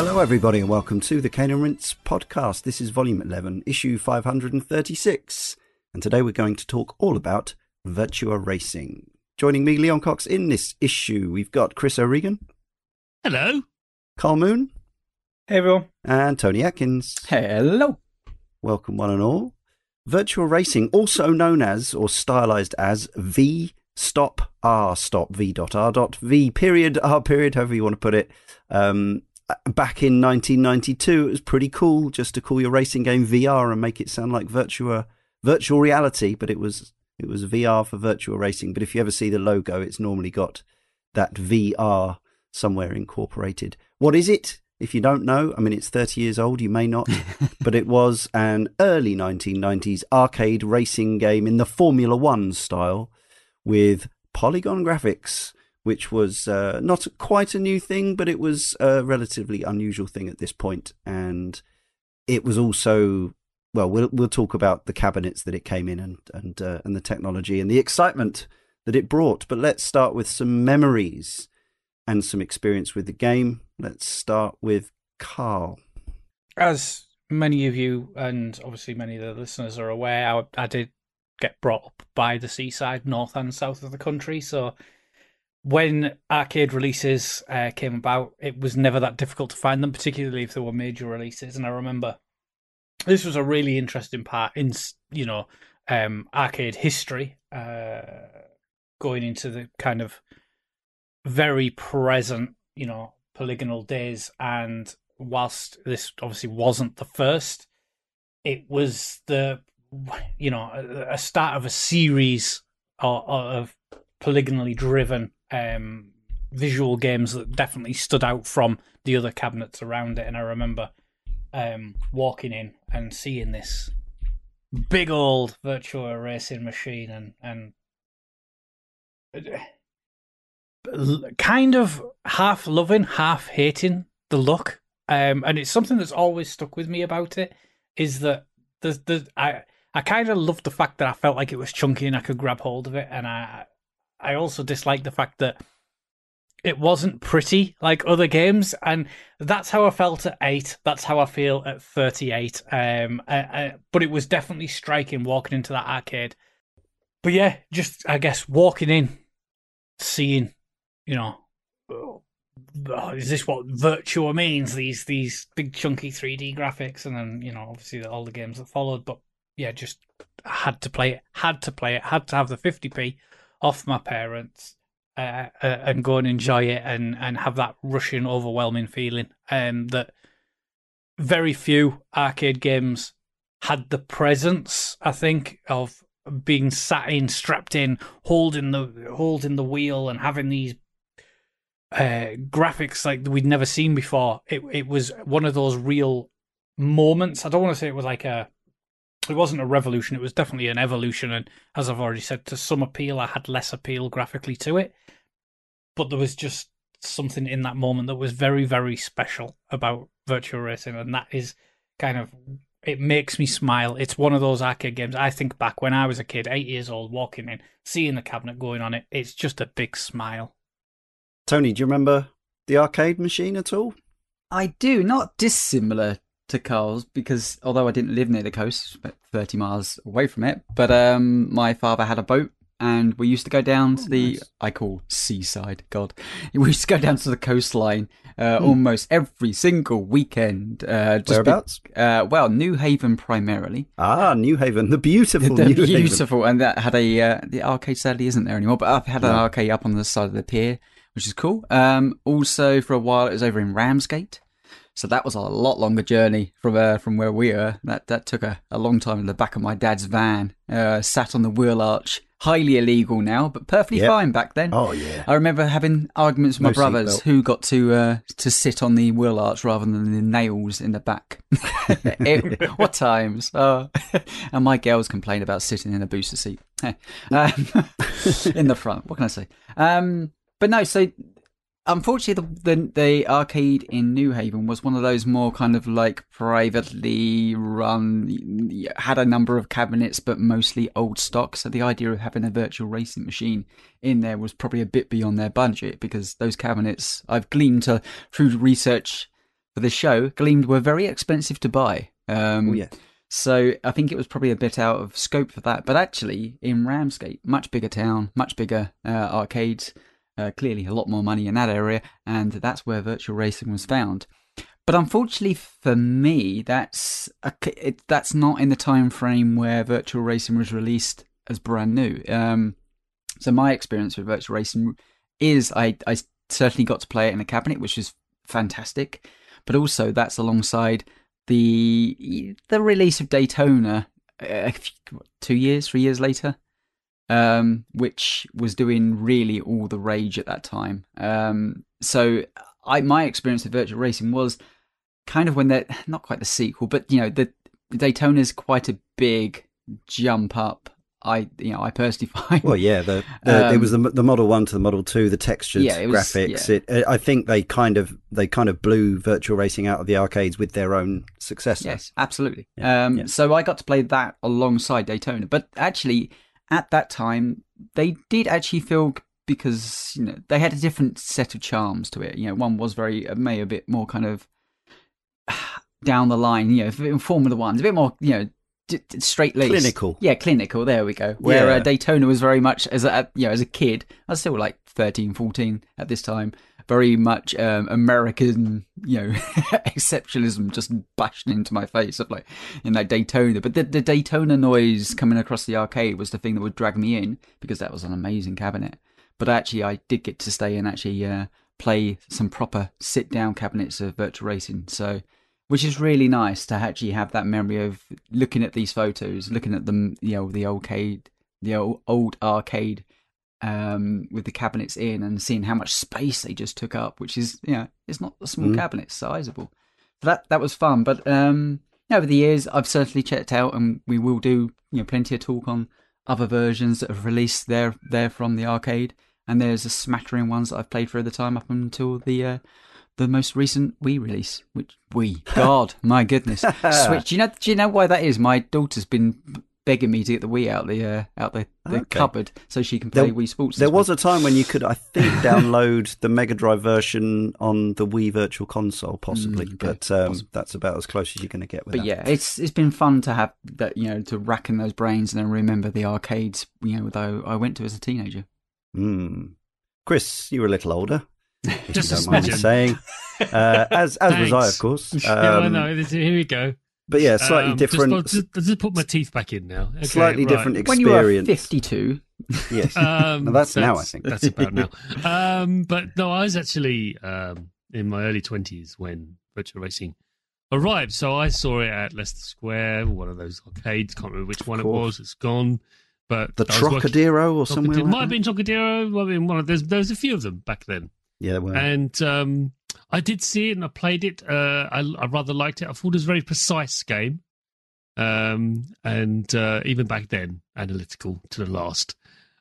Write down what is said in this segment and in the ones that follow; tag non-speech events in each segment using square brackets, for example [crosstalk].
Hello, everybody, and welcome to the Cane and Rinse podcast. This is volume 11, issue 536. And today we're going to talk all about Virtua Racing. Joining me, Leon Cox, in this issue, we've got Chris O'Regan, Hello. Karl Moon, Hey everyone. and Tony Atkins. Hello. Welcome, one and all. Virtual racing, also known as or stylized as V stop R stop V dot R dot V period R period, however you want to put it. Um, back in 1992, it was pretty cool just to call your racing game VR and make it sound like virtua virtual reality, but it was it was VR for virtual racing. But if you ever see the logo, it's normally got that VR somewhere incorporated. What is it? If you don't know, I mean, it's 30 years old, you may not, [laughs] but it was an early 1990s arcade racing game in the Formula One style with polygon graphics, which was uh, not quite a new thing, but it was a relatively unusual thing at this point. And it was also, well, we'll, we'll talk about the cabinets that it came in and, and, uh, and the technology and the excitement that it brought. But let's start with some memories and some experience with the game. Let's start with Karl. As many of you and obviously many of the listeners are aware, I, I did get brought up by the seaside, north and south of the country. So when arcade releases uh, came about, it was never that difficult to find them, particularly if there were major releases. And I remember this was a really interesting part in you know um, arcade history, uh, going into the kind of very present, you know, polygonal days. And whilst this obviously wasn't the first, it was the, you know, a, a start of a series of, of polygonally driven um, visual games that definitely stood out from the other cabinets around it. And I remember um, walking in and seeing this big old virtual racing machine and and kind of half loving, half hating the look. Um, and it's something that's always stuck with me about it is that the the I I kind of loved the fact that I felt like it was chunky and I could grab hold of it, and I I also disliked the fact that it wasn't pretty like other games, and that's how I felt at eight. That's how I feel at thirty-eight. Um, I, I, but it was definitely striking walking into that arcade. But yeah, just I guess walking in, seeing, you know, oh, is this what Virtua means? These these big chunky three D graphics, and then you know, obviously all the games that followed. But yeah, just had to play it. Had to play it. Had to have the fifty p off my parents uh, uh, and go and enjoy it and, and have that rushing, overwhelming feeling. Um, that very few arcade games had the presence, I think, of being sat in, strapped in, holding the holding the wheel, and having these uh, graphics like we'd never seen before. It it was one of those real moments. I don't want to say it was like a it wasn't a revolution. It was definitely an evolution. And as I've already said, to some appeal, I had less appeal graphically to it. But there was just something in that moment that was very, very special about virtual racing. And that is kind of, it makes me smile. It's one of those arcade games. I think back when I was a kid, eight years old, walking in, seeing the cabinet going on it. It's just a big smile. Tony, do you remember the arcade machine at all? I do, not dissimilar to Karl's because although I didn't live near the coast, about 30 miles away from it, but um, my father had a boat and we used to go down Oh, to the, nice. I call seaside, God. [laughs] We used to go down to the coastline uh, Hmm. almost every single weekend. Uh, just be- Whereabouts? uh, well, Newhaven primarily. Ah, Newhaven, the beautiful [laughs] The Newhaven. beautiful, and that had a uh, the arcade sadly isn't there anymore. But I've had an arcade up on the side of the pier, which is cool. Um, also for a while it was over in Ramsgate, so that was a lot longer journey from uh, from where we were. That that took a, a long time in the back of my dad's van. Uh, sat on the wheel arch, highly illegal now, but perfectly Yep. fine back then. Oh yeah. I remember having arguments with my No brothers who got to uh, to sit on the wheel arch rather than the nails in the back. [laughs] It- what times? Oh. [laughs] and my girls complained about sitting in a booster seat [laughs] um, in the front. What can I say? Um, but no, so unfortunately, the, the the arcade in Newhaven was one of those more kind of like privately run, had a number of cabinets, but mostly old stock. So the idea of having a virtual racing machine in there was probably a bit beyond their budget because those cabinets I've gleaned to, through research for the show, gleaned were very expensive to buy. Um, Oh, yeah. So I think it was probably a bit out of scope for that. But actually, in Ramsgate, much bigger town, much bigger uh, arcades, uh, clearly a lot more money in that area, and that's where virtual racing was found. But unfortunately for me, that's a, it, that's not in the time frame where virtual racing was released as brand new. Um, so my experience with virtual racing is I, I certainly got to play it in a cabinet, which was fantastic. But also that's alongside the the release of Daytona uh, two years, three years later, um, which was doing really all the rage at that time. Um, so I my experience with virtual racing was kind of when they're not quite the sequel, but you know the Daytona's quite a big jump up. I you know I personally [laughs] find Well, yeah, the, the Um, it was the the Model One to the Model Two, the textured Yeah, it was- graphics. yeah. It, I think they kind of they kind of blew virtual racing out of the arcades with their own success. Yes, absolutely. Yeah, um, yeah. So I got to play that alongside Daytona, but actually at that time they did actually feel because you know they had a different set of charms to it. You know, one was very may a bit more kind of [sighs] down the line. You know, in Formula One's a bit more you know d- d- straight laced, Clinical. Yeah, clinical. There we go. Where Yeah. uh, Daytona was very much as a you know as a kid, I was still like 13, 14 at this time. Very much um, American, you know, [laughs] exceptionalism just bashing into my face of like in that Daytona. But the, the Daytona noise coming across the arcade was the thing that would drag me in because that was an amazing cabinet. But actually, I did get to stay and actually uh, play some proper sit down cabinets of virtual racing. So which is really nice to actually have that memory of looking at these photos, looking at them, you know, the old arcade, the old, old arcade, um, with the cabinets in, and seeing how much space they just took up, which is, you know, it's not a small Mm. cabinet, it's sizable. So that that was fun, but um, over the years, I've certainly checked out, and we will do, you know, plenty of talk on other versions that have released there there from the arcade, and there's a smattering ones that I've played for the time up until the. Uh, the most recent Wii release, which Wii, God, my goodness, [laughs] Switch. Do you know? Do you know why that is? My daughter's been begging me to get the Wii out the uh, out the, the Okay. cupboard so she can play There- Wii Sports. There was a time when you could, I think, [laughs] download the Mega Drive version on the Wii Virtual Console, possibly, Mm, okay. but um, that's about as close as you're going to get with But that. yeah, it's it's been fun to have that you know to rack in those brains and then remember the arcades you know though I went to as a teenager. Mm. Chris, you were a little older, [laughs] if Just you don't mind me saying. [laughs] Uh, as as was I, of course. yeah, I Um, know. Here we go. But yeah, slightly Um, different. Just, just, just put my teeth back in now. Okay, slightly right. different When you were experience. fifty two, Yes. [laughs] Um, No, that's now, I think. That's about now. [laughs] Um, but no, I was actually um, in my early 20s when virtual racing arrived. So I saw it at Leicester Square, one of those arcades. Can't remember which one it was. It's gone. But the I was working- Trocadero or somewhere Trocadero- like might have been Trocadero. Might have been one of there's there was a few of them back then, Yeah, there were. and um, I did see it and I played it. Uh, I, I rather liked it. I thought it was a very precise game, um, and uh, even back then, analytical to the last.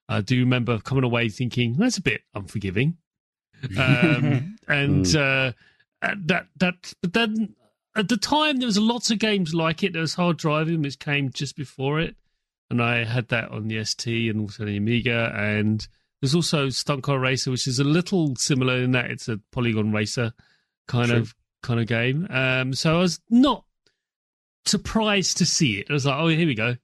I do remember coming away thinking that's a bit unforgiving, um, [laughs] and uh, that that but then at the time there was lots of games like it. There was Hard Driving, which came just before it, and I had that on the ST and also the Amiga. And there's also Stunt Car Racer, which is a little similar in that it's a polygon racer kind True. of kind of game. Um, so I was not surprised to see it. I was like, oh, here we go.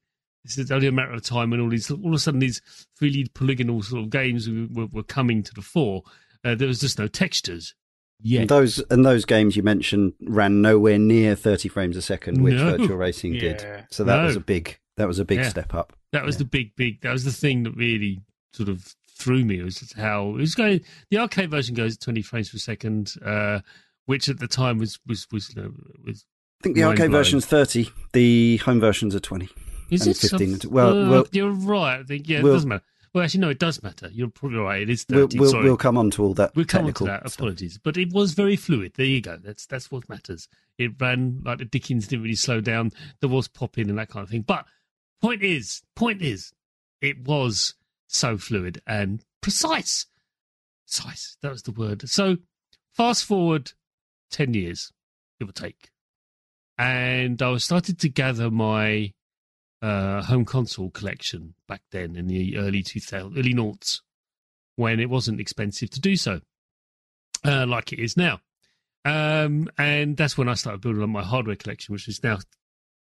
This is only a matter of time when all these all of a sudden these really polygonal sort of games were, were coming to the fore. Uh, there was just no textures yet. And those and those games you mentioned ran nowhere near 30 frames a second, which No. virtual racing did. So that was a big that was a big Yeah. step up. That was Yeah. the big, big. That was the thing that really sort of threw me. Was how it was going. The arcade version goes at twenty frames per second, uh, which at the time was was was uh, was. I think the arcade Mind-blowing. version's 30, the home versions are 20. Is it 15 some- well- uh, well- you're right. I think yeah, it we'll- doesn't matter. Well, actually, no, it does matter. You're probably right. It is We'll, we'll, Sorry. we'll come on to all that We'll come on to that. Apologies, but it was very fluid. There you go. That's that's what matters. It ran like the Dickens didn't really slow down. There was popping and that kind of thing. But point is, point is, it was so fluid and precise. Precise. That was the word. So fast forward ten years, give or take, and I was started to gather my uh, home console collection back then in the early 2000, early noughts when it wasn't expensive to do so, uh, like it is now. Um, and that's when I started building up my hardware collection, which is now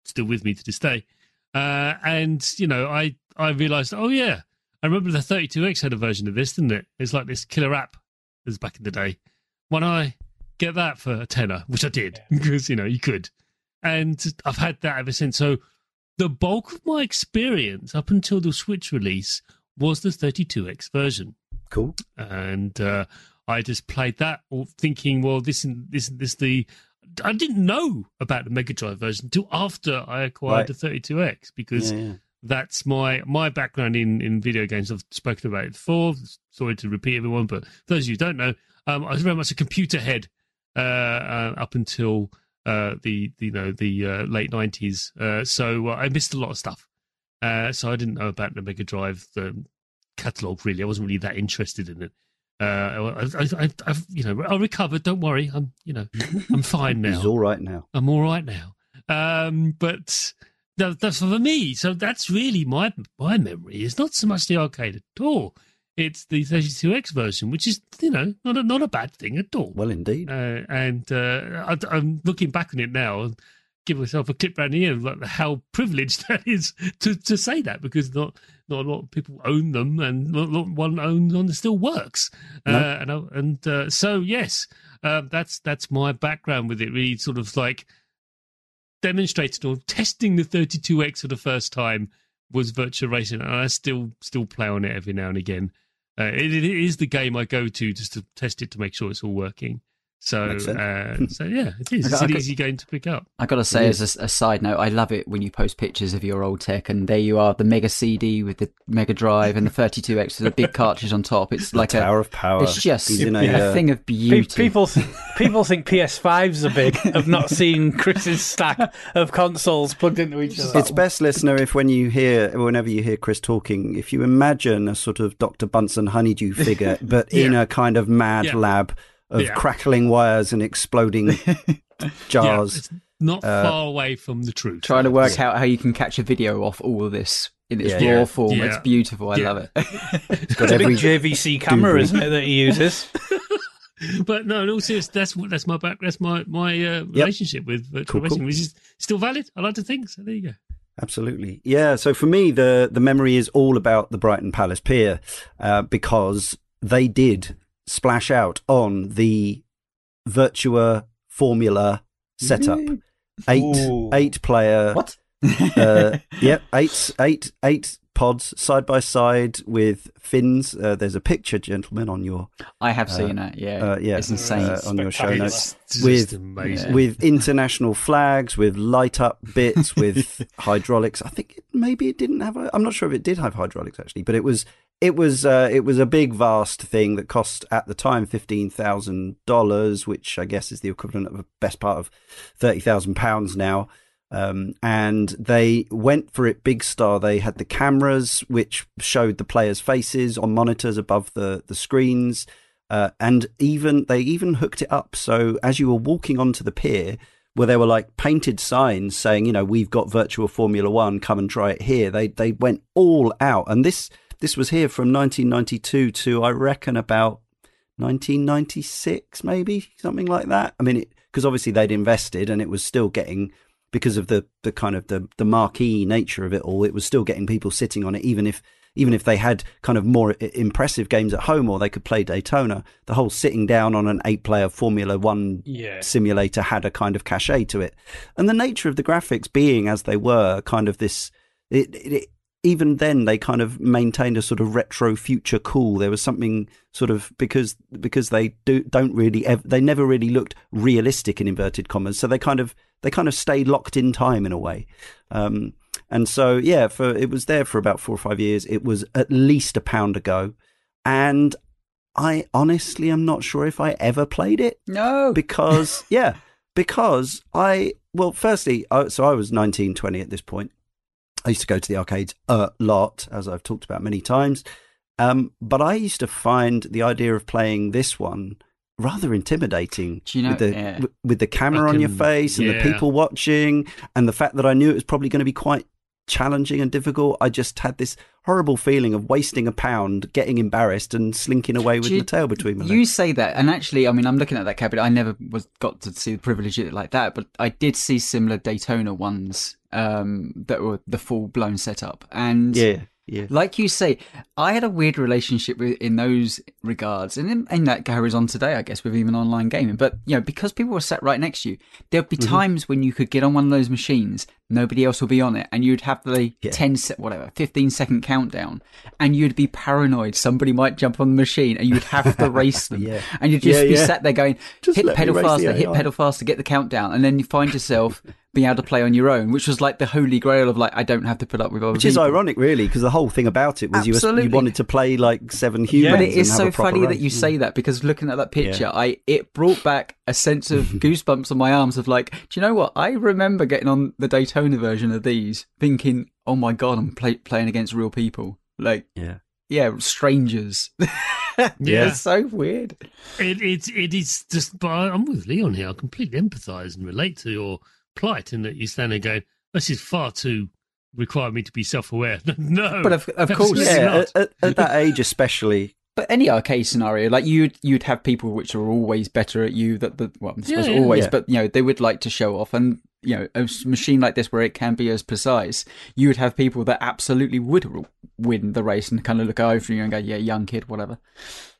still with me to this day. Uh, and you know, I I realized, oh yeah, I remember the 32x had a version of this, didn't it? It's like this killer app as back in the day. When I get that for a tenner, which I did because [laughs] you know you could, and I've had that ever since. So the bulk of my experience up until the Switch release was the 32x version, Cool. and uh, I just played that, thinking, well, this is this is this the. I didn't know about the Mega Drive version until after I acquired Right. the 32x because Yeah, yeah. That's my my background in in video games. I've spoken about it before. Sorry to repeat everyone, but those of you who don't know, um, I was very much a computer head uh, uh, up until uh, the, the you know the uh, late nineties. Uh, so uh, I missed a lot of stuff. Uh, so I didn't know about the Mega Drive the catalog really. I wasn't really that interested in it. Uh, I, I, I, I've you know I recovered. Don't worry. I'm you know I'm [laughs] fine now. He's all right now. I'm all right now. Um, but that, that's for me. So that's really my my memory. It's not so much the arcade at all. It's the 32x version, which is you know not a, not a bad thing at all. Well, indeed. Uh, and uh, I, I'm looking back on it now and give myself a clip round the ear of like how privileged [laughs] that is to, to say that because not not a lot of people own them and not, not one owns one that still works. No. Uh, and and uh, so yes, uh, that's that's my background with it. Really, sort of like demonstrated or testing the 32x for the first time was virtual racing, and I still still play on it every now and again. Uh, it, it is the game I go to just to test it to make sure it's all working. So, uh, so yeah, it is. [laughs] I It's got- I an got- easy game to pick up. I gotta say, It as a, a side note, I love it when you post pictures of your old tech, and there you are, the Mega CD with the Mega Drive and the 32X with the big cartridge on top. It's [laughs] like a, Tower of Power. it's just He's in a, a, uh, thing of beauty. People, [laughs] people think PS5s are big Have not seen Chris's stack of consoles plugged into each other. It's best, listener, if when you hear, whenever you hear Chris talking, if you imagine a sort of Dr. Bunsen honeydew figure, but in a kind of mad Yeah. lab of Yeah. crackling wires and exploding [laughs] Yeah, jars. it's not uh, far away from the truth. Trying to work out how you can catch a video off all of this in its Yeah. raw Yeah. form. Yeah. It's beautiful. I Yeah. love it. [laughs] It's got It's a big every JVC camera, doodle. isn't it, that he [laughs] uses? But no, in all seriousness, that's that's my back. That's my my uh, relationship with virtual Cool, cool. racing, which is still valid. I like to think. So there you go. Absolutely. Yeah. So for me, the, the memory is all about the Brighton Palace Pier uh, because they did splash out on the Virtua Formula setup. Eight, Ooh. eight player. What? uh, [laughs] yep, eight, eight, eight pods side by side with fins. Uh, there's a picture, gentlemen, on your I have seen that. Yeah, uh, yeah, it's insane. uh, on your show notes It's With- amazing. with international flags, with light up bits, with [laughs] hydraulics. I think it, maybe it didn't have. I'm not sure if it did have hydraulics actually, but it was it was uh, it was a big, vast thing that cost at the time fifteen thousand dollars, which I guess is the equivalent of a best part of thirty thousand pounds now. Um, and they went for it big star. They had the cameras which showed the players' faces on monitors above the the screens. Uh, and even they even hooked it up so as you were walking onto the pier where there were like painted signs saying you know we've got virtual formula 1 come and try it here they they went all out and this this was here from 1992 to i reckon about 1996 maybe something like that i mean because obviously they'd invested and it was still getting because of the the kind of the the marquee nature of it all it was still getting people sitting on it even if even if they had kind of more impressive games at home or they could play Daytona, the whole sitting down on an eight player Formula One Yeah. simulator had a kind of cachet to it. And the nature of the graphics being as they were, kind of this, it, it, it- even then they kind of maintained a sort of retro future cool. There was something sort of because because they do don't really ev- they never really looked realistic in inverted commas. So they kind of they kind of stayed locked in time in a way. Um, and so yeah, for it was there for about four or five years. It was at least a pound a go, and I honestly am not sure if I ever played it no. [laughs] because yeah because i well firstly I, so i was 19 20 at this point i used to go to the arcades a lot as i've talked about many times um, but i used to find the idea of playing this one rather intimidating Do you know- with the yeah. w- with the camera I on your face and the people watching and the fact that i knew it was probably going to be quite challenging and difficult. I just had this horrible feeling of wasting a pound, getting embarrassed, and slinking away with Do you- my tail between my legs. You say that, and actually, I mean, I'm looking at that cabinet. I never was got to see the privilege of it like that, but I did see similar Daytona ones um, that were the full blown setup. And Yeah, yeah. like you say, I had a weird relationship with, in those regards, and in, and that carries on today, I guess, with even online gaming. But you know, because people were sat right next to you, there'd be Mm-hmm. times when you could get on one of those machines, nobody else would be on it, and you'd have the Yeah. 10 se- whatever, 15 second countdown, and you'd be paranoid somebody might jump on the machine, and you'd have to race [laughs] them, Yeah. and you'd just Yeah, be sat there going, Just hit pedal faster, hit pedal faster, get the countdown, and then you find yourself [laughs] being able to play on your own, which was like the holy grail of like I don't have to put up with other Which is ironic, really, because the whole thing about it was you, Absolutely. you wanted to play like seven humans. But it is and so a proper funny that you say hmm. that because looking at that picture, Yeah. I it brought back a sense of [laughs] goosebumps on my arms of like, do you know what? I remember getting on the Daytona version of these, thinking, "Oh my god, I'm play- playing against real people." Like, Yeah. yeah, strangers. [laughs] Yeah. it's so weird. It, it, it is just, but I'm with Leon here. I completely empathise and relate to your plight in that you stand there going, this is far too require me to be self aware. [laughs] no. But of- of course- Yeah, at, at, at that age, especially. But any arcade scenario, like you'd you'd have people which are always better at you. That the well, I suppose Yeah, yeah. always, Yeah. but you know they would like to show off, and you know a s- machine like this where it can be as precise, you would have people that absolutely would win the race and kind of look over you and go, "Yeah, young kid, whatever."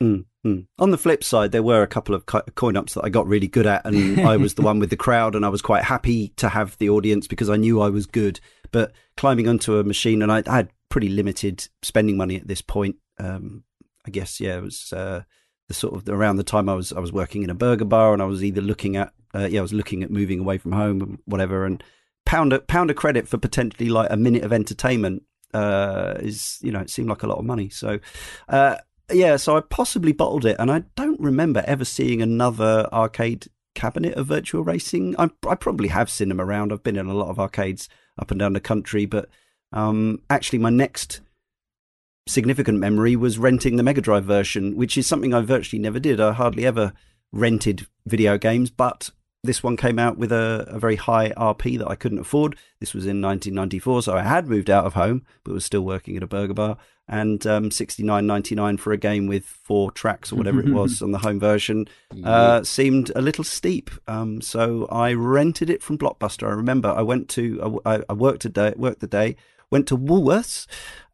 Mm, mm. On the flip side, there were a couple of coin ups that I got really good at, and I was the [laughs] one with the crowd, and I was quite happy to have the audience because I knew I was good. But climbing onto a machine, and I, I had pretty limited spending money at this point. Um, I guess yeah, it was uh, the sort of around the time I was I was working in a burger bar, and I was either looking at uh, yeah, I was looking at moving away from home and whatever, and pound a pound a credit for potentially like a minute of entertainment uh, is you know it seemed like a lot of money. So uh, yeah, so I possibly bottled it, and I don't remember ever seeing another arcade cabinet of virtual racing. I, I probably have seen them around. I've been in a lot of arcades up and down the country, but um, actually, my next significant memory was renting the Mega Drive version, which is something I virtually never did. I hardly ever rented video games, but this one came out with a, a very high RP that I couldn't afford. This was in 1994, so I had moved out of home, but was still working at a burger bar. And um, 69.99 for a game with four tracks or whatever it was [laughs] on the home version uh, seemed a little steep. Um, so I rented it from Blockbuster. I remember I went to I, I worked a day, worked the day, went to Woolworths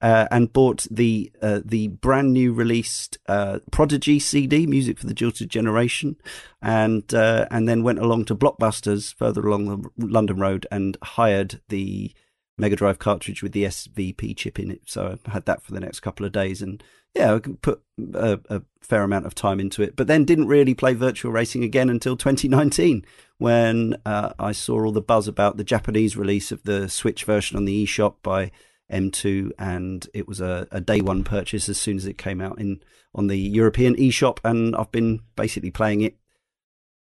uh, and bought the uh, the brand new released uh, Prodigy CD, Music for the Jilted Generation, and uh, and then went along to Blockbusters further along the London Road and hired the Mega Drive cartridge with the SVP chip in it. So I had that for the next couple of days, and yeah, I put a, a fair amount of time into it. But then didn't really play virtual racing again until 2019, when uh, I saw all the buzz about the Japanese release of the Switch version on the eShop by M2, and it was a, a day one purchase as soon as it came out in on the European eShop, and I've been basically playing it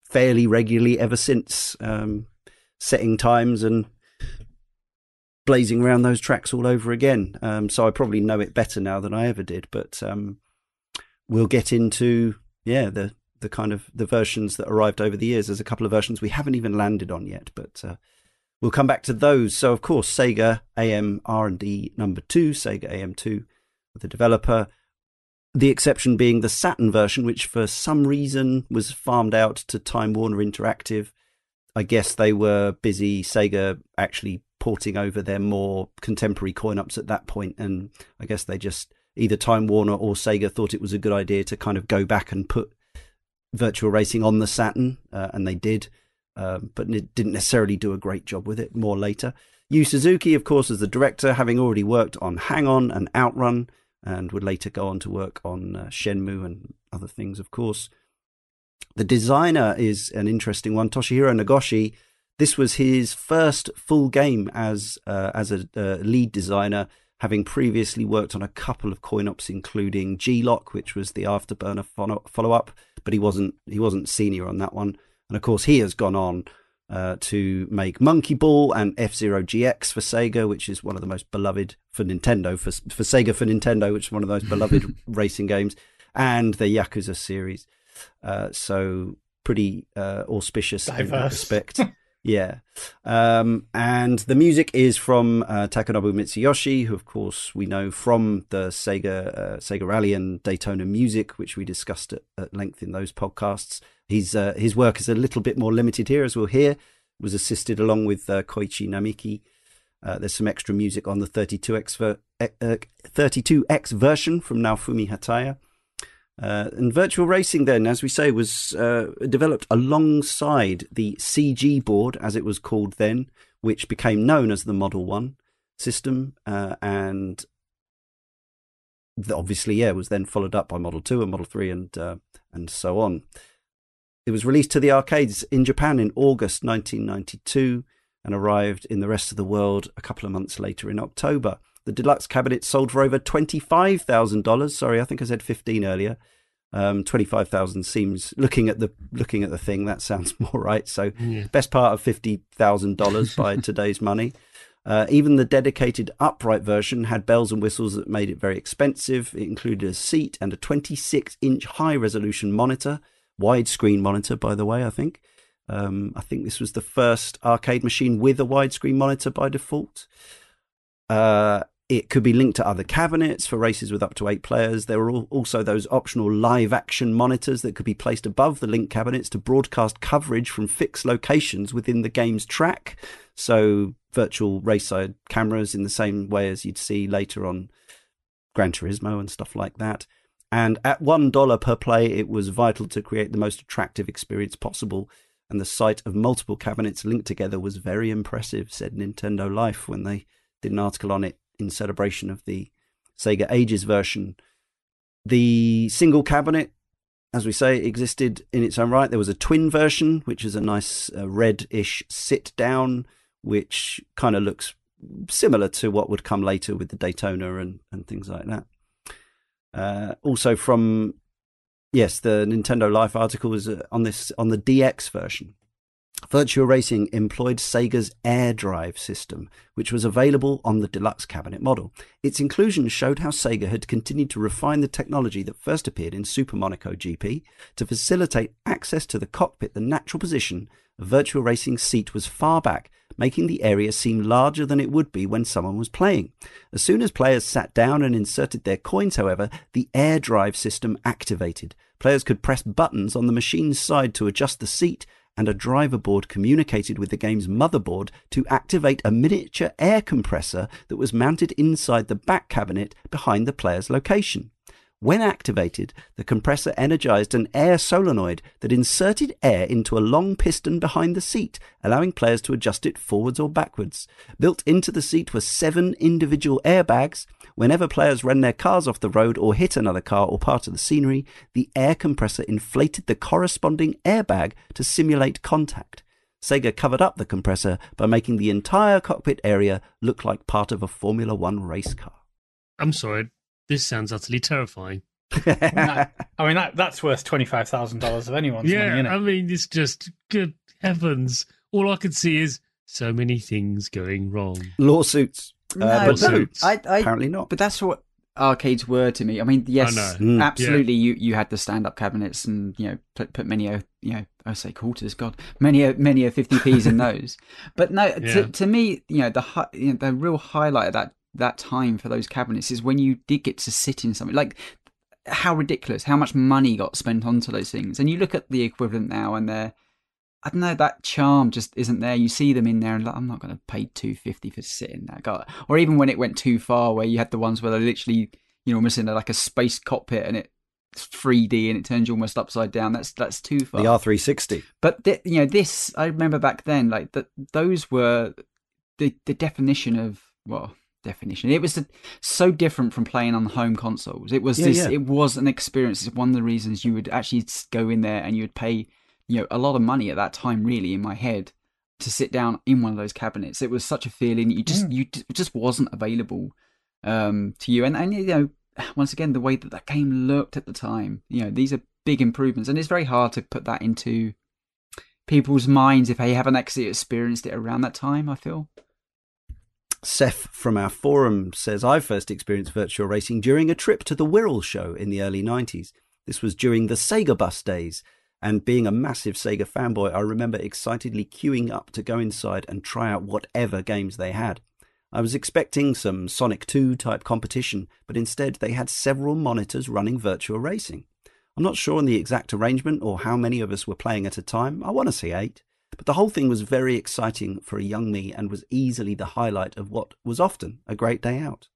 fairly regularly ever since, um, setting times and blazing around those tracks all over again. Um, so I probably know it better now than I ever did. But um, we'll get into yeah the the kind of the versions that arrived over the years. There's a couple of versions we haven't even landed on yet, but uh, we'll come back to those. So of course, Sega AM R and D number two, Sega AM2, the developer. The exception being the Saturn version, which for some reason was farmed out to Time Warner Interactive. I guess they were busy, Sega actually porting over their more contemporary coin ups at that point, and I guess they just either Time Warner or Sega thought it was a good idea to kind of go back and put virtual racing on the Saturn, uh, and they did, um, but it didn't necessarily do a great job with it. More later, Yu Suzuki, of course, as the director, having already worked on Hang On and Outrun, and would later go on to work on uh, Shenmue and other things, of course. The designer is an interesting one, Toshihiro Nagoshi. This was his first full game as uh, as a uh, lead designer, having previously worked on a couple of coin ops, including G-LOC, which was the Afterburner follow up, but he wasn't he wasn't senior on that one. And of course, he has gone on uh, to make Monkey Ball and F Zero GX for Sega, which is one of the most beloved for Nintendo for for Sega for Nintendo, which is one of the most beloved [laughs] racing games, and the Yakuza series. Uh, so pretty uh, auspicious in that respect. [laughs] Yeah. Um, and the music is from uh, Takenobu Mitsuyoshi, who, of course, we know from the Sega uh, Sega Rally and Daytona music, which we discussed at, at length in those podcasts. He's, uh, his work is a little bit more limited here, as we'll hear. Was assisted along with uh, Koichi Namiki. Uh, there's some extra music on the 32X, ver- 32X version from Naofumi Hataya. Uh, and virtual racing, then, as we say, was uh, developed alongside the CG board, as it was called then, which became known as the Model One system, uh, and obviously, yeah, was then followed up by Model Two and Model Three, and uh, and so on. It was released to the arcades in Japan in August 1992 and arrived in the rest of the world a couple of months later in October. The deluxe cabinet sold for over twenty-five thousand dollars. Sorry, I think I said fifteen earlier. Um, twenty-five thousand seems looking at the looking at the thing that sounds [laughs] more right. So, yeah. best part of fifty thousand dollars [laughs] by today's money. Uh, even the dedicated upright version had bells and whistles that made it very expensive. It included a seat and a 26 inch high resolution monitor, widescreen monitor, by the way, I think. Um, I think this was the first arcade machine with a widescreen monitor by default. Uh, it could be linked to other cabinets for races with up to eight players. There were also those optional live action monitors that could be placed above the link cabinets to broadcast coverage from fixed locations within the game's track. So, virtual race side cameras in the same way as you'd see later on Gran Turismo and stuff like that. And at $1 per play, it was vital to create the most attractive experience possible. And the sight of multiple cabinets linked together was very impressive, said Nintendo Life when they did an article on it in celebration of the Sega Ages version. The single cabinet, as we say, existed in its own right. There was a twin version, which is a nice uh, red-ish sit down, which kind of looks similar to what would come later with the Daytona and, and things like that. Uh, also from yes, the Nintendo Life article was uh, on this on the DX version. Virtua Racing employed Sega's Air Drive system, which was available on the deluxe cabinet model. Its inclusion showed how Sega had continued to refine the technology that first appeared in Super Monaco GP. To facilitate access to the cockpit, the natural position of Virtua Racing's seat was far back, making the area seem larger than it would be when someone was playing. As soon as players sat down and inserted their coins, however, the Air Drive system activated. Players could press buttons on the machine's side to adjust the seat and a driver board communicated with the game's motherboard to activate a miniature air compressor that was mounted inside the back cabinet behind the player's location. When activated, the compressor energized an air solenoid that inserted air into a long piston behind the seat, allowing players to adjust it forwards or backwards. Built into the seat were seven individual airbags. Whenever players ran their cars off the road or hit another car or part of the scenery, the air compressor inflated the corresponding airbag to simulate contact. Sega covered up the compressor by making the entire cockpit area look like part of a Formula One race car. I'm sorry, this sounds utterly terrifying. that, [laughs] I mean, that that's worth twenty five thousand dollars of anyone's yeah, money. I mean, it's just good heavens. All I can see is so many things going wrong. Lawsuits. No, uh, lawsuits. I, I, apparently not. But that's what arcades were to me. I mean, yes, I mm. absolutely. Yeah. You you had the stand up cabinets and you know put put many a you know I say quarters, God, many a many a fifty p's in [laughs] those. But no, yeah. to, to me, you know the you know, the real highlight of that that time for those cabinets is when you did get to sit in something like how ridiculous how much money got spent onto those things and you look at the equivalent now and they're I don't know that charm just isn't there. You see them in there, and like, I'm not going to pay two fifty for sitting there. God. Or even when it went too far, where you had the ones where they're literally, you know, almost in a, like a space cockpit, and it's 3D and it turns you almost upside down. That's that's too far. The R360. But th- you know, this I remember back then, like that. Those were the the definition of well, definition. It was a, so different from playing on home consoles. It was yeah, this. Yeah. It was an experience. It's one of the reasons you would actually go in there and you would pay, you know, a lot of money at that time. Really, in my head, to sit down in one of those cabinets. It was such a feeling. You just, mm. you just wasn't available um, to you. And and you know, once again, the way that that game looked at the time. You know, these are big improvements, and it's very hard to put that into people's minds if they haven't actually experienced it around that time. I feel. Seth from our forum says, I first experienced virtual racing during a trip to the Wirral show in the early 90s. This was during the Sega Bus days, And being a massive Sega fanboy, I remember excitedly queuing up to go inside and try out whatever games they had. I was expecting some Sonic 2 type competition, but instead they had several monitors running virtual Racing. I'm not sure on the exact arrangement or how many of us were playing at a time. I want to say eight. But the whole thing was very exciting for a young me and was easily the highlight of what was often a great day out.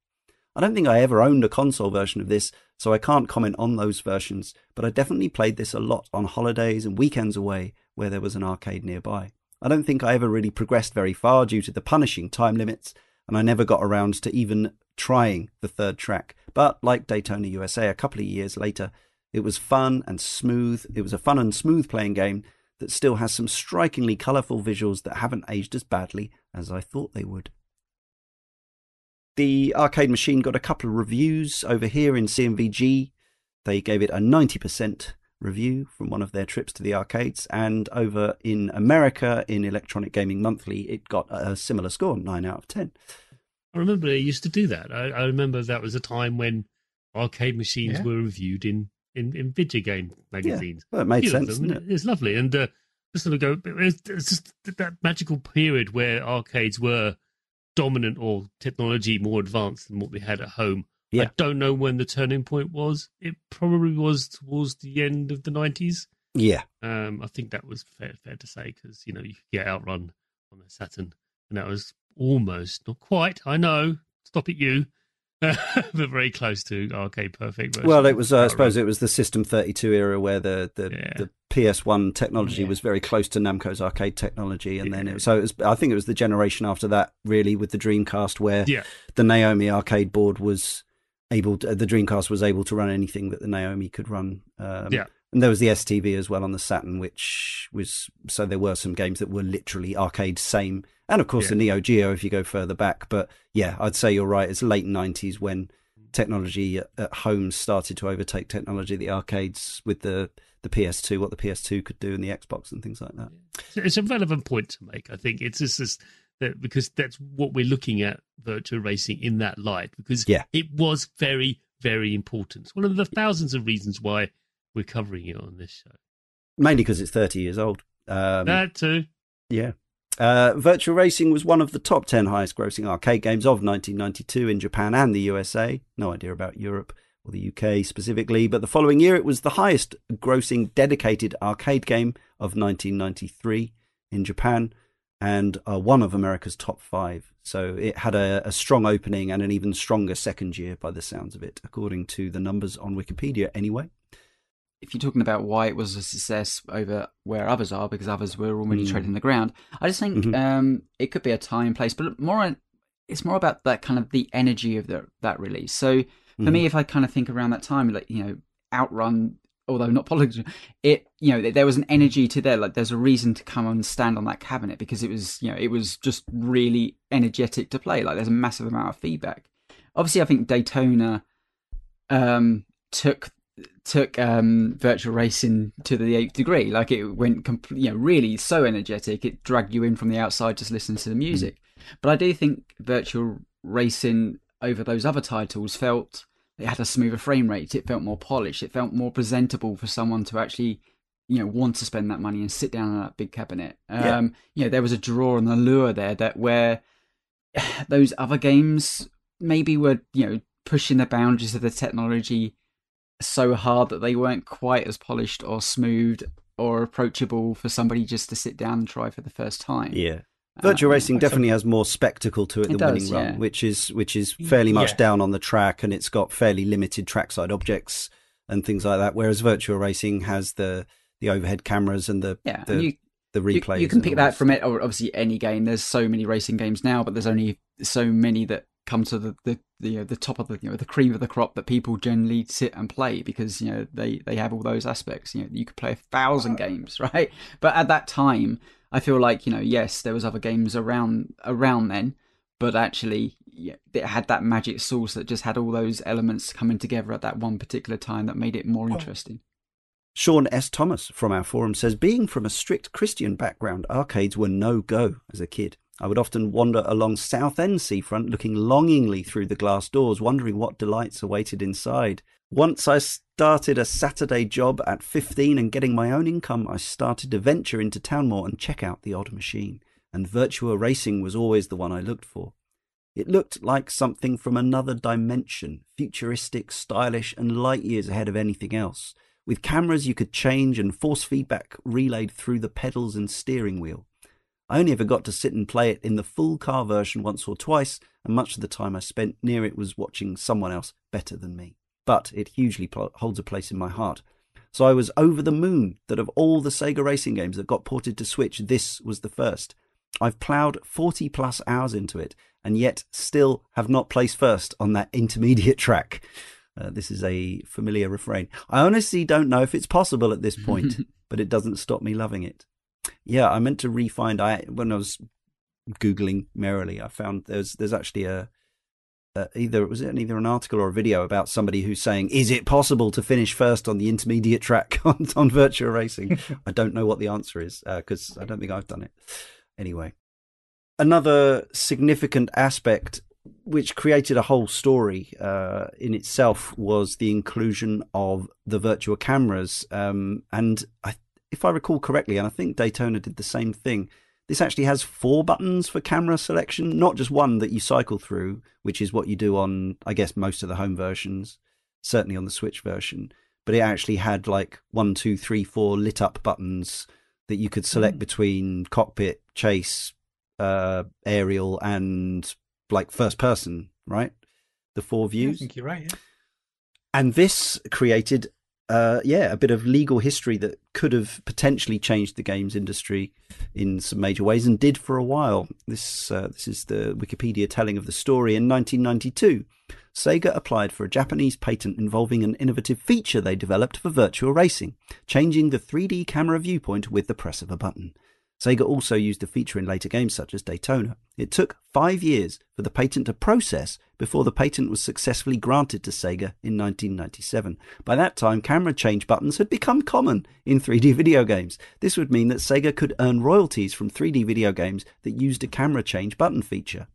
I don't think I ever owned a console version of this, so I can't comment on those versions, but I definitely played this a lot on holidays and weekends away where there was an arcade nearby. I don't think I ever really progressed very far due to the punishing time limits, and I never got around to even trying the third track. But like Daytona USA, a couple of years later, it was fun and smooth. It was a fun and smooth playing game that still has some strikingly colourful visuals that haven't aged as badly as I thought they would. The arcade machine got a couple of reviews over here in CMVG. They gave it a 90% review from one of their trips to the arcades, and over in America in Electronic Gaming Monthly, it got a similar score, 9 out of 10. I remember they used to do that. I, I remember that was a time when arcade machines Yeah. were reviewed in, in, in video game magazines. Well, it made sense, them. it? It's lovely. And uh, just sort of go, it's, it's just that magical period where arcades were dominant or technology more advanced than what we had at home. Yeah. I don't know when the turning point was. It probably was towards the end of the 90s. Yeah. Um, I think that was fair, fair to say because you know you could get outrun on the Saturn, and that was almost not quite. I know, stop it, you, [laughs] but very close to arcade perfect. version Well, it was. Uh, I suppose it was the System 32 era where the the, Yeah. the PS1 technology Yeah. was very close to Namco's arcade technology, and then it so it was. I think it was the generation after that, really, with the Dreamcast, where Yeah. the Naomi arcade board was able. To, the Dreamcast was able to run anything that the Naomi could run. Um, Yeah. And there was the STV as well on the Saturn, which was so there were some games that were literally arcade same, and of course Yeah. the Neo Geo if you go further back. But yeah, I'd say you're right. It's late '90s when technology at- home started to overtake technology the arcades with the the PS2, what the PS2 could do, and the Xbox and things like that. So it's a relevant point to make. I think it's just this, that because that's what we're looking at virtual racing in that light because Yeah. it was very very important. It's one of the thousands of reasons why we're covering it on this show. Mainly because it's 30 years old. Um, that too. Yeah. Uh, Virtual Racing was one of the top 10 highest grossing arcade games of 1992 in Japan and the USA. No idea about Europe or the UK specifically, but the following year it was the highest grossing dedicated arcade game of 1993 in Japan and uh, one of America's top five. So it had a, a strong opening and an even stronger second year by the sounds of it, according to the numbers on Wikipedia anyway. If you're talking about why it was a success over where others are, because others were already Mm. treading the ground, I just think Mhm. um, it could be a time, place, but more, it's more about that kind of the energy of the, that release. So for Mhm. me, if I kind of think around that time, like you know, Outrun, although not politics, it you know there was an energy to there. Like there's a reason to come and stand on that cabinet because it was you know it was just really energetic to play. Like there's a massive amount of feedback. Obviously, I think Daytona um, took took um, virtual racing to the eighth degree. Like it went, compl- you know, really so energetic. It dragged you in from the outside just listening to the music. But I do think virtual racing over those other titles felt it had a smoother frame rate. It felt more polished. It felt more presentable for someone to actually, you know, want to spend that money and sit down on that big cabinet. Yeah. Um, you know, there was a draw and a lure there that where [sighs] those other games maybe were, you know, pushing the boundaries of the technology so hard that they weren't quite as polished or smooth or approachable for somebody just to sit down and try for the first time. Yeah. Virtual Um, racing definitely has more spectacle to it, It the winning does, run, yeah. which is which is fairly much Yeah. down on the track, and it's got fairly limited trackside objects and things like that. Whereas virtual racing has the the overhead cameras and the Yeah, the, and you, the replays. you can pick that this from it, or obviously any game. There's so many racing games now, but there's only so many that come to the the the, you know, the top of the you know the cream of the crop that people generally sit and play because you know they they have all those aspects. You know, you could play a thousand games, [laughs] right? But at that time, I feel like you know, yes, there was other games around around then, but actually. Yeah, it had that magic sauce that just had all those elements coming together at that one particular time that made it more oh. interesting. Sean S. Thomas from our forum says, being from a strict Christian background, arcades were no go as a kid. I would often wander along Southend seafront, looking longingly through the glass doors, wondering what delights awaited inside. Once I started a Saturday job at 15 and getting my own income, I started to venture into Townmore and check out the odd machine. And Virtua Racing was always the one I looked for. It looked like something from another dimension, futuristic, stylish, and light years ahead of anything else. With cameras you could change and force feedback relayed through the pedals and steering wheel. I only ever got to sit and play it in the full car version once or twice, and much of the time I spent near it was watching someone else better than me. But it hugely pl- holds a place in my heart. So I was over the moon that of all the Sega racing games that got ported to Switch, this was the first. I've ploughed 40 plus hours into it, and yet still have not placed first on that intermediate [laughs] track. Uh, this is a familiar refrain. I honestly don't know if it's possible at this point, [laughs] but it doesn't stop me loving it. Yeah, I meant to re-find. I when I was googling merrily, I found there's there's actually a uh, either it was either an article or a video about somebody who's saying, "Is it possible to finish first on the intermediate track [laughs] on, on Virtua Racing?" [laughs] I don't know what the answer is because uh, I don't think I've done it. Anyway, another significant aspect which created a whole story uh, in itself was the inclusion of the virtual cameras. Um, and I, if I recall correctly, and I think Daytona did the same thing, this actually has four buttons for camera selection, not just one that you cycle through, which is what you do on, I guess, most of the home versions, certainly on the Switch version. But it actually had like one, two, three, four lit up buttons that you could select mm. between cockpit, chase, uh, aerial, and like first person, right? The four views. I think you're right. Yeah. And this created, uh, yeah, a bit of legal history that could have potentially changed the games industry in some major ways, and did for a while. This uh, this is the Wikipedia telling of the story. In 1992, Sega applied for a Japanese patent involving an innovative feature they developed for Virtua Racing, changing the 3D camera viewpoint with the press of a button. Sega also used the feature in later games such as Daytona. It took five years for the patent to process before the patent was successfully granted to Sega in 1997. By that time, camera change buttons had become common in 3D video games. This would mean that Sega could earn royalties from 3D video games that used a camera change button feature.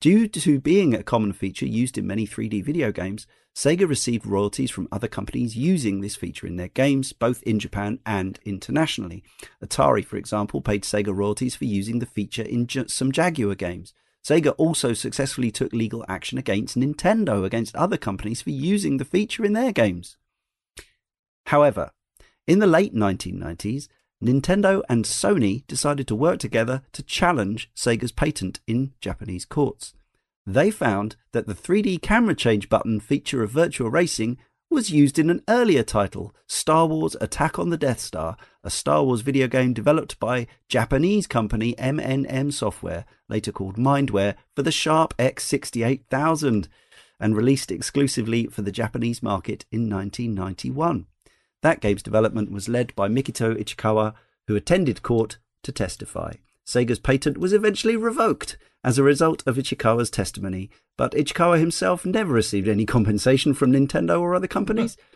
Due to being a common feature used in many 3D video games, Sega received royalties from other companies using this feature in their games, both in Japan and internationally. Atari, for example, paid Sega royalties for using the feature in some Jaguar games. Sega also successfully took legal action against Nintendo against other companies for using the feature in their games. However, in the late 1990s, Nintendo and Sony decided to work together to challenge Sega's patent in Japanese courts. They found that the 3D camera change button feature of Virtua Racing was used in an earlier title, Star Wars Attack on the Death Star, a Star Wars video game developed by Japanese company MNM Software, later called Mindware, for the Sharp X68000 and released exclusively for the Japanese market in 1991. That game's development was led by Mikito Ichikawa, who attended court to testify. Sega's patent was eventually revoked as a result of Ichikawa's testimony, but Ichikawa himself never received any compensation from Nintendo or other companies. [laughs]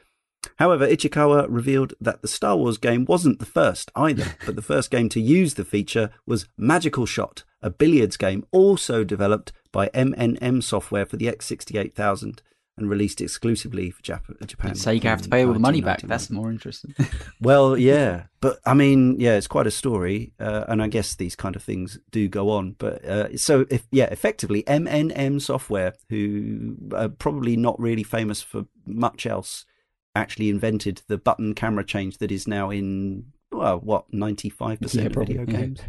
However, Ichikawa revealed that the Star Wars game wasn't the first either, [laughs] but the first game to use the feature was Magical Shot, a billiards game also developed by MNM Software for the X68000 and released exclusively for Jap- Japan. So you have to pay all the money back. That's more interesting. [laughs] well, yeah, [laughs] but I mean, yeah, it's quite a story, uh, and I guess these kind of things do go on. But uh, so, if yeah, effectively, MNM Software, who are probably not really famous for much else, actually invented the button camera change that is now in well, what ninety five percent of video games.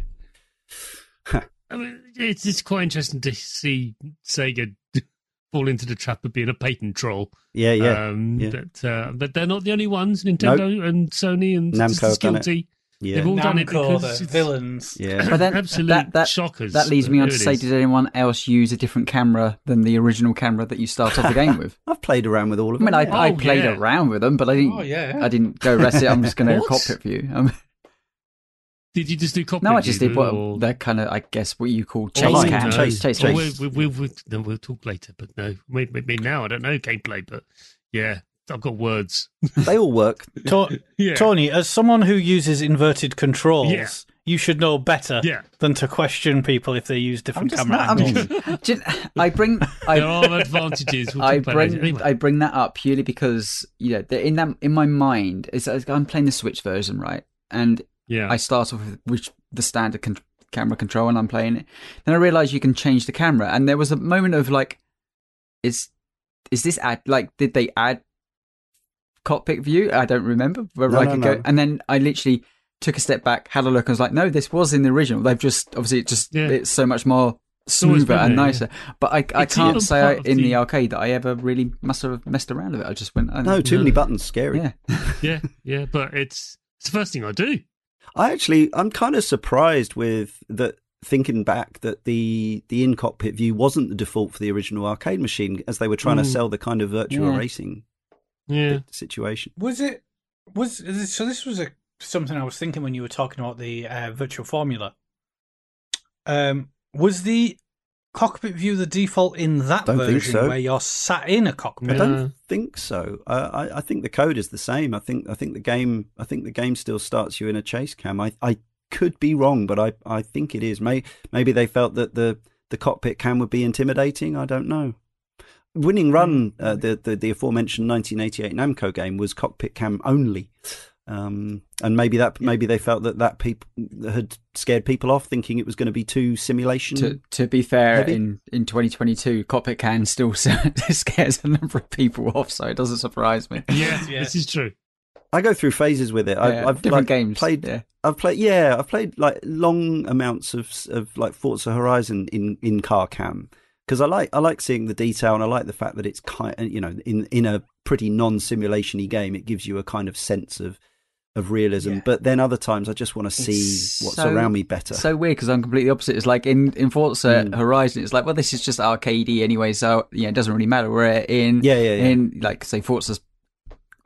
I mean, it's it's quite interesting to see Sega fall into the trap of being a patent troll. Yeah, yeah. Um, yeah. But, uh, but they're not the only ones. Nintendo nope. and Sony and Namco guilty. Yeah. They've all Namco, done it because the villains. Yeah, [laughs] but then absolute that, that, shockers. That leads me on to say, did anyone else use a different camera than the original camera that you started the game with? [laughs] I've played around with all of them. I mean, I, I played yeah. around with them, but I didn't. Oh, yeah. I didn't go rest it. I'm just going [laughs] to cockpit view. Um, did you just do cockpit? No, I just did what or... that kind of, I guess, what you call oh, chase oh, cam. No. Chase, chase, chase. Well, we, we, we, no, we'll talk later, but no, maybe now I don't know gameplay, but yeah, I've got words. [laughs] they all work. yeah. Tony, as someone who uses inverted controls, yeah. you should know better Yeah. than to question people if they use I'm different camera not, I'm angles. just, do you- I bring There I, are advantages. We'll I talk about later. bring Anyway. I bring that up purely because you know in that in my mind is I'm playing the Switch version right, and yeah. I start off with which the standard con- camera control and I'm playing it. Then I realized you can change the camera, and there was a moment of like, is is this add like did they add cockpit view? I don't remember whether No, I no, could no. go, and then I literally took a step back, had a look, and was like, no, this was in the original. They've just obviously it just Yeah. it's so much more smoother and there, nicer. But I I It's can't say I, in the... the- arcade that I ever really must have messed around with it. I just went, oh, No, too many buttons, scary. yeah. [laughs] yeah, yeah, but it's it's the first thing I do. I actually, I'm kind of surprised with that. Thinking back, that the the in cockpit view wasn't the default for the original arcade machine, as they were trying to Mm. sell the kind of virtual Yeah. racing Yeah, situation. Was it? Was so? This was a something I was thinking when you were talking about the uh, virtual formula. Um, was the cockpit view the default in that Don't version so. where you're sat in a cockpit? I don't think so. Uh, I, I think the code is the same. I think I think the game I think the game still starts you in a chase cam. I, I could be wrong, but I, I think it is. May, maybe they felt that the, the cockpit cam would be intimidating. I don't know. Winning Run, uh, the, the the aforementioned 1988 Namco game, was cockpit cam only, um, and maybe that maybe they felt that that people had scared people off, thinking it was going to be too simulation. To to be fair, Heavy? in in 2022, cockpit can still [laughs] scares a number of people off, so it doesn't surprise me. yeah, Yeah. [laughs] this is true. I go through phases with it. I, Yeah, I've different like, games. played yeah. I've played, yeah, I've played like long amounts of of like Forza Horizon in in car cam because I like I like seeing the detail and I like the fact that it's kind, you know, in in a pretty non simulationy game, it gives you a kind of sense of of realism. Yeah. But then other times, I just want to see It's what's so- around me better. So weird because I'm completely opposite. It's like in in Forza Mm. Horizon, it's like, well, this is just arcadey anyway, so yeah, it doesn't really matter. Where in yeah, yeah, yeah. in like say Forza's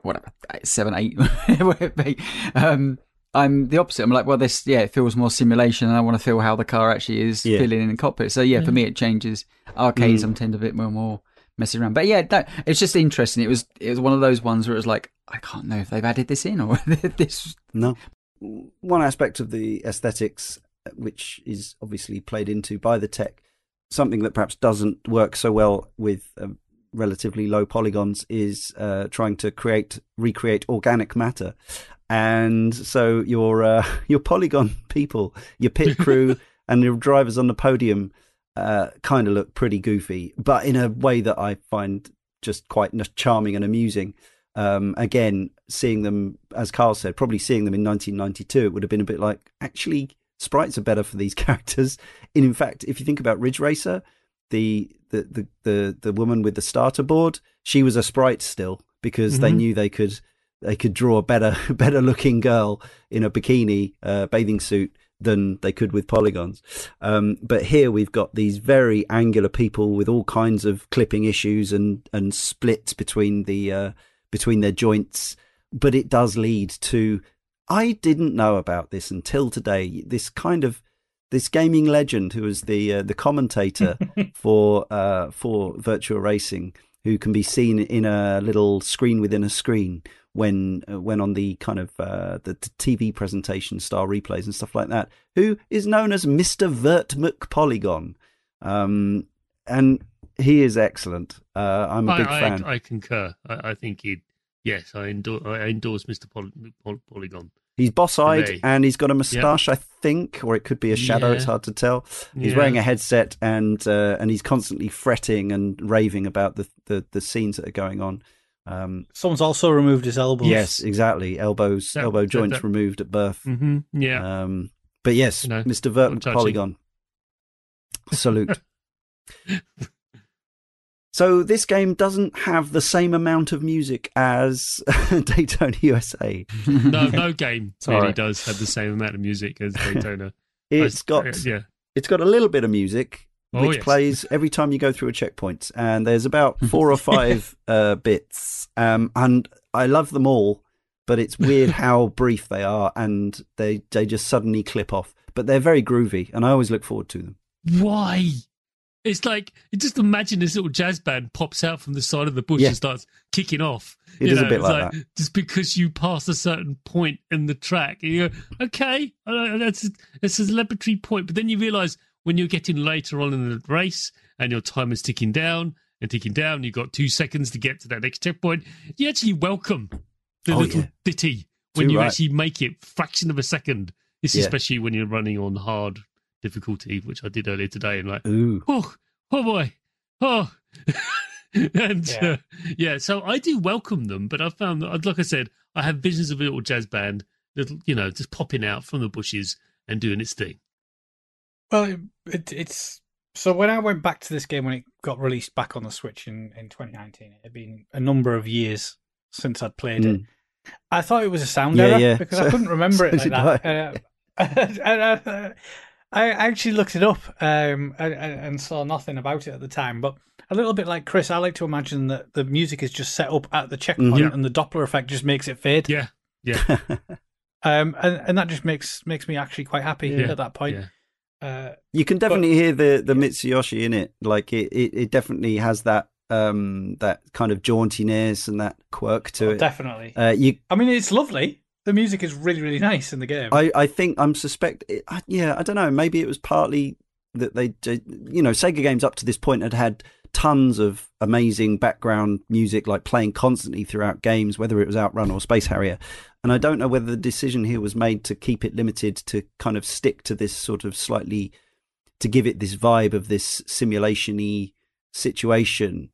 whatever seven eight, [laughs] whatever it be, um, I'm the opposite. I'm like, well, this yeah, it feels more simulation, and I want to feel how the car actually is Yeah. feeling in the cockpit. So yeah, for me, it changes. Arcades, Mm. I'm tend a bit more more messing around. But yeah, that, it's just interesting. It was it was one of those ones where it was like, I can't know if they've added this in or [laughs] this. No. One aspect of the aesthetics, which is obviously played into by the tech, something that perhaps doesn't work so well with um, relatively low polygons, is uh, trying to create recreate organic matter. And so your uh, [laughs] your polygon [laughs] people, your pit crew, and your drivers on the podium uh, kind of look pretty goofy, but in a way that I find just quite charming and amusing. Um, again, seeing them, as Karl said, probably seeing them in 1992, it would have been a bit like, actually, sprites are better for these [laughs] characters. And in fact, if you think about Ridge Racer, the the the the, the woman with the starter board, she was a sprite still because they Mhm. knew they could they could draw a better [laughs] better looking girl in a bikini uh, bathing suit than they could with polygons. Um, but here we've got these very angular people with all kinds of clipping issues and and splits between the uh, between their joints. But it does lead to I didn't know about this until today. This kind of this gaming legend who is the uh, the commentator [laughs] for uh, for virtual racing, who can be seen in a little screen within a screen when uh, when on the kind of uh, the TV presentation style replays and stuff like that, who is known as Mister Vert McPolygon, um, and he is excellent. Uh, I'm a I, big I, fan. I concur. I, I think he. Yes, I endorse. I endorse Mr. Poly, Poly, Polygon. He's boss-eyed Today. and he's got a moustache, I think, or it could be a shadow. It's hard to tell. He's Yeah. wearing a headset and uh, and he's constantly fretting and raving about the, the, the scenes that are going on. Um, Someone's also removed his elbows. yes, exactly. Elbows, That- elbow that- joints that- removed at birth. hmm Yeah. Um, but yes, You know, Mr. Vert. Polygon. Salute. [laughs] so this game doesn't have the same amount of music as [laughs] Daytona USA. no, no [laughs] game Sorry. really does have the same amount of music as [laughs] Daytona. It's I- got yeah. it's got a little bit of music Oh, which yes. plays every time you go through a checkpoint and there's about four or five uh, bits um, and i love them all but it's weird how brief they are and they they just suddenly clip off but they're very groovy and i always look forward to them Why? It's like just imagine this little jazz band pops out from the side of the bush Yeah. and starts kicking off. It You is a bit it's like that. Just because you pass a certain point in the track, you go, okay, that's that's a celebratory point. But then you realise when you're getting later on in the race and your time is ticking down and ticking down, you've got two seconds to get to that next checkpoint. You actually welcome the Oh, little yeah. ditty when Too you right. actually make it fraction of a second. This Yeah. especially when you're running on hard difficulty, which I did earlier today, and like Ooh. oh, oh boy, oh. [laughs] and Yeah. uh, yeah, so I do welcome them, but I found that, like I said, I have visions of a little jazz band, little, you know, just popping out from the bushes and doing its thing. Well, it, it, it's so when I went back to this game when it got released back on the Switch in, in 2019, it had been a number of years since I'd played it. Mm. I thought it was a sound Yeah, error yeah. because So- I couldn't remember it [laughs] like did that. Uh, [laughs] and I, I actually looked it up um, and, and saw nothing about it at the time. But a little bit like Chris, I like to imagine that the music is just set up at the checkpoint, Mhm. And the Doppler effect just makes it fade. Yeah, yeah, [laughs] Um, and, and that just makes makes me actually quite happy Yeah. at that point. yeah. Uh, You can definitely hear the the Mitsuyoshi in it. Like it, it, it definitely has that um that kind of jauntiness and that quirk to oh, it. definitely. Uh, you, I mean, it's lovely. The music is really, really nice in the game. I, I think I'm suspect. Yeah, I don't know. Maybe it was partly that they, you know, Sega games up to this point had had tons of amazing background music, like playing constantly throughout games, whether it was Outrun or Space Harrier. And I don't know whether the decision here was made to keep it limited to kind of stick to this sort of slightly to give it this vibe of this simulation-y situation.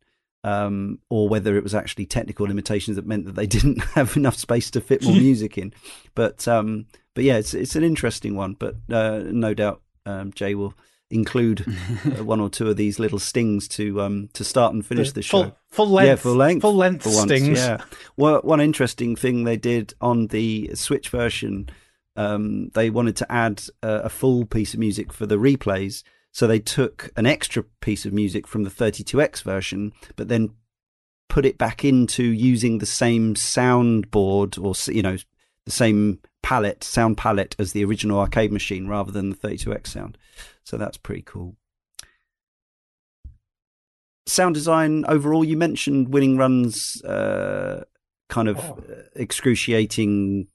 Um, or whether it was actually technical limitations that meant that they [laughs] didn't have enough space to fit more [laughs] music in. But um, but yeah, it's it's an interesting one. But uh, no doubt um, Jay will include [laughs] uh, one or two of these little stings to um to start and finish the, full, show. full length, yeah, full length, full length for once, stings. Yeah. Well, one interesting thing they did on the Switch version, um, they wanted to add uh, a full piece of music for the replays. So they took an extra piece of music from the 32X version, but then put it back into using the same soundboard or you know the same palette, sound palette as the original arcade machine rather than the 32X sound. So that's pretty cool. Sound design overall, you mentioned Winning Run's uh, kind of Oh. uh, excruciating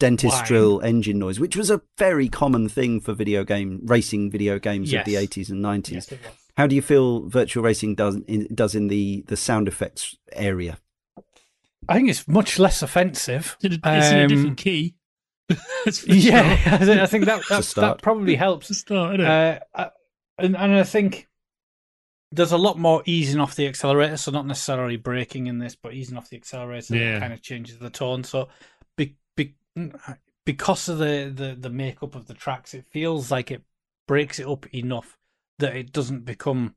dentist Whine. drill engine noise, which was a very common thing for video game racing video games of the 80s and 90s. Yes. How do you feel virtual racing does in, does in the, the sound effects area? I think it's much less offensive. It's in a, in a Um, different key. [laughs] Yeah, sure. [laughs] I think that that, that probably helps. It's a start, isn't it? Uh, and, and I think there's a lot more easing off the accelerator, so not necessarily braking in this, but easing off the accelerator Yeah. kind of changes the tone. So be, be, Mm, because of the, the, the makeup of the tracks, it feels like it breaks it up enough that it doesn't become,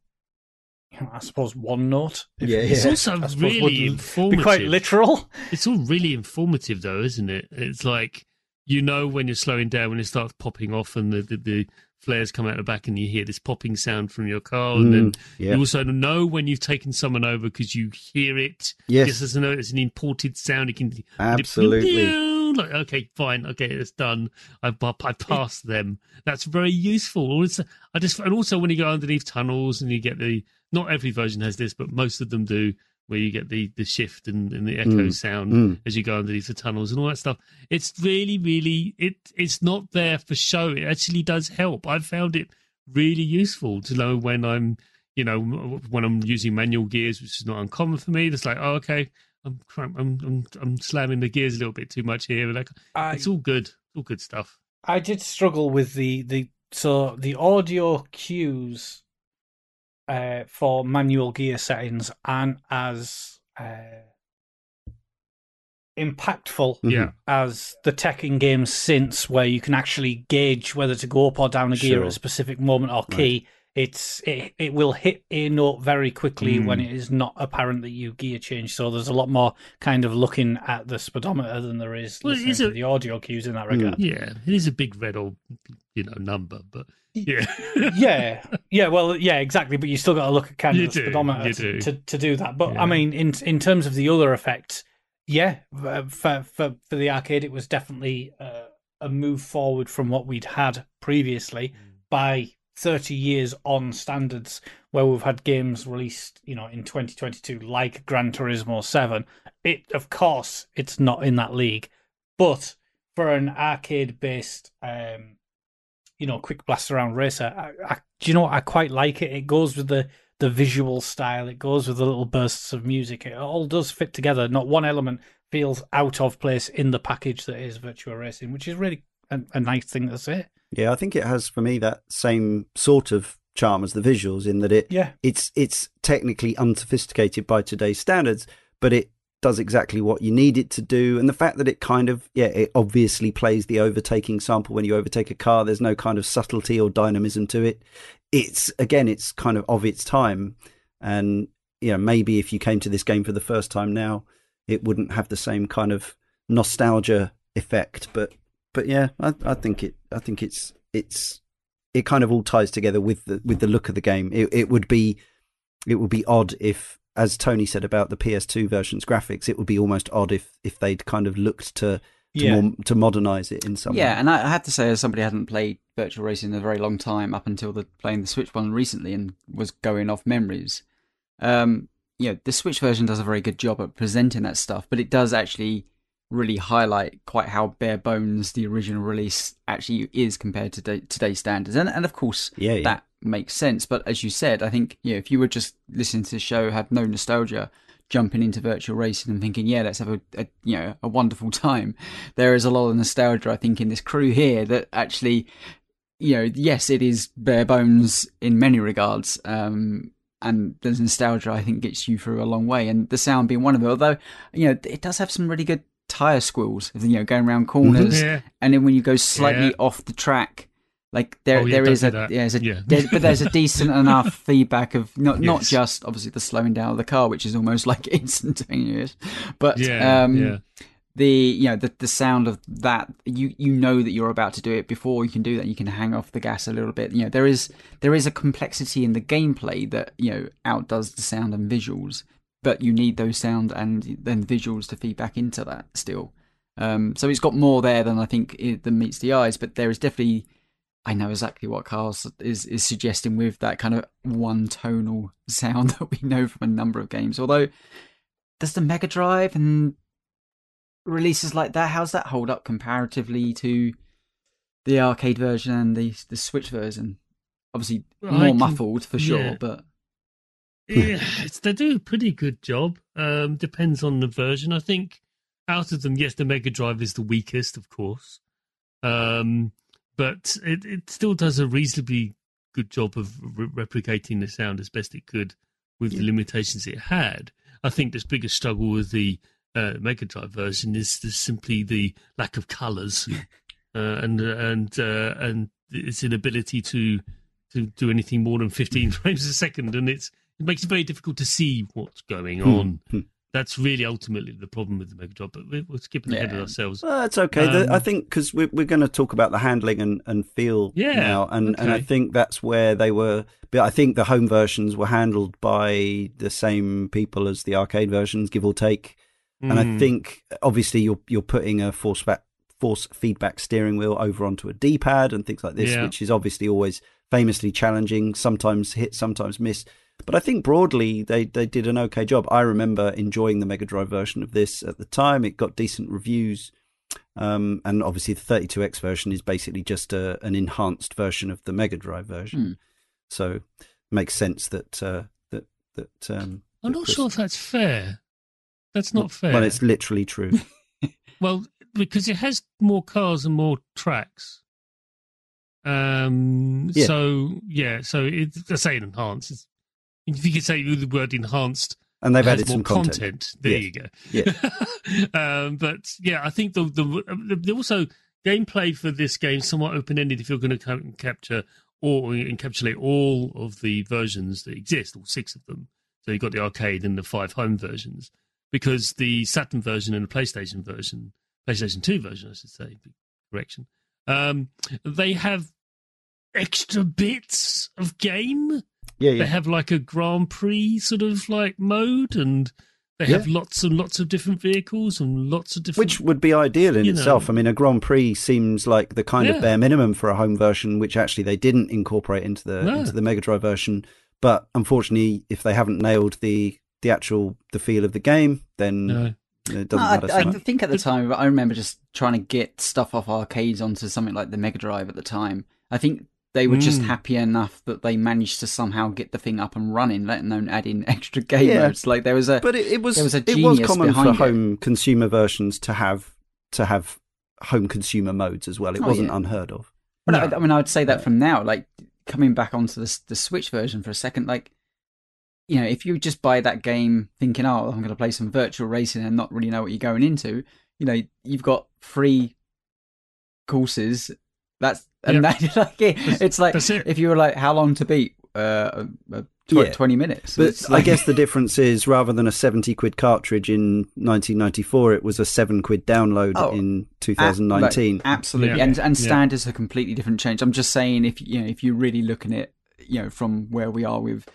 I suppose, one note. Yeah, it's yeah. also really would be quite literal. It's all really informative, though, isn't it? It's like you know when you're slowing down when it starts popping off and the, the, the flares come out the back and you hear this popping sound from your car, and then Mm, yeah. you also know when you've taken someone over because you hear it. Yes. Just as it's an imported sound. It can Absolutely. Like, okay, fine, okay, it's done. I've I passed them. That's very useful. It's, I just and also when you go underneath tunnels and you get the not every version has this, but most of them do, where you get the the shift and, and the echo Mm, sound mm. as you go underneath the tunnels and all that stuff. It's really, really it. It's not there for show. It actually does help. I've found it really useful to know when I'm, you know, when I'm using manual gears, which is not uncommon for me. It's like, oh, okay, I'm cramp- I'm I'm, I'm slamming the gears a little bit too much here. Like, I, it's all good, all good stuff. I did struggle with the the so the audio cues uh, for manual gear settings aren't as uh, impactful Mhm. Yeah, as the tech in games since, where you can actually gauge whether to go up or down a gear Sure. at a specific moment or key. It's it, it will hit a note very quickly Mm. when it is not apparent that you gear change. So there's a lot more kind of looking at the speedometer than there is Well, listening is to a- the audio cues in that Mm. regard. yeah. It is a big red old, you know, number, but yeah, yeah, yeah, well, yeah, exactly. But you still got to look at kind You of the do, speedometer to, do. to to do that. But Yeah. I mean, in in terms of the other effects, yeah, uh, for for for the arcade, it was definitely uh, a move forward from what we'd had previously Mm. by thirty years on standards. where we've had games released, you know, in 2022 like Gran Turismo 7. It, of course, it's not in that league, but for an arcade-based, um, you know, quick blast around racer, I, I, do you know what? I quite like it. It goes with the the visual style. It goes with the little bursts of music. It all does fit together. Not one element feels out of place in the package that is Virtua Racing, which is really a, a nice thing to say. Yeah, I think it has for me that same sort of charm as the visuals in that it Yeah, it's it's technically unsophisticated by today's standards, but it does exactly what you need it to do. And the fact that it kind of yeah, it obviously plays the overtaking sample when you overtake a car. There's no kind of subtlety or dynamism to it. It's again, it's kind of of its time. And you know, maybe if you came to this game for the first time now, it wouldn't have the same kind of nostalgia effect. But but yeah, I, I think it I think it's it's it kind of all ties together with the with the look of the game. It, it would be it would be odd if, as Tony said about the PS2 version's graphics, it would be almost odd if if they'd kind of looked to to, Yeah. more, to modernize it in some way. Yeah, way. and I I have to say, as somebody who hadn't played virtual racing in a very long time, up until the playing the Switch one recently, and was going off memories, um, you know, the Switch version does a very good job at presenting that stuff, but it does actually really highlight quite how bare bones the original release actually is compared to today, today's standards, and and of course Yeah, yeah. that makes sense. But as you said, I think you know, if you were just listening to the show, had no nostalgia, jumping into virtual racing and thinking, yeah, let's have a, a you know a wonderful time. [laughs] There is a lot of nostalgia, I think, in this crew here that actually, you know, yes, it is bare bones in many regards. Um, and the nostalgia, I think, gets you through a long way, and the sound being one of it. Although, you know, it does have some really good tire squeals, you know, going around corners, Yeah. and then when you go slightly Yeah. off the track, like there Oh, yeah, there is a that. there's a Yeah. there- but there's a decent [laughs] enough feedback of not not just obviously the slowing down of the car, which is almost [laughs] like instantaneous, but Yeah, um, yeah. the you know the the sound of that you you know that you're about to do it before you can do that you can hang off the gas a little bit you know there is there is a complexity in the gameplay that you know outdoes the sound and visuals but you need those sound and then visuals to feed back into that still um so it's got more there than i think it, than meets the eyes but there is definitely I know exactly what Karl's is, is suggesting with that kind of one tonal [laughs] sound that we know from a number of games. Although, does the Mega Drive and releases like that, how's that hold up comparatively to the arcade version and the the Switch version? Obviously, I more can- muffled for sure, yeah. but Yeah, it's, they do a pretty good job. Um, depends on the version. I think out of them, yes, the Mega Drive is the weakest, of course, um, but it, it still does a reasonably good job of re- replicating the sound as best it could with the limitations it had. I think this biggest struggle with the uh, Mega Drive version is, is simply the lack of colours [laughs] uh, and and uh, and its inability to to do anything more than 15 [laughs] frames a second, and it's it makes it very difficult to see what's going on. Hmm. That's really ultimately the problem with the Mega Drive. But we're, we're skipping ahead of ourselves. Well, that's okay. The- I Um, think because we're, we're going to talk about the handling and, and feel Yeah, now, and, and I think that's where they were. But I think the home versions were handled by the same people as the arcade versions, give or take. And I Mm. think obviously you're you're putting a force back, force feedback steering wheel over onto a D pad and things like this, Yeah. which is obviously always famously challenging. Sometimes hit, sometimes miss. But I think broadly they, they did an okay job. I remember enjoying the Mega Drive version of this at the time. It got decent reviews. Um, and obviously the 32X version is basically just a, an enhanced version of the Mega Drive version. Hmm. So it makes sense that uh, that that um, I'm that not Chris- sure if that's fair. That's not fair. Well, it's literally true. [laughs] Well, because it has more cars and more tracks. Um. Yeah. So yeah. So it's I say enhanced. It's, if you could say the word enhanced, And they've added some content. There Yes. you go. Yeah. [laughs] um, but yeah, I think the, the the the also gameplay for this game is somewhat open ended. If you're going to ca- capture or encapsulate all of the versions that exist, all six of them, so you've got the arcade and the five home versions, because the Saturn version and the PlayStation version, PlayStation Two version, I should say, correction, um, they have extra bits of game Yeah, they have like a Grand Prix sort of like mode, and they have lots and lots of different vehicles and lots of different. Which would be ideal in itself. know. I mean, a Grand Prix seems like the kind Yeah. of bare minimum for a home version, which actually they didn't incorporate into the No. into the Mega Drive version. but unfortunately, if they haven't nailed the the actual the feel of the game, then No. it doesn't No, matter I, I think at the time, I remember just trying to get stuff off arcades onto something like the Mega Drive at the time. I think they were just Mm. happy enough that they managed to somehow get the thing up and running, let alone add in [laughs] extra game Yeah. modes. Like there was a But it, it was there was a it was genius common for it. home consumer versions to have to have home consumer modes as well. It Oh, wasn't yeah. unheard of. But No. I, I mean, I would say that from now, like coming back onto the the Switch version for a second, like you know, if you just buy that game thinking, "Oh, I'm going to play some virtual racing," and not really know what you're going into, you know, you've got free courses. That's and that [laughs] like it, it's like if you were like, "How long to beat?" Uh, uh, tw- Yeah. twenty minutes. But It's I guess the difference is rather than a 70 quid cartridge in 1994, it was a 7 quid download Oh, in A- 2019. like, absolutely, Yeah. and and Yeah. standards are completely different change. I'm just saying, if you know, if you're really looking at you know from where we are with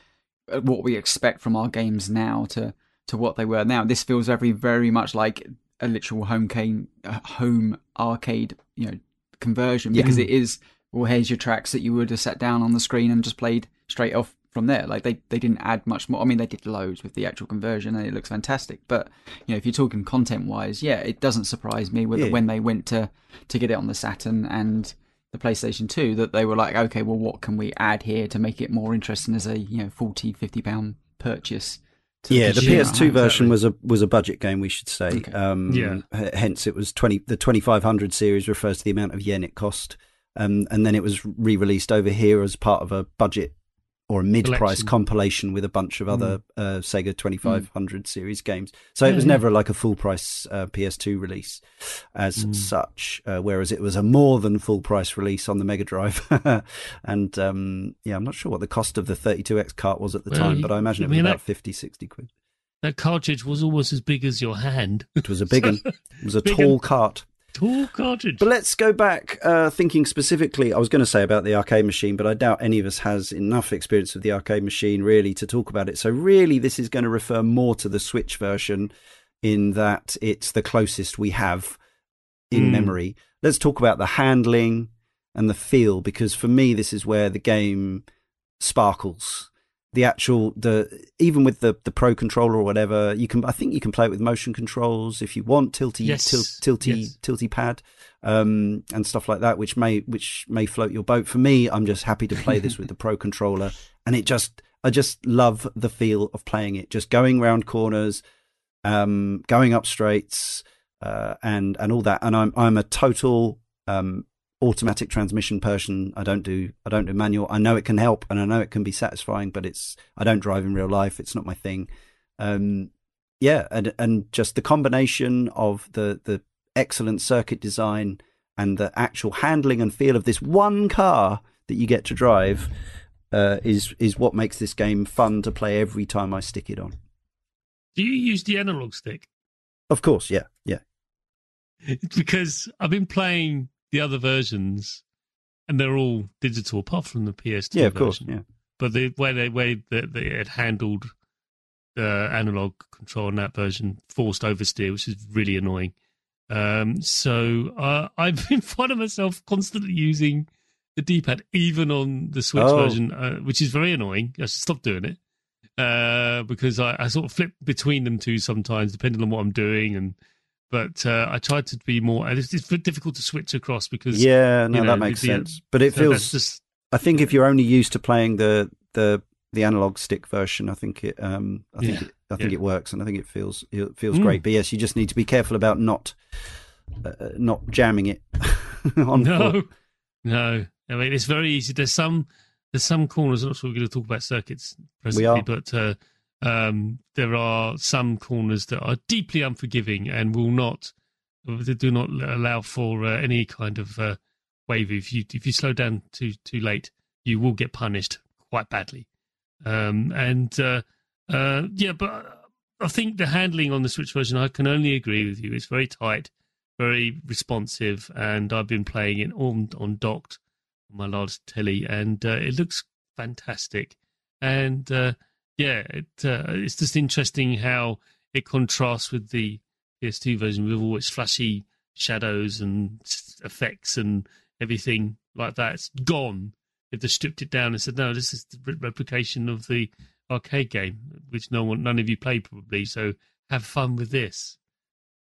uh, what we expect from our games now to to what they were now, this feels very very much like a literal home game, uh, home arcade, you know, conversion Yeah. because it is. Well, here's your tracks that you would have sat down on the screen and just played straight off from there. Like they, they didn't add much more. I mean, they did loads with the actual conversion, and it looks fantastic. But you know, if you're talking content wise, yeah, it doesn't surprise me with Yeah. when they went to to get it on the Saturn and the PlayStation 2 that they were like, okay, well, what can we add here to make it more interesting as a you know 40, 50 pound purchase? Yeah, the consumer PS2 home? version was a was a budget game, we should say. Okay. Um, Yeah. Hence, it was twenty. The twenty five hundred series refers to the amount of yen it cost, um, and then it was re released over here as part of a budget or a mid price Collection. compilation with a bunch of other uh, Sega twenty five hundred series games. So it was never like a full price uh, PS2 release as Mm. such, uh, whereas it was a more than full price release on the Mega Drive. [laughs] and um, yeah, I'm not sure what the cost of the 32X cart was at the Well, time, but I imagine it was mean, about that- 50, 60 quid. That cartridge was almost as big as your hand. It was a big [laughs] one. It was a Big tall un. cart. Tall cartridge. But let's go back, uh, thinking specifically. I was going to say about the arcade machine, but I doubt any of us has enough experience of the arcade machine really to talk about it. So really, this is going to refer more to the Switch version, in that it's the closest we have in Mm. memory. Let's talk about the handling and the feel, because for me, this is where the game sparkles. The actual the even with the the pro controller or whatever you can I think you can play it with motion controls if you want tilty Yes. til, tilty Yes. tilty pad um, and stuff like that, which may which may float your boat. For me, I'm just happy to play this with the [laughs] Pro controller, and it just I just love the feel of playing it. Just going round corners, um, going up straights, uh, and and all that. And I'm I'm a total um, automatic transmission person. I don't do I don't do manual. I know it can help, and I know it can be satisfying, but it's I don't drive in real life. It's not my thing. Um, yeah, and and just the combination of the the excellent circuit design and the actual handling and feel of this one car that you get to drive uh, is is what makes this game fun to play every time I stick it on. Do you use the analog stick? Of course, yeah, yeah. because I've been playing the other versions, and they're all digital, apart from the PS2 Yeah, of course, version. yeah. But the way they way that they had handled the analog control on that version forced oversteer, which is really annoying. Um, so uh, [laughs] I've been finding myself constantly using the D-pad, even on the Switch Oh. version, uh, which is very annoying. I should stop doing it uh, because I, I sort of flip between them two sometimes, depending on what I'm doing. And but uh, I tried to be more. It's, it's difficult to switch across because Yeah, no, you know, that makes the- sense. But it so feels. just I think if you're only used to playing the the the analog stick version, I think it um I think Yeah, it, I think yeah. it works, and I think it feels it feels Mm. great. But yes, you just need to be careful about not uh, not jamming it [laughs] on. no, no. I mean, it's very easy. There's some there's some corners. I'm not sure we're going to talk about circuits presently, are. but uh, um, there are some corners that are deeply unforgiving and will not they do not allow for uh, any kind of uh, wave. If you if you slow down too too late, you will get punished quite badly. Um, and uh, uh, yeah, but I think the handling on the Switch version, I can only agree with you. It's very tight, very responsive, and I've been playing it on on docked on my large telly, and uh, it looks fantastic. And uh, yeah, it uh, it's just interesting how it contrasts with the PS2 version with all its flashy shadows and effects and everything like that. It's gone if they stripped it down and said, no, this is the replication of the arcade game, which no one, none of you played probably. So have fun with this.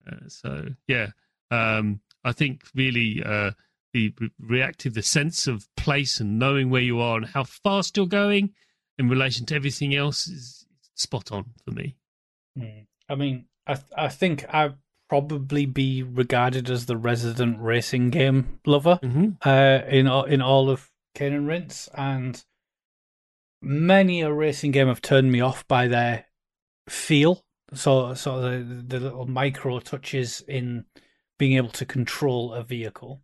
Uh, so yeah, um, I think really uh, the reactive, the sense of place and knowing where you are and how fast you're going in relation to everything else is spot on for me. Hmm. I mean, I I think I'd probably be regarded as the resident racing game lover mm-hmm. uh, in in all of Cane and Rinse, and many a racing game have turned me off by their feel. So, so the the little micro touches in being able to control a vehicle.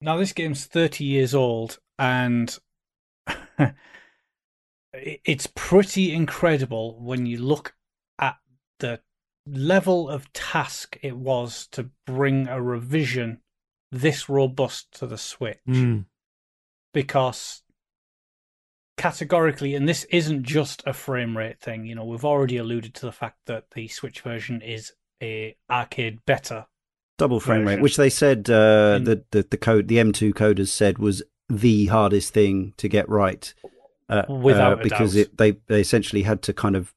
Now, this game's thirty years old, and [laughs] it's pretty incredible when you look at the level of task it was to bring a revision this robust to the Switch. Mm. Because categorically, and this isn't just a frame rate thing, you know, we've already alluded to the fact that the Switch version is a arcade better. Double frame version. rate, which they said uh, In... the, the the code the M2 coders said was the hardest thing to get right. Uh, Without uh, because it, they they essentially had to kind of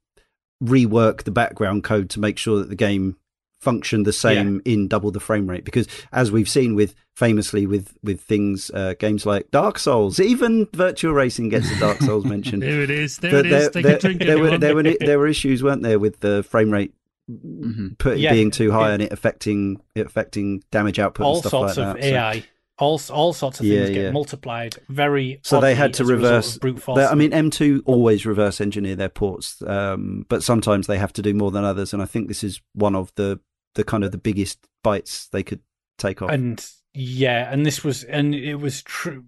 rework the background code to make sure that the game functioned the same yeah. in double the frame rate because as we've seen with famously with with things uh, games like Dark Souls even virtual racing gets a Dark Souls mention [laughs] there it is there it is there, there, there were there were there were issues weren't there with the frame rate mm-hmm. put, yeah. being too high and it affecting it affecting damage output all and stuff sorts like of that, AI so all all sorts of things yeah, get yeah. multiplied very. So they had to reverse. Brute force. I mean, M2 always reverse engineer their ports, um, but sometimes they have to do more than others, and I think this is one of the the kind of the biggest bites they could take off. And yeah, and this was and it was true.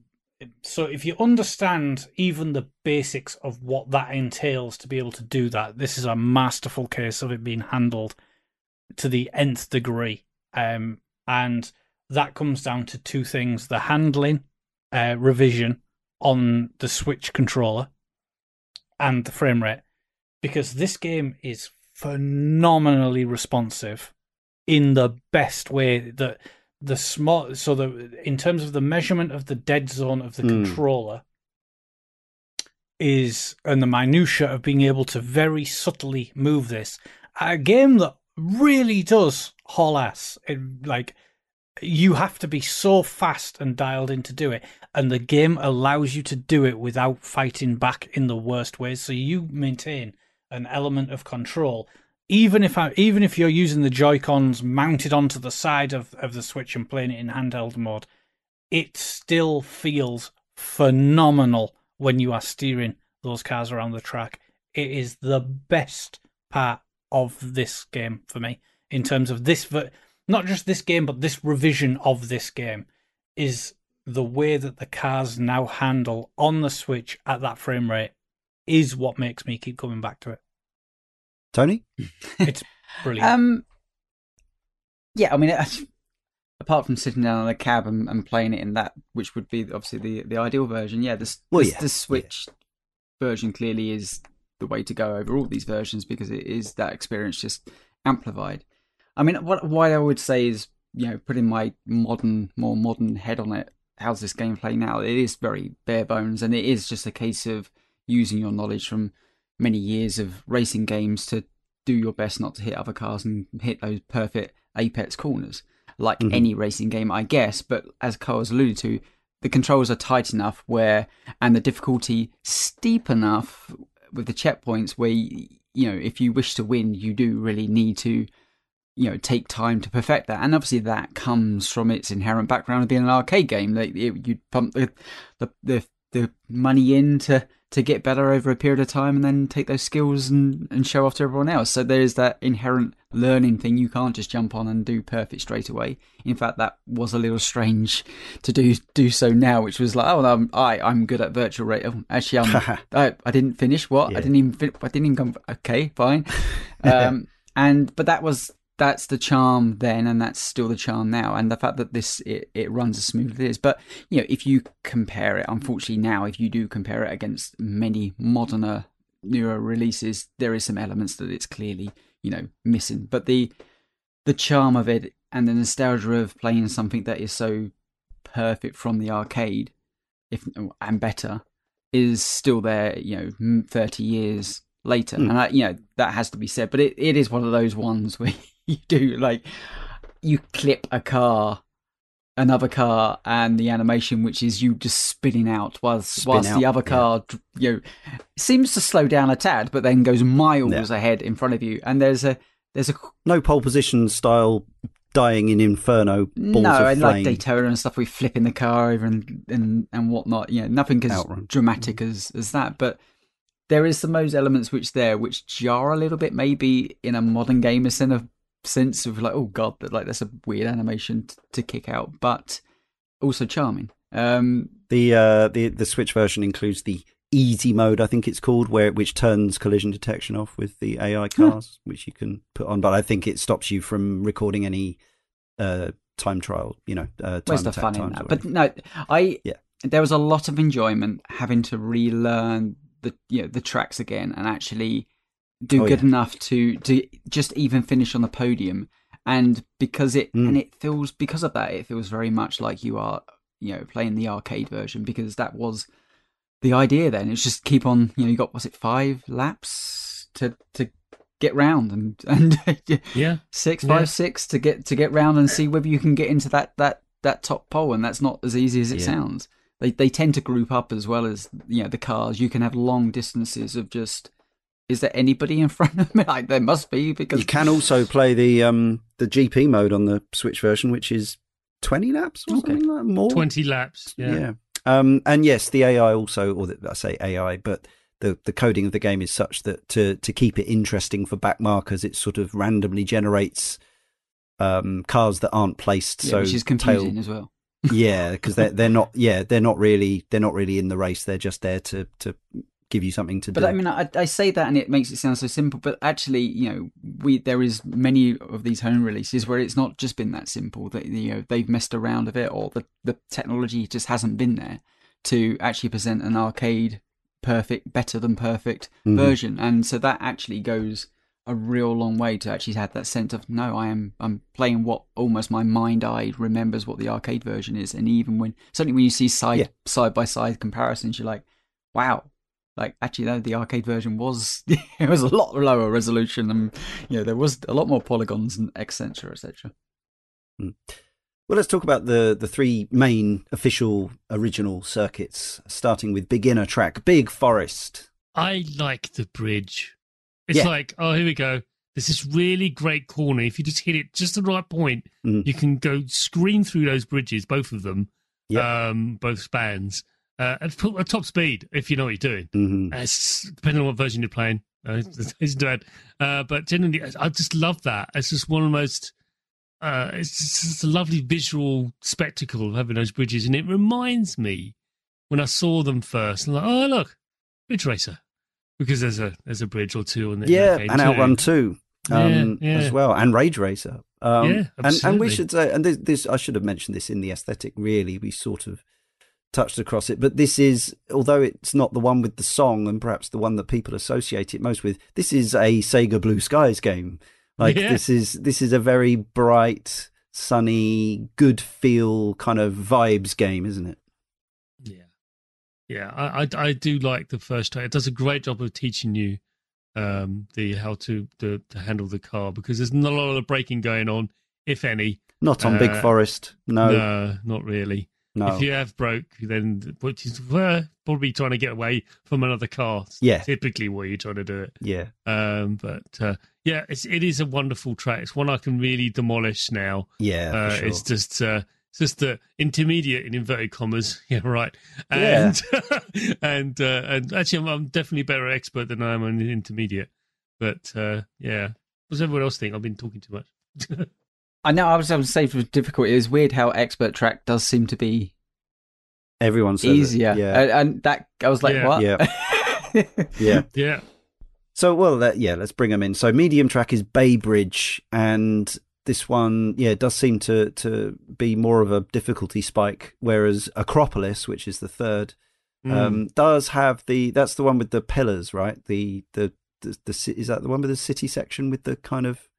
So if you understand even the basics of what that entails to be able to do that, this is a masterful case of it being handled to the nth degree. Um, and that comes down to two things the handling uh, revision on the Switch controller and the frame rate. Because this game is phenomenally responsive in the best way that the small so the in terms of the measurement of the dead zone of the mm. controller is and the minutia of being able to very subtly move this a game that really does haul ass it, like you have to be so fast and dialed in to do it and the game allows you to do it without fighting back in the worst ways. So you maintain an element of control even if I, even if you're using the joy cons mounted onto the side of, of the switch and playing it in handheld mode it still feels phenomenal when you are steering those cars around the track. It is the best part of this game for me in terms of this not just this game, but this revision of this game is the way that the cars now handle on the Switch at that frame rate is what makes me keep coming back to it. Tony, [laughs] it's brilliant. um, yeah, I mean, apart from sitting down in a cab and, and, playing it in that, which would be obviously the the ideal version, yeah, this well, this, yeah, the Switch yeah. version clearly is the way to go over all these versions because it is that experience just amplified. I mean, what why I would say is, you know, putting my modern, more modern head on it. How's this gameplay now? It is very bare bones, and it is just a case of using your knowledge from many years of racing games to do your best not to hit other cars and hit those perfect apex corners, like mm-hmm. any racing game, I guess. But as Karl's alluded to, the controls are tight enough where, and the difficulty steep enough with the checkpoints where, you know, if you wish to win, you do really need to you know take time to perfect that and obviously that comes from its inherent background of being an arcade game that you pump the, the the the money in to to get better over a period of time and then take those skills and, and show off to everyone else. So there's that inherent learning thing. You can't just jump on and do perfect straight away. In fact, that was a little strange to do do so now, which was like, oh, I'm, I I'm good at virtual rate. Oh, actually, I'm, [laughs] I I didn't finish. What? Yeah. I didn't even I didn't even come. Okay, fine. [laughs] Um, and but that was that's the charm then and that's still the charm now and the fact that this it, it runs as smooth as it is but you know if you compare it unfortunately now if you do compare it against many moderner newer releases there is some elements that it's clearly you know missing but the the charm of it and the nostalgia of playing something that is so perfect from the arcade if and better, is still there. You know, thirty years later, Mm. and I, you know that has to be said. But it, it is one of those ones [laughs] where you do like you clip a car another car and the animation which is you just spinning out whilst Spin whilst the other car you know seems to slow down a tad but then goes miles ahead in front of you and there's a there's a No pole position style dying in inferno balls no of and like Daytona and stuff we flipping the car over and and and whatnot you know nothing as Outrun. dramatic mm. as as that but there is some of those elements which there which jar a little bit maybe in a modern gamer in a sense of like oh god that like that's a weird animation t- to kick out but also charming um The uh, the the Switch version includes the easy mode, I think it's called, where which turns collision detection off with the AI cars, which you can put on. But I think it stops you from recording any uh, time trial. You know, uh, time attack fun times that but no i Yeah. there was a lot of enjoyment having to relearn the you know the tracks again and actually do Oh, good yeah. enough to to just even finish on the podium and because it Mm. and it feels because of that it feels very much like you are you know playing the arcade version because that was the idea then it's just keep on you know you got was it five laps to to get round and [laughs] and Yeah. six Yeah. six to get to get round and see whether you can get into that that that top pole and that's not as easy as it Yeah. sounds they they tend to group up as well as you know the cars you can have long distances of just is there anybody in front of me [laughs] like there must be because You can also play the um the GP mode on the Switch version, which is twenty laps or Okay. something like more. 20 laps. Yeah. Yeah. Um, and yes, the AI also, or the, I say AI, but the, the coding of the game is such that to, to keep it interesting for back markers, it sort of randomly generates um, cars that aren't placed. yeah, so which is tail- confusing as well yeah, because they're they're not. Yeah, they're not really. They're not really in the race. They're just there to to give you something to but do. But I mean, I, I say that and it makes it sound so simple, but actually, you know, we there is many of these home releases where it's not just been that simple. That you know they've messed around a bit, or the the technology just hasn't been there to actually present an arcade perfect, better than perfect Mhm. version, and so that actually goes a real long way to actually have that sense of no, I am I'm playing what almost my mind eye remembers what the arcade version is, and even when certainly when you see side Yeah. side by side comparisons, you're like, wow, like actually though the arcade version was [laughs] it was a lot lower resolution and you know there was a lot more polygons and etc etc Well, let's talk about the the three main official original circuits, starting with beginner track, Big Forest. I like the bridge. It's Yeah. like, oh, here we go. This is really great corner. If you just hit it just the right point, Mhm. you can go scream through those bridges, both of them, Yeah. um, both spans, uh, at, full- at top speed if you know what you're doing. hmm Uh, depending on what version you're playing. Uh, it's bad. Uh, but generally, I- I just love that. It's just one of the most. Uh, it's just a lovely visual spectacle of having those bridges, and it reminds me when I saw them first. I'm like, oh look, Bridge Racer, because there's a there's a bridge or two on the Yeah, game and too. Outrun Two um, Yeah, yeah. as well, and Rage Racer. Um, Yeah, and and we should say, and this, this I should have mentioned this in the aesthetic. Really, we sort of touched across it, but this is although it's not the one with the song, and perhaps the one that people associate it most with. This is a Sega Blue Skies game. Like Yeah. this is this is a very bright, sunny, good feel kind of vibes game, isn't it? Yeah, yeah. I, I I do like the first track. It does a great job of teaching you um the how to to, to handle the car because there's not a lot of braking going on, if any. Not on Big Uh, Forest. No, no not really. No. If you have broke, then which is uh, probably trying to get away from another car. Yeah. typically where you're trying to do it. yeah. Um, but uh, yeah, it's it is a wonderful track. It's one I can really demolish now. Yeah, uh, sure. It's just uh, it's just the intermediate in inverted commas. [laughs] Yeah, right. Yeah. And [laughs] and uh, and actually, I'm, I'm definitely a better expert than I am on intermediate. But uh, yeah, what does everyone else think? I've been talking too much. [laughs] I know I was going to say for difficult it is weird how expert track does seem to be Everyone says it. easier Yeah, and, and that I was like Yeah. what Yeah. [laughs] yeah. yeah, So, well, that, yeah, let's bring them in. So, medium track is Bay Bridge, and this one, yeah, does seem to to be more of a difficulty spike, whereas Acropolis, which is the third, Mm. um, does have the that's the one with the pillars, right? The the the, the ci- is that the one with the city section with the kind of it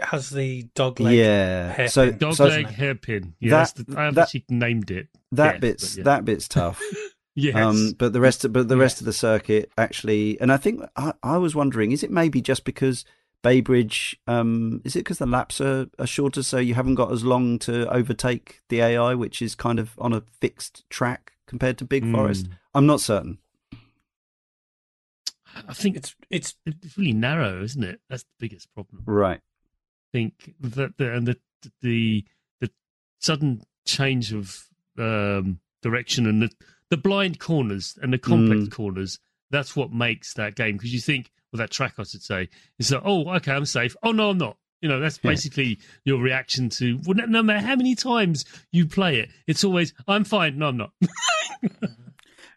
has the dog leg. yeah. hairpin. So Dog Dog so leg hairpin. Yeah, that- that's the, I have that- actually named it. that Yes, bit's yeah. that bit's tough. [laughs] Yes. Um, but the rest, of, but the rest Yes. of the circuit actually, and I think I, I was wondering, is it maybe just because Baybridge, um, is it because the laps are, are shorter, so you haven't got as long to overtake the AI, which is kind of on a fixed track compared to Big Forest? Mm. I'm not certain. I think It's it's it's really narrow, isn't it? That's the biggest problem. Right. Think that the and the the the sudden change of um, direction and the the blind corners and the complex Mm. corners. That's what makes that game because you think, well, that track I should say is that oh, okay, I'm safe. Oh no, I'm not. You know, that's Yeah. basically your reaction to well, no, no matter how many times you play it, it's always I'm fine. No, I'm not. [laughs]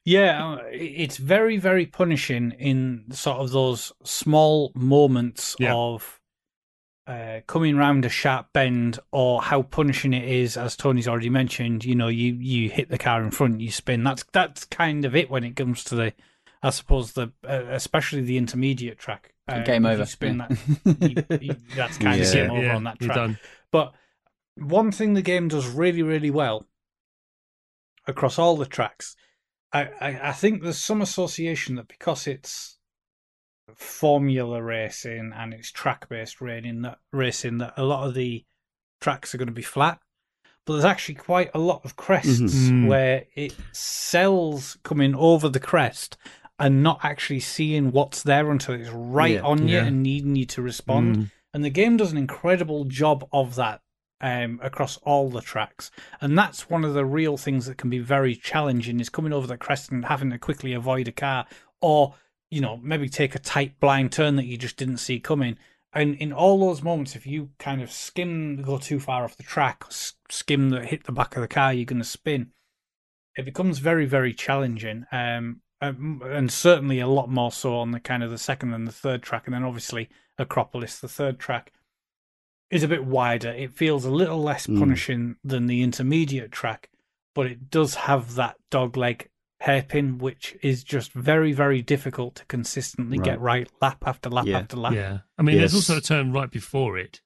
yeah, uh, it's very very punishing in sort of those small moments Yeah. of uh, coming round a sharp bend, or how punishing it is, as Tony's already mentioned. You know, you you hit the car in front, you spin. That's that's kind of it when it comes to the, I suppose the uh, especially the intermediate track. Uh, Game over. You spin yeah. that, you, you, that's [laughs] kind Yeah. of game over on that track. done. But one thing the game does really, really well across all the tracks, I, I, I think there's some association that because it's formula racing and it's track based racing that racing that a lot of the tracks are going to be flat. But there's actually quite a lot of crests Mhm. where it sells coming over the crest and not actually seeing what's there until it's right Yeah. on you Yeah. and needing you to respond Mm. and the game does an incredible job of that um, across all the tracks and that's one of the real things that can be very challenging is coming over the crest and having to quickly avoid a car or you know maybe take a tight blind turn that you just didn't see coming. And in all those moments if you kind of skim go too far off the track skim that hit the back of the car you're going to spin. It becomes very very challenging um um, and certainly a lot more so on the kind of the second and the third track and then obviously acropolis the third track is a bit wider. It feels a little less Mm. punishing than the intermediate track but it does have that dog leg hairpin which is just very very difficult to consistently get right lap after lap Yeah. after lap Yeah, I mean, there's also a turn right before it,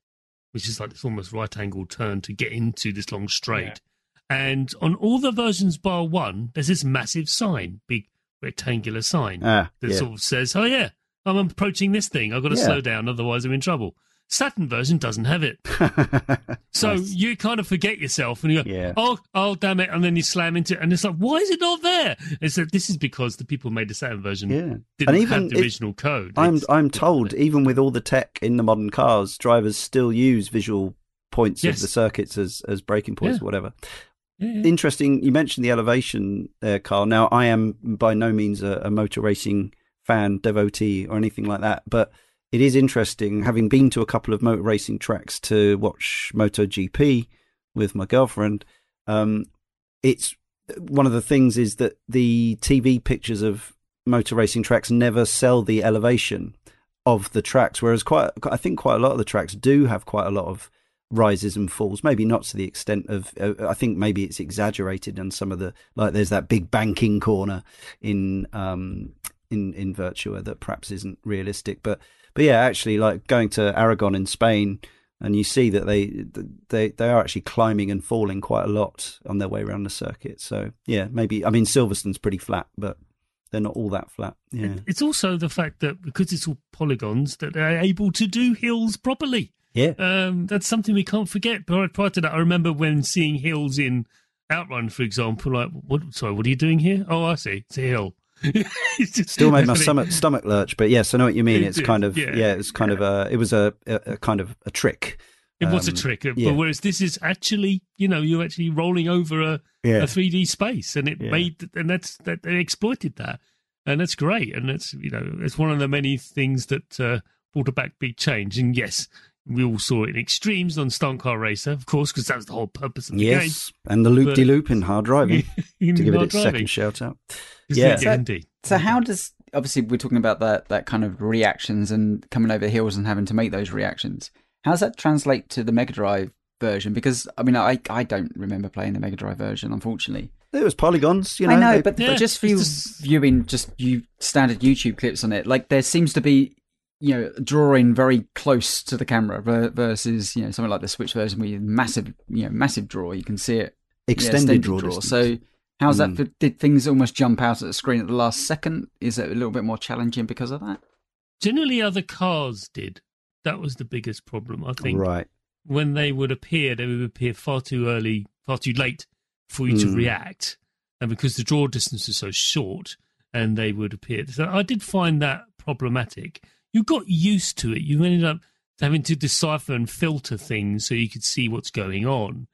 which is like this almost right angle turn to get into this long straight. And on all the versions bar one, there's this massive sign, big rectangular sign Ah, that yeah. sort of says, "Oh yeah, I'm approaching this thing. I've got to Yeah. slow down, otherwise I'm in trouble." Saturn version doesn't have it, [laughs] so Nice. you kind of forget yourself and you go, Yeah. "Oh, oh, damn it!" And then you slam into it, and it's like, "Why is it not there?" It's this is because the people who made the Saturn version yeah. didn't And even have the original code. I'm It's- I'm told even with all the tech in the modern cars, drivers still use visual points Yes. of the circuits as as braking points Yeah. or whatever. Yeah. Interesting. You mentioned the elevation uh, there, Karl. Now I am by no means a, a motor racing fan, devotee, or anything like that, but it is interesting having been to a couple of motor racing tracks to watch MotoGP with my girlfriend. Um, it's one of the things is that the TV pictures of motor racing tracks never sell the elevation of the tracks, whereas quite I think quite a lot of the tracks do have quite a lot of rises and falls. Maybe not to the extent of uh, I think maybe it's exaggerated and some of the like there's that big banking corner in um in in Virtua that perhaps isn't realistic, but but yeah, actually like going to Aragon in Spain and you see that they they they are actually climbing and falling quite a lot on their way around the circuit. So yeah, maybe I mean Silverstone's pretty flat, but they're not all that flat. Yeah. It's also the fact that because it's all polygons, that they're able to do hills properly. Yeah. Um, that's something we can't forget. Prior, prior to that, I remember when seeing hills in Outrun, for example. Like, what? Sorry, what are you doing here? Oh, I see. It's a hill. [laughs] Still made my stomach stomach lurch, but yes, I know what you mean. It's kind of yeah. yeah, it's kind of a it was a, a, a kind of a trick. It was a Um, trick, yeah. but whereas this is actually, you know, you're actually rolling over a, Yeah, a 3D space, and it Yeah. made, and that's that they exploited that, and that's great, and that's you know, it's one of the many things that uh, brought about big change. And yes, we all saw it in extremes on Stunt Car Racer, of course, because that was the whole purpose of the yes, and the loop de loop in hard driving [laughs] game. to give it Not its driving. second shout out. Yeah. So- indeed. So how does obviously we're talking about that that kind of reactions and coming over the hills and having to make those reactions. How does that translate to the Mega Drive version? Because I mean, I I don't remember playing the Mega Drive version, unfortunately. There was polygons, you know. I know, they- but, Yeah, but just for you it's just- viewing just you standard YouTube clips on it, like there seems to be you know drawing very close to the camera versus you know something like the Switch version where you massive you know massive draw. You can see it yeah, Extended draw. distance. So how's Mm. that? For, did things almost jump out at the screen at the last second? Is it a little bit more challenging because of that? Generally, other cars did. That was the biggest problem. I think right. when they would appear, they would appear far too early, far too late for you to Mm. react, and because the draw distance is so short, and they would appear. So I did find that problematic. You got used to it. You ended up having to decipher and filter things so you could see what's going on.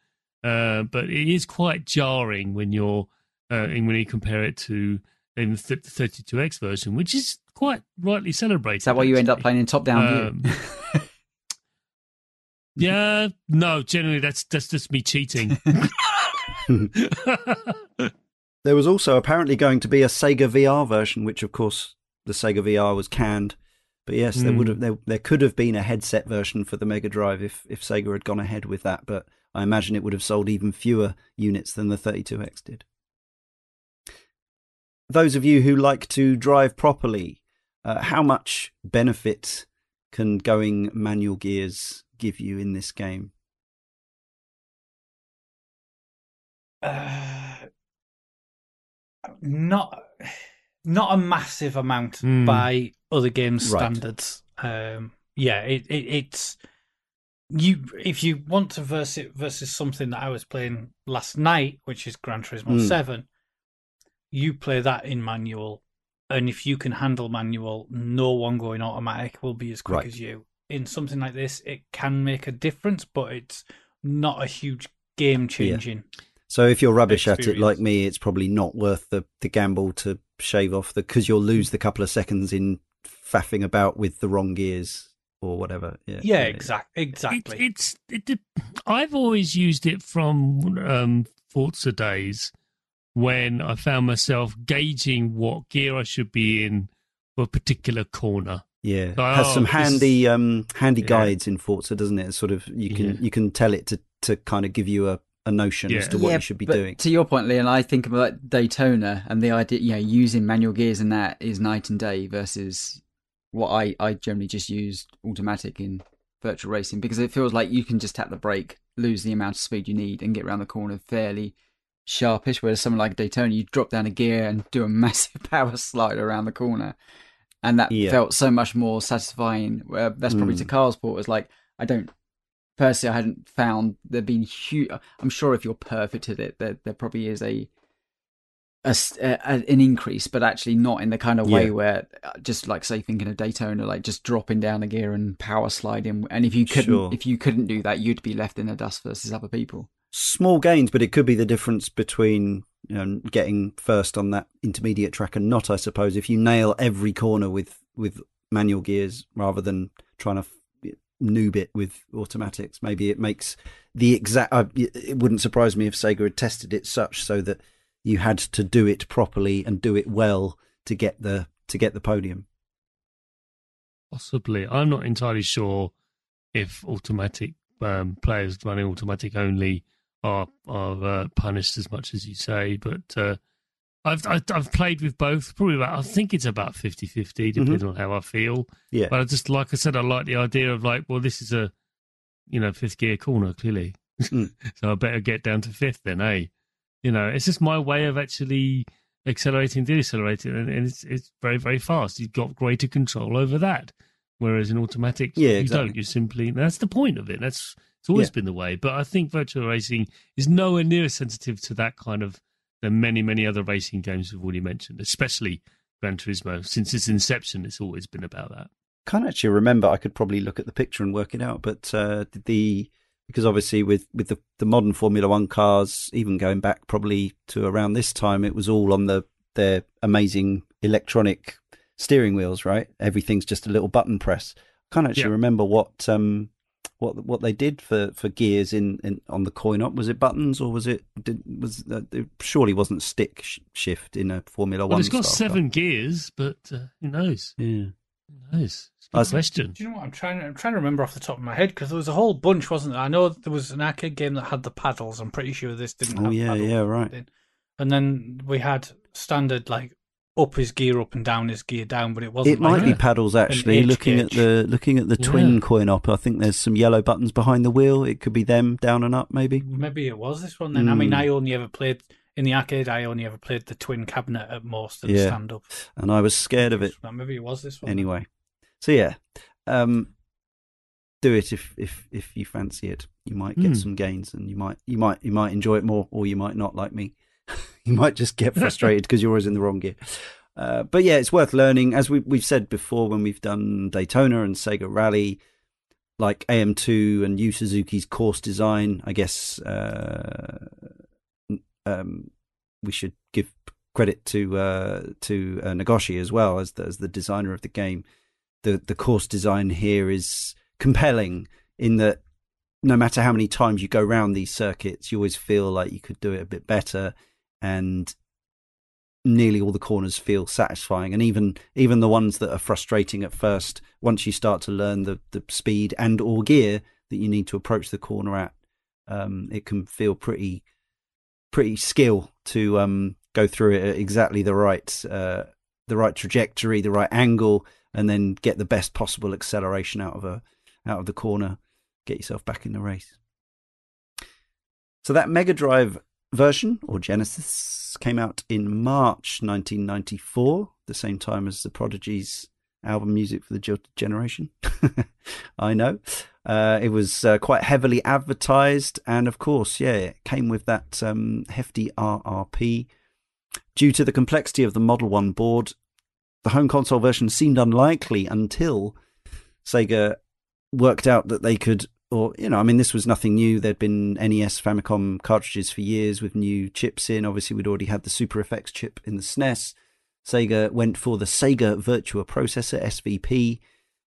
Uh, but it is quite jarring when you're uh, and when you compare it to even the 32x version, which is quite rightly celebrated. Is that why you end up playing in top down Um, view? [laughs] Yeah, no, generally that's that's just me cheating. [laughs] There was also apparently going to be a Sega VR version, which of course the Sega VR was canned. But yes, there Hmm. would have there, there could have been a headset version for the Mega Drive if if Sega had gone ahead with that. But I imagine it would have sold even fewer units than the 32X did. Those of you who like to drive properly, uh, how much benefit can going manual gears give you in this game? Uh, not not a massive amount Hmm. by other games Right. standards. Um, yeah, it, it it's you if you want to verse it versus something that I was playing last night, which is Gran Turismo Hmm. Seven. You play that in manual, and if you can handle manual, no one going automatic will be as quick Right. as you. In something like this, it can make a difference, but it's not a huge game changing. So if you're rubbish at it like me, it's probably not worth the, the gamble to shave off the because you'll lose the couple of seconds in faffing about with the wrong gears or whatever. Yeah, Yeah, exact, It, exactly. it's it, I've always used it from um, Forza days when I found myself gauging what gear I should be in for a particular corner. Yeah, Oh, has some this handy um handy Yeah. guides in Forza, doesn't it? Sort of you can Yeah. you can tell it to to kind of give you a, a notion as to what Yeah, you should be but doing. To your point, Leon, I think about Daytona and the idea, you know, using manual gears in that is night and day versus what I, I generally just use automatic in virtual racing because it feels like you can just tap the brake, lose the amount of speed you need, and get around the corner fairly sharpish. Whereas something like Daytona, you drop down a gear and do a [laughs] massive power slide around the corner. And that Yeah. felt so much more satisfying. Where that's probably to Mm. Karl's point was like, I don't personally, I hadn't found there been huge. I'm sure if you're perfect at it, there there probably is a an increase, but actually not in the kind of way Yeah. where uh, just like say thinking of Daytona, like just dropping down a gear and power sliding. And if you couldn't, Sure. if you couldn't do that, you'd be left in the dust versus other people. Small gains, but it could be the difference between you know, getting first on that intermediate track and not. I suppose if you nail every corner with with manual gears rather than trying to noob it with automatics, maybe it makes the exact. Uh, it wouldn't surprise me if Sega had tested it such so that you had to do it properly and do it well to get the to get the podium. Possibly, I'm not entirely sure if automatic um, players running automatic only are are uh, punished as much as you say, but uh, I've, I've I've played with both. Probably about I think it's about 50-50, depending on how I feel. Yeah, But I just like I said, I like the idea of like, well, this is a you know fifth gear corner clearly, Mm. [laughs] so I better get down to fifth then, eh? You know, it's just my way of actually accelerating, decelerating, and, and it's it's very very fast. You've got greater control over that, whereas in automatic, Yeah, you exactly. don't. You simply that's the point of it. That's it's always Yeah. been the way. But I think virtual racing is nowhere near as sensitive to that kind of than many many other racing games we've already mentioned, especially Gran Turismo. Since its inception, it's always been about that. can't actually remember. I could probably look at the picture and work it out, but uh, the because obviously with with the the modern Formula One cars, even going back probably to around this time, it was all on the their amazing electronic steering wheels, right? Everything's just a little button press. Can't actually Yeah. remember what um what what they did for for gears in, in on the coin op. Was it buttons or was it did, was uh, it surely wasn't stick sh- shift in a Formula Well, One? it's got style car. seven gears, but uh, who knows? Yeah. Who knows? It's a I good was- question. Do you know what I'm trying? I'm trying to remember off the top of my head because there was a whole bunch, wasn't there? I know there was an arcade game that had the paddles. I'm pretty sure this didn't. Oh have yeah, paddles yeah, right. And then we had standard like up his gear up and down his gear down, but it wasn't. It might like be a- paddles actually. Looking at the looking at the Yeah. twin coin op, I think there's some yellow buttons behind the wheel. It could be them down and up, maybe. Maybe it was this one then. I mean, Mm. I only ever played in the arcade. I only ever played the twin cabinet at most and Yeah. stand up. And I was scared of it Maybe it was this one. anyway. So yeah, um, do it if if if you fancy it. You might get Hmm. some gains, and you might you might you might enjoy it more, or you might not like me. [laughs] you might just get frustrated because you're always in the wrong gear. Uh, but yeah, it's worth learning. As we, we've said before, when we've done Daytona and Sega Rally, like AM2 and Yu Suzuki's course design, I guess uh, um, we should give credit to uh, to uh, Nagoshi as well as the, as the designer of the game. The the course design here is compelling in that no matter how many times you go round these circuits, you always feel like you could do it a bit better, and nearly all the corners feel satisfying. And even even the ones that are frustrating at first, once you start to learn the the speed and or gear that you need to approach the corner at, um, it can feel pretty pretty skill to um, go through it at exactly the right uh, the right trajectory, the right angle, and then get the best possible acceleration out of a out of the corner, get yourself back in the race. So that Mega Drive version or Genesis came out in March 1994, the same time as the Prodigy's album music for the Jilted Generation. [laughs] I know. Uh, it was uh, quite heavily advertised, and of course, yeah, it came with that um, hefty RRP. Due to the complexity of the Model 1 board, the home console version seemed unlikely until Sega worked out that they could, or, you know, I mean, this was nothing new. There'd been NES Famicom cartridges for years with new chips in. Obviously, we'd already had the Super FX chip in the SNES. Sega went for the Sega Virtua Processor, SVP,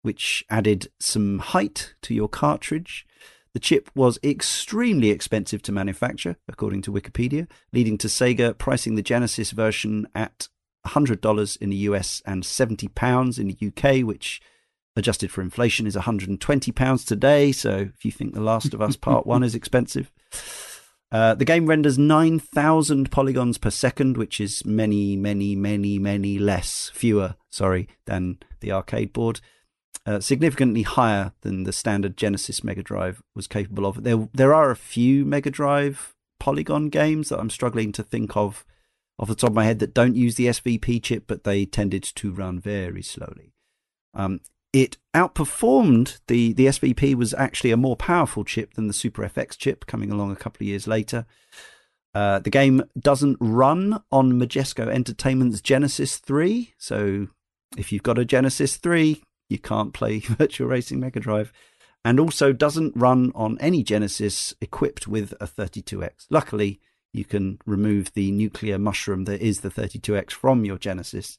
which added some height to your cartridge. The chip was extremely expensive to manufacture, according to Wikipedia, leading to Sega pricing the Genesis version at $100 in the US and £70 in the UK, which adjusted for inflation is 120 pounds today. So if you think the last of us part 1 is expensive. Uh, the game renders 9000 polygons per second which is many many many many less fewer sorry than the arcade board. Uh, significantly higher than the standard Genesis Mega Drive was capable of. There there are a few Mega Drive polygon games that I'm struggling to think of off the top of my head that don't use the SVP chip but they tended to run very slowly. Um, it outperformed the the SVP was actually a more powerful chip than the Super FX chip coming along a couple of years later. Uh, the game doesn't run on Majesco Entertainment's Genesis 3, so if you've got a Genesis 3, you can't play [laughs] Virtual Racing Mega Drive, and also doesn't run on any Genesis equipped with a 32X. Luckily, you can remove the nuclear mushroom that is the 32X from your Genesis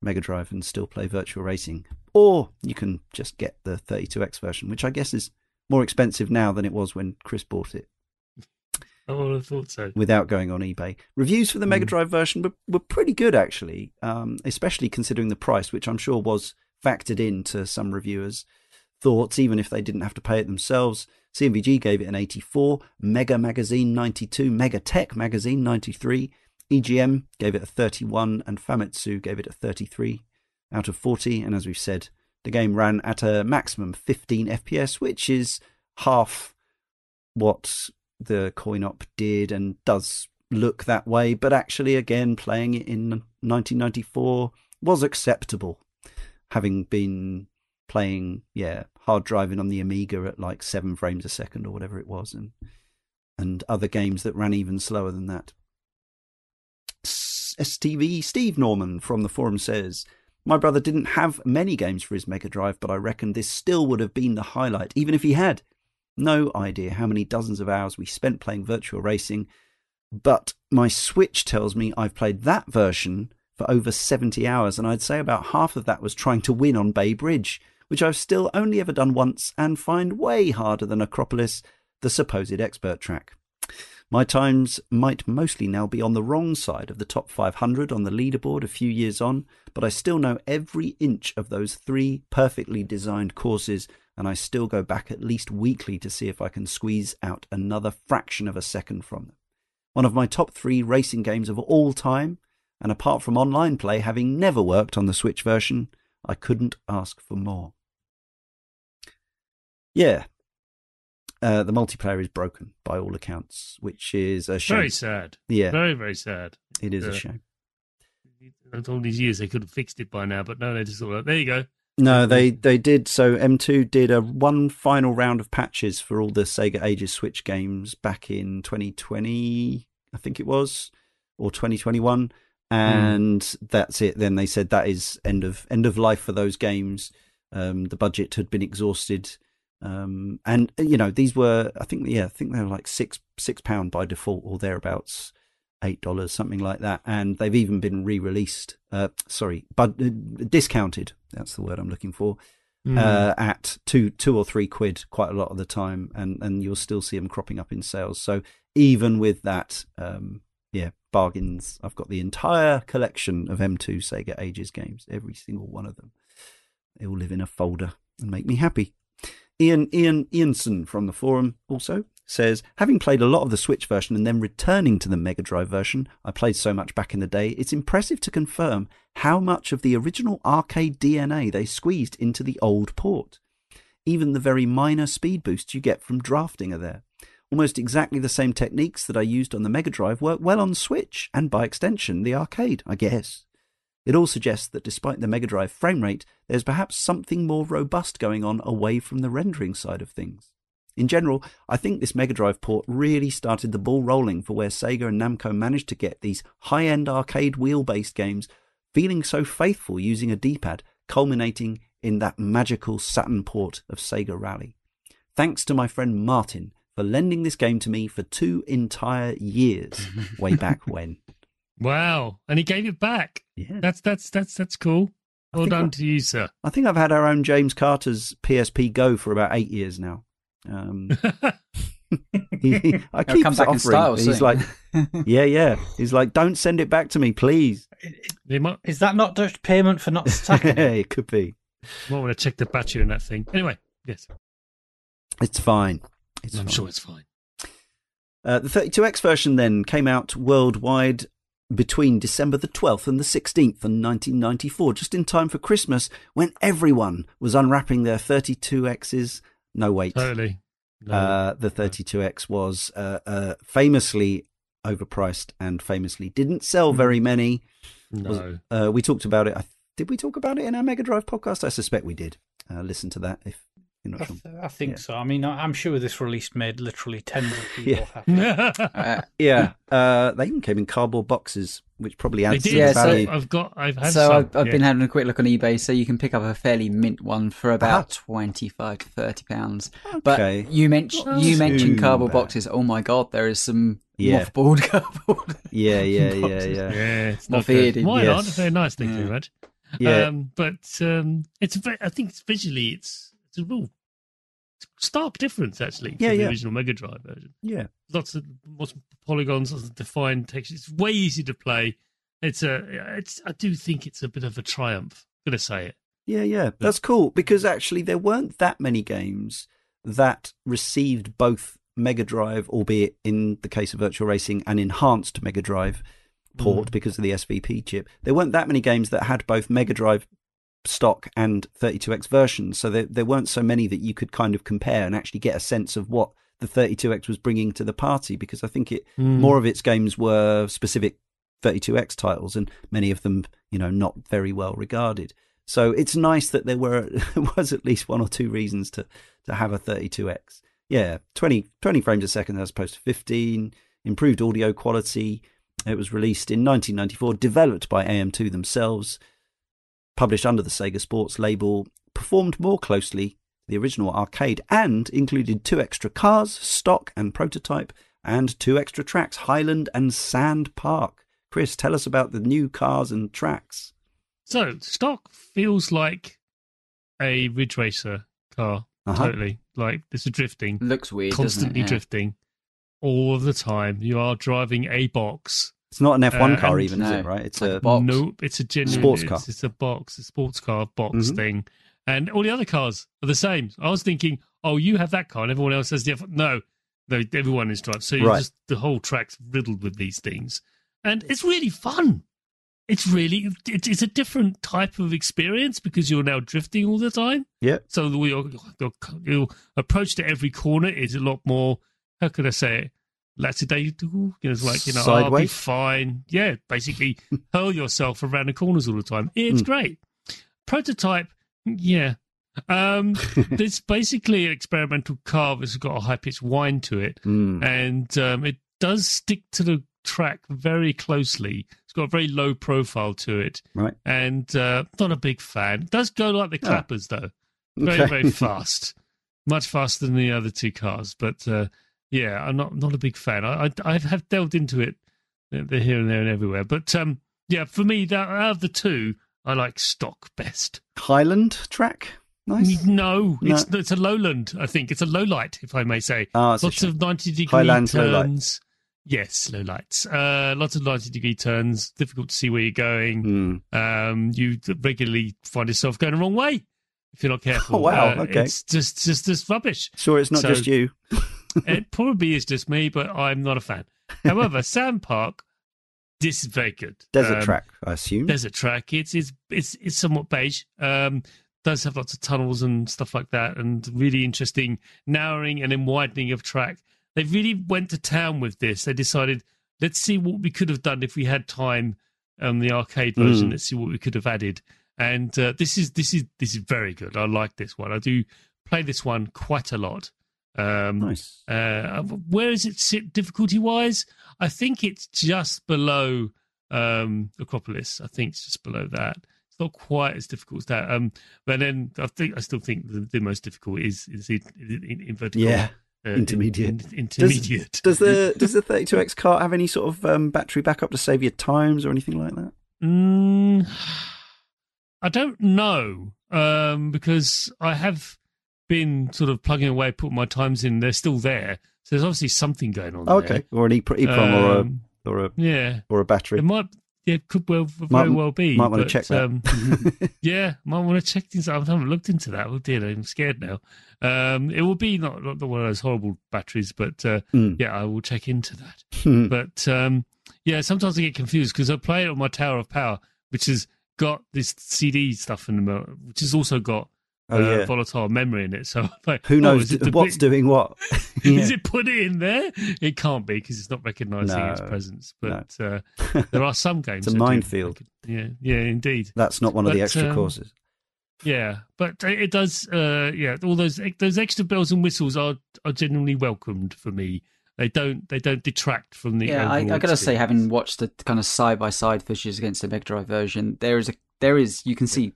Mega Drive and still play Virtual Racing. Or you can just get the 32X version, which I guess is more expensive now than it was when Chris bought it [laughs] I would have thought so. without going on eBay. Reviews for the Mega Mm. Drive version were, were pretty good, actually, um, especially considering the price, which I'm sure was factored into some reviewers' thoughts, even if they didn't have to pay it themselves. CMVG gave it an 84, Mega Magazine 92, Mega Tech Magazine 93, EGM gave it a 31, and Famitsu gave it a 33 out of 40. And as we've said, the game ran at a maximum 15 FPS, which is half what the coin op did and does look that way. But actually, again, playing it in 1994 was acceptable, having been playing, yeah, hard driving on the Amiga at like seven frames a second or whatever it was, and and other games that ran even slower than that. STV Steve Norman from the forum says, My brother didn't have many games for his Mega Drive, but I reckon this still would have been the highlight, even if he had. No idea how many dozens of hours we spent playing virtual racing, but my Switch tells me I've played that version for over 70 hours, and I'd say about half of that was trying to win on Bay Bridge, which I've still only ever done once and find way harder than Acropolis, the supposed expert track. My times might mostly now be on the wrong side of the top 500 on the leaderboard a few years on, but I still know every inch of those three perfectly designed courses, and I still go back at least weekly to see if I can squeeze out another fraction of a second from them. One of my top three racing games of all time, and apart from online play having never worked on the Switch version, I couldn't ask for more. Yeah. Uh, the multiplayer is broken by all accounts, which is a shame. Very sad. yeah, Very, very sad. it is a uh, shame. All these years they could have fixed it by now, but no, they just thought, there you go. No, they they did. So M2 did a one final round of patches for all the Sega Ages Switch games back in 2020, I think it was, or 2021, and that's it. Then they said that is end of end of life for those games. Um, the budget had been exhausted, um, and you know these were I think yeah I think they were like six six pound by default or thereabouts. Eight dollars, something like that, and they've even been re-released. Uh, sorry, but uh, discounted. That's the word I'm looking for Mm. uh, at two two or three quid quite a lot of the time, and and you'll still see them cropping up in sales. So even with that, um, yeah, bargains. I've got the entire collection of M2 Sega Ages games, every single one of them. They all live in a folder and make me happy. Ian Ian Ianson from the forum also says, having played a lot of the Switch version and then returning to the Mega Drive version, I played so much back in the day, it's impressive to confirm how much of the original arcade DNA they squeezed into the old port. Even the very minor speed boosts you get from drafting are there. Almost exactly the same techniques that I used on the Mega Drive work well on Switch, and by extension, the arcade, I guess. It all suggests that despite the Mega Drive frame rate, there's perhaps something more robust going on away from the rendering side of things. In general, I think this Mega Drive port really started the ball rolling for where Sega and Namco managed to get these high end arcade wheel based games feeling so faithful using a D pad, culminating in that magical Saturn port of Sega Rally. Thanks to my friend Martin for lending this game to me for two entire years way back [laughs] when. Wow. And he gave it back. Yeah. That's that's that's that's cool. I Well done I- to you, sir. I think I've had our own James Carter's PSP Go for about eight years now. Um, [laughs] he, he- I keep come back in style He's soon. like, yeah, yeah. He's like, don't send it back to me, please. Is that not just payment for not stacking? [laughs] it? it could be. might want to check the battery in that thing. Anyway, yes, It's fine. It's I'm fine. sure it's fine. Uh, the 32X version then came out worldwide between December the 12th and the 16th in 1994, just in time for Christmas when everyone was unwrapping their 32Xs. No, wait. Totally. No. Uh, the 32X was uh, uh, famously overpriced and famously didn't sell very many. no. Uh, we talked about it. I, did we talk about it in our Mega Drive podcast? I suspect we did. Uh, listen to that if you're I, th- I think Yeah. so. I mean, I- I'm sure this release made literally tens of [laughs] people Yeah. happy. [laughs] Uh, Yeah, uh, they even came in cardboard boxes, which probably they adds did. to Yeah, the so- I've got. I've had. so some, I've, I've yeah. been having a quick look on eBay, so you can pick up a fairly mint one for about Ah. twenty-five to thirty pounds. Okay. But you mentioned you mentioned cardboard bad. boxes. Oh my god, there is some Yeah. mothballed [laughs] cardboard. Yeah, yeah, yeah, boxes. yeah. Yeah, it's More not good. feared, Why not? yes. Very nice. Thank you Yeah. very much. Yeah, Um, but um, it's. ve- I think it's visually, it's it's a real stark difference actually. Yeah, from the original Mega Drive version. yeah. Lots of lots of polygons, lots of defined textures. It's way easier to play. It's a. It's. I do think it's a bit of a triumph. I'm gonna say it. Yeah, yeah. That's cool because actually there weren't that many games that received both Mega Drive, albeit in the case of Virtual Racing, an enhanced Mega Drive port mm. because of the SVP chip. There weren't that many games that had both Mega Drive stock and 32X versions. So there, there weren't so many that you could kind of compare and actually get a sense of what the 32X was bringing to the party because I think it Mm. more of its games were specific 32X titles and many of them, you know, not very well regarded. So it's nice that there were [laughs] was at least one or two reasons to to have a 32X. Yeah, 20, 20 frames a second as opposed to 15, improved audio quality. It was released in 1994, developed by AM2 themselves, published under the Sega Sports label, performed more closely the original arcade, and included two extra cars, stock and prototype, and two extra tracks, Highland and Sand Park. Chris, tell us about the new cars and tracks. So stock feels like a Ridge Racer car. Uh-huh. Totally. Like this is drifting, Looks weird, constantly doesn't it? Yeah. drifting, all of the time. You are driving a box. It's not an F1 Uh, car, and- even, is it? Right? It's like a a box. Nope, it's a genuine Sports car. It's a box, a sports car box Mhm. thing, and all the other cars are the same. I was thinking, oh, you have that car, and everyone else has the F- no, no, everyone is driving. So you Right. just the whole track's riddled with these things, and it's really fun. it's really it, it's a different type of experience because you're now drifting all the time. Yeah. So the, your, your, your approach to every corner is a lot more. How could I say it? Lackadaisical. You know, it's like you know, I'll be fine. Yeah, basically [laughs] hurl yourself around the corners all the time. It's Mm. great. Prototype. Yeah. Um, [laughs] it's basically an experimental car that's got a high pitched whine to it Mm. and um, it does stick to the track very closely. It's got a very low profile to it, Right. and uh, not a big fan. It does go like the Ah. clappers though, very Okay. very [laughs] fast, much faster than the other two cars. But uh, yeah, I'm not not a big fan. I I, I have delved into it, uh, they're here and there and everywhere. But um, yeah, for me, that out of the two, I like stock best. Highland track. Nice. No, No. it's it's a lowland. I think it's a low light, if I may say. Ah, lots of 90 degree light. turns. Yes, low lights. Uh, lots of 90 degree turns. Difficult to see where you're going. Mm. Um, you regularly find yourself going the wrong way if you're not [laughs] careful. Oh, wow, Uh, okay. It's just, just, just rubbish. Sure, it's not So- just you. It probably is just me, but I'm not a fan. However, [laughs] Sand Park, this is very good. Desert Um, track, I assume. desert track. It's it's it's it's somewhat beige. Um, does have lots of tunnels and stuff like that, and really interesting narrowing and then widening of track. They really went to town with this. They decided, let's see what we could have done if we had time on the arcade version. Mm. Let's see what we could have added. And uh, this is this is this is very good. I like this one. I do play this one quite a lot. Um, nice. uh, where does it sit difficulty wise? I think it's just below um, Acropolis. I think it's just below that. It's not quite as difficult as that. Um, but then I think I still think the, the most difficult is is in, in, in vertical. Yeah. uh, intermediate. in- intermediate. Does the [laughs] does the 32x cart have any sort of um, battery backup to save your times or anything like that? Mm, I don't know um, because I have been sort of plugging away, putting my times in. They're still there, so there's obviously something going on. Oh, okay, or an E- EEPROM or a Um, or a yeah, or a battery. it might. Yeah, could well very Might- well be. might wanna but, check that. Um, [laughs] yeah, might want to check things. out. I haven't looked into that. Oh dear, I'm scared now. Um, it will be not, not one of those horrible batteries, but uh, Mm. yeah, I will check into that. Hmm. But um, yeah, sometimes I get confused because I play it on my Tower of Power, which has got this CD stuff in the middle, which has also got oh uh, yeah. volatile memory in it. So [laughs] like, Who oh, knows is it the what's bit- doing what? [laughs] Is it put it in there? It can't be because it's not recognizing its presence. But uh, [laughs] there are some games. It's a that do minefield. Yeah, yeah, indeed. That's not one of the extra um, courses. Yeah, but it does. Uh, yeah, all those those extra bells and whistles are are genuinely welcomed for me. They don't they don't detract from the. yeah, I, I gotta say, having watched the kind of side by side fishes against the Mega Drive version, there is a there is you can see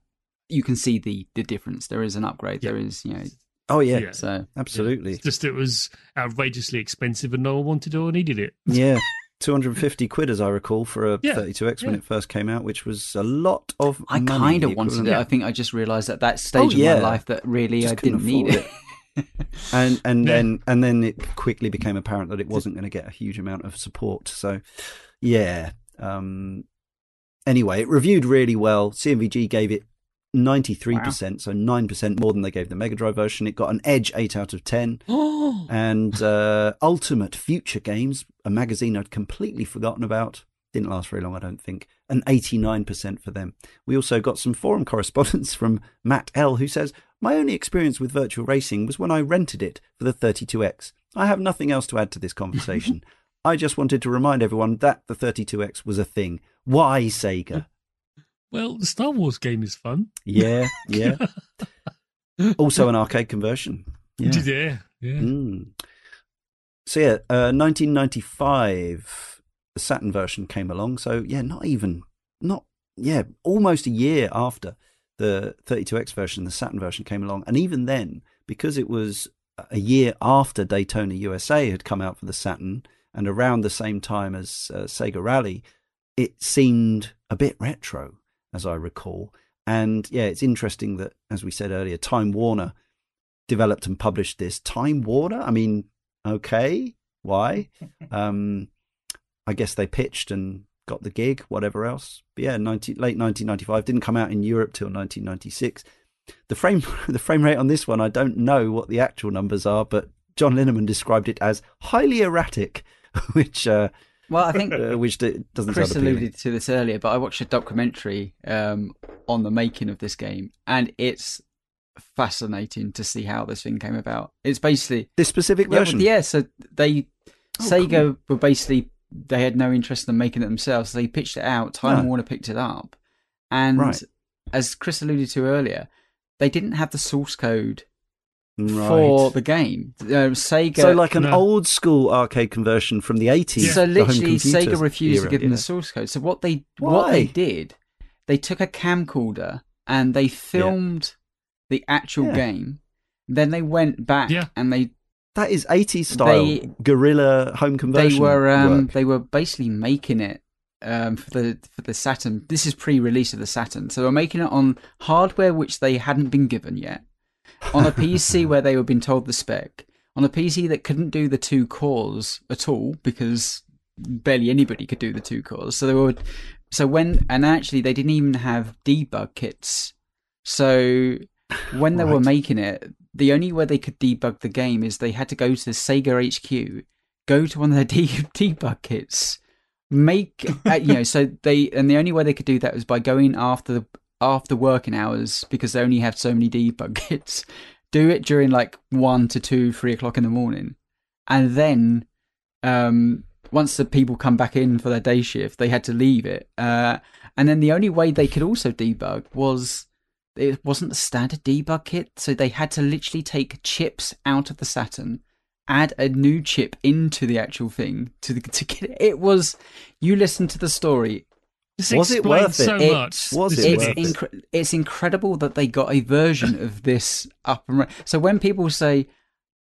you can see the the difference. There is an upgrade. Yeah. There is you know Oh yeah, yeah. so absolutely. It's just it was outrageously expensive and no one wanted or needed it. Yeah. [laughs] 250 quid, as I recall, for a Yeah, 32X when yeah. it first came out, which was a lot of I kind of wanted it. equivalent. I think I just realised at that stage Oh, of my life that really Just I didn't need afford it. and [laughs] and Yeah. then and then it quickly became apparent that it wasn't going to get a huge amount of support. So, yeah. Um, anyway, it reviewed really well. CMVG gave it ninety three percent, so nine percent more than they gave the Mega Drive version. It got an Edge eight out of ten. Oh, [gasps] And uh, Ultimate Future Games, a magazine I'd completely forgotten about. Didn't last very long, I don't think. An 89% for them. We also got some forum [laughs] correspondence from Matt L, who says, My only experience with virtual racing was when I rented it for the 32X. I have nothing else to add to this conversation. [laughs] I just wanted to remind everyone that the 32X was a thing. Why Sega? Well, the Star Wars game is fun. Yeah, [laughs] yeah. also an arcade conversion. Yeah. yeah, yeah. Mm. So yeah, uh, 1995, the Saturn version came along. So yeah, not even, not yeah, almost a year after the 32X version, the Saturn version came along, and even then, because it was a year after Daytona USA had come out for the Saturn, and around the same time as uh, Sega Rally, it seemed a bit retro, as I recall. And yeah, it's interesting that, as we said earlier, Time Warner developed and published this. Time Warner? I mean, okay, why? [laughs] um, I guess they pitched and got the gig, whatever else. But yeah, 90, late 1995 didn't come out in Europe till 1996. The frame [laughs] the frame rate on this one, I don't know what the actual numbers are, but John Linneman described it as highly erratic, [laughs] which uh, Well, I think [laughs] uh, which doesn't Chris alluded to this earlier, but I watched a documentary um, on the making of this game, and it's fascinating to see how this thing came about. It's basically This specific version. well, yeah. So they Oh, Sega were basically they had no interest in making it themselves. So they pitched it out. Time No. Warner picked it up, and Right. as Chris alluded to earlier, they didn't have the source code Right. for the game. Uh, Sega. so like an No. old school arcade conversion from the 80s. So literally, Sega refused era, to give them yeah. the source code. So what they what they did, they took a camcorder and they filmed the actual Yeah. game. Then they went back Yeah. and they That is 80s style They- guerrilla home conversion. they were um, work. they were basically making it um, for the for the Saturn. This is pre-release of the Saturn, so they were making it on hardware which they hadn't been given yet, on a PC where they were being told the spec, on a PC that couldn't do the two cores at all because barely anybody could do the two cores. So they were so when and actually they didn't even have debug kits. So when they were making it, the only way they could debug the game is they had to go to the Sega HQ, go to one of their [laughs] de- debug kits, make uh, you know. So they and the only way they could do that was by going after after working hours because they only have so many debug [laughs] kits. Do it during like one to two, three o'clock in the morning, and then um, once the people come back in for their day shift, they had to leave it. Uh, and then the only way they could also debug was it wasn't the standard debug kit, so they had to literally take chips out of the Saturn, add a new chip into the actual thing to the, [laughs] to get it. It was you listen to the story. This Was it worth it? so It- much. was it It's it? it's incredible that they got a version of this up and running. So when people say,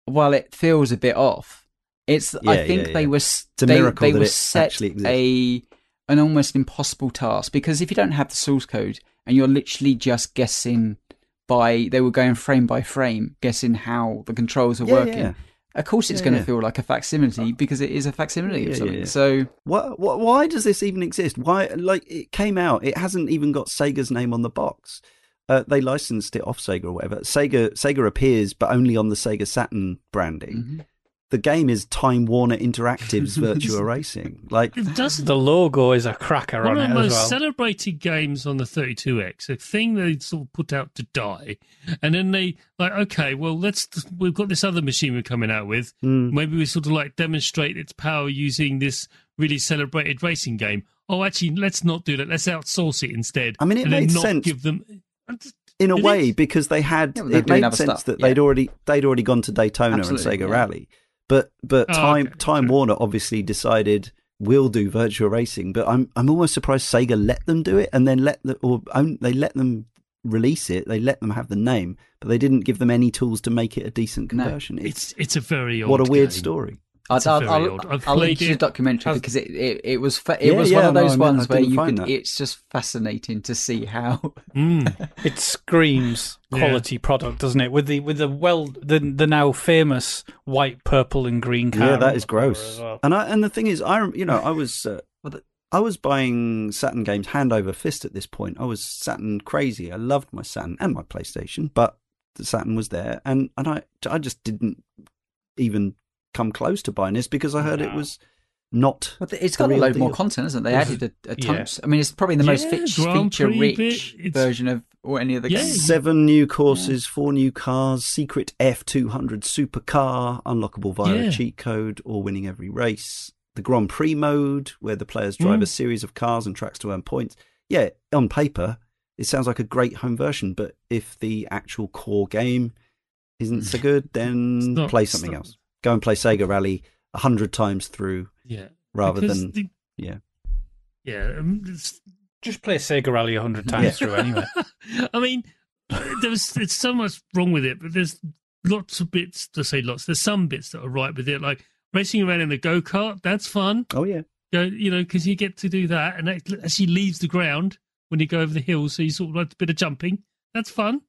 "Well, it feels a bit off," it's Yeah, I think yeah, they yeah. were a they, they were set a an almost impossible task because if you don't have the source code and you're literally just guessing by they were going frame by frame guessing how the controls are Yeah, working. Of course, it's Yeah, going to yeah. feel like a facsimile because it is a facsimile of something. So What, what, why does this even exist? Why, like, it came out. It hasn't even got Sega's name on the box. Uh, they licensed it off Sega or whatever. Sega, Sega appears, but only on the Sega Saturn branding. mhm. The game is Time Warner Interactive's Virtua [laughs] Racing. Like, It does The logo is a cracker one on of the most well. celebrated games on the 32X, a thing they sort of put out to die, and then they like, okay, well, let's we've got this other machine we're coming out with. mm, Maybe we sort of like demonstrate its power using this really celebrated racing game. Oh, actually, let's not do that. Let's outsource it instead. I mean, it and then made not sense. Give them. in a It way, is. because they had Yeah, it made sense stuff, that yeah. they'd already they'd already gone to Daytona Absolutely, and Sega yeah. Rally, but but Oh, Time okay, Time sure. Warner obviously decided we'll do virtual Racing, but I'm I'm almost surprised Sega let them do it and then let the or own, they let them release it, they let them have the name, but they didn't give them any tools to make it a decent No. conversion. It's, It's it's a very old. what a weird game. story. It's I'll, a I'll, very I'll, old- I've I'll link played you the documentary I've- because it, it, it was fa- it Yeah, was yeah, one of those I know, ones I where you can that. it's just fascinating to see how Mm. [laughs] It screams Yeah. quality product, doesn't it? With the with the well the the now famous white, purple, and green car. Yeah, that is gross. well. And I and the thing is, I rem- you know I was uh, I was buying Saturn games hand over fist at this point. I was Saturn crazy. I loved my Saturn and my PlayStation, but the Saturn was there, and and I I just didn't even come close to buying this because I heard it was not. Well, it's The got a real load more content, isn't it? They added a, a Yeah. ton. I mean, it's probably the most Yeah, feature-rich version of or any of the Yeah. games. Seven new courses, four new cars, secret F200 supercar, unlockable via Yeah. a cheat code, or winning every race. The Grand Prix mode, where the players drive Mm. a series of cars and tracks to earn points. Yeah, on paper, it sounds like a great home version, but if the actual core game isn't [laughs] so good, then not- play something not- else. Go and play Sega Rally a hundred times through Yeah. rather Because than. the- yeah. Yeah. um, Just play Sega Rally a hundred times through anyway. [laughs] I mean, there's there's so much wrong with it, but there's lots of bits to say lots. There's some bits that are right with it, like racing around in the go kart. That's fun, Oh, yeah. You know, because you get to do that, and it actually leaves the ground when you go over the hills, so you sort of like a bit of jumping. That's fun.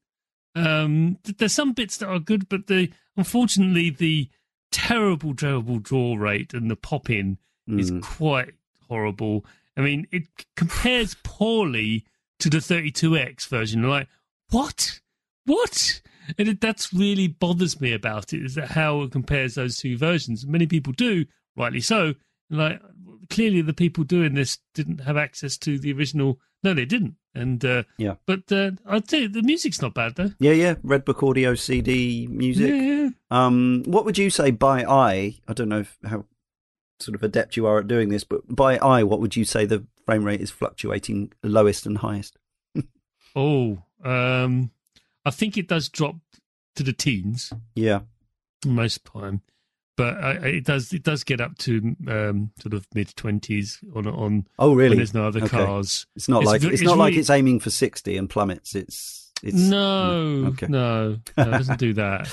Um, th- there's some bits that are good, but the unfortunately the terrible, terrible draw rate and the pop in is Mm. quite horrible. I mean, it compares poorly to the 32X version. You're like, what? What? And it, that's really bothers me about it is that how it compares those two versions. Many people do, rightly so. Like, clearly the people doing this didn't have access to the original. No, they didn't. And uh, Yeah. but uh, I'd say the music's not bad though. Yeah, yeah. Red Book Audio CD music. Yeah, yeah. Um, what would you say by eye? I don't know if, how sort of adept you are at doing this, but by eye, what would you say the frame rate is fluctuating lowest and highest? [laughs] Oh, um, I think it does drop to the teens Yeah, most time, but uh, it does it does get up to um, sort of mid twenties on on Oh, when really? there's no other Okay. cars. It's not It's like it's, it's not like it's aiming for sixty and plummets. It's it's no, okay. no, no, it doesn't do [laughs] that.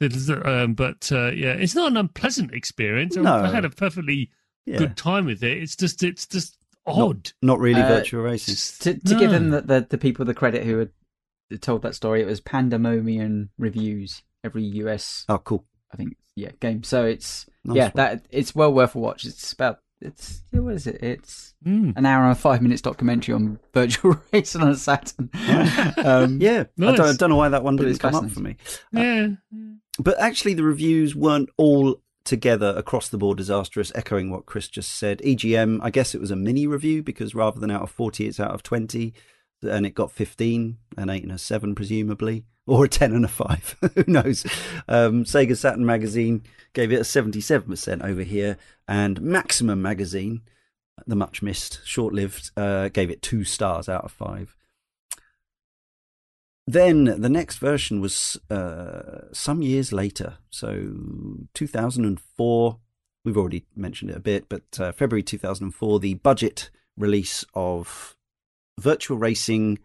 It is, um, but uh, yeah, it's not an unpleasant experience. I- No. I had a perfectly yeah, good time with it. It's just it's just odd. not really Uh, virtual racing. To, to give them the, the, the people the credit who had told that story, it was Pandemonium Reviews, every US, Oh, cool. I think, yeah, game. So it's, Nice yeah, one. that it's well worth a watch. It's about, it's, what is it? It's Mm. an hour and five minutes documentary on virtual racing on a Saturn. um, [laughs] Yeah, I, don't, I don't know why that one didn't come up for me. Yeah, But actually, the reviews weren't all together across the board disastrous, echoing what Chris just said. EGM, I guess it was a mini review because rather than out of 40, it's out of 20. And it got 15, an 8 and a 7, presumably, or a 10 and a 5. [laughs] Who knows? Um, Sega Saturn Magazine gave it a 77% over here. And Maximum Magazine, the much missed, short lived, uh, gave it two stars out of 5. Then the next version was uh, some years later, so 2004. We've already mentioned it a bit, but uh, February 2004, the budget release of Virtual Racing.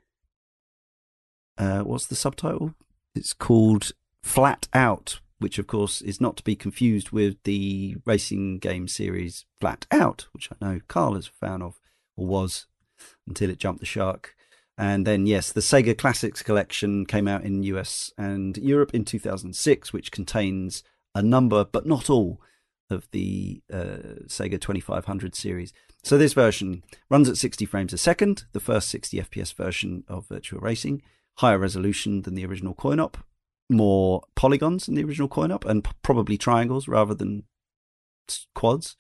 Uh, what's the subtitle? It's called Flat Out, which of course is not to be confused with the racing game series Flat Out, which I know Karl is a fan of, or was until it jumped the shark. And then, yes, the Sega Classics collection came out in US and Europe in 2006, which contains a number, but not all, of the uh, Sega 2500 series. So this version runs at 60 frames a second, the first 60 FPS version of Virtual Racing, higher resolution than the original coin op, more polygons than the original coin op, and p- probably triangles rather than quads,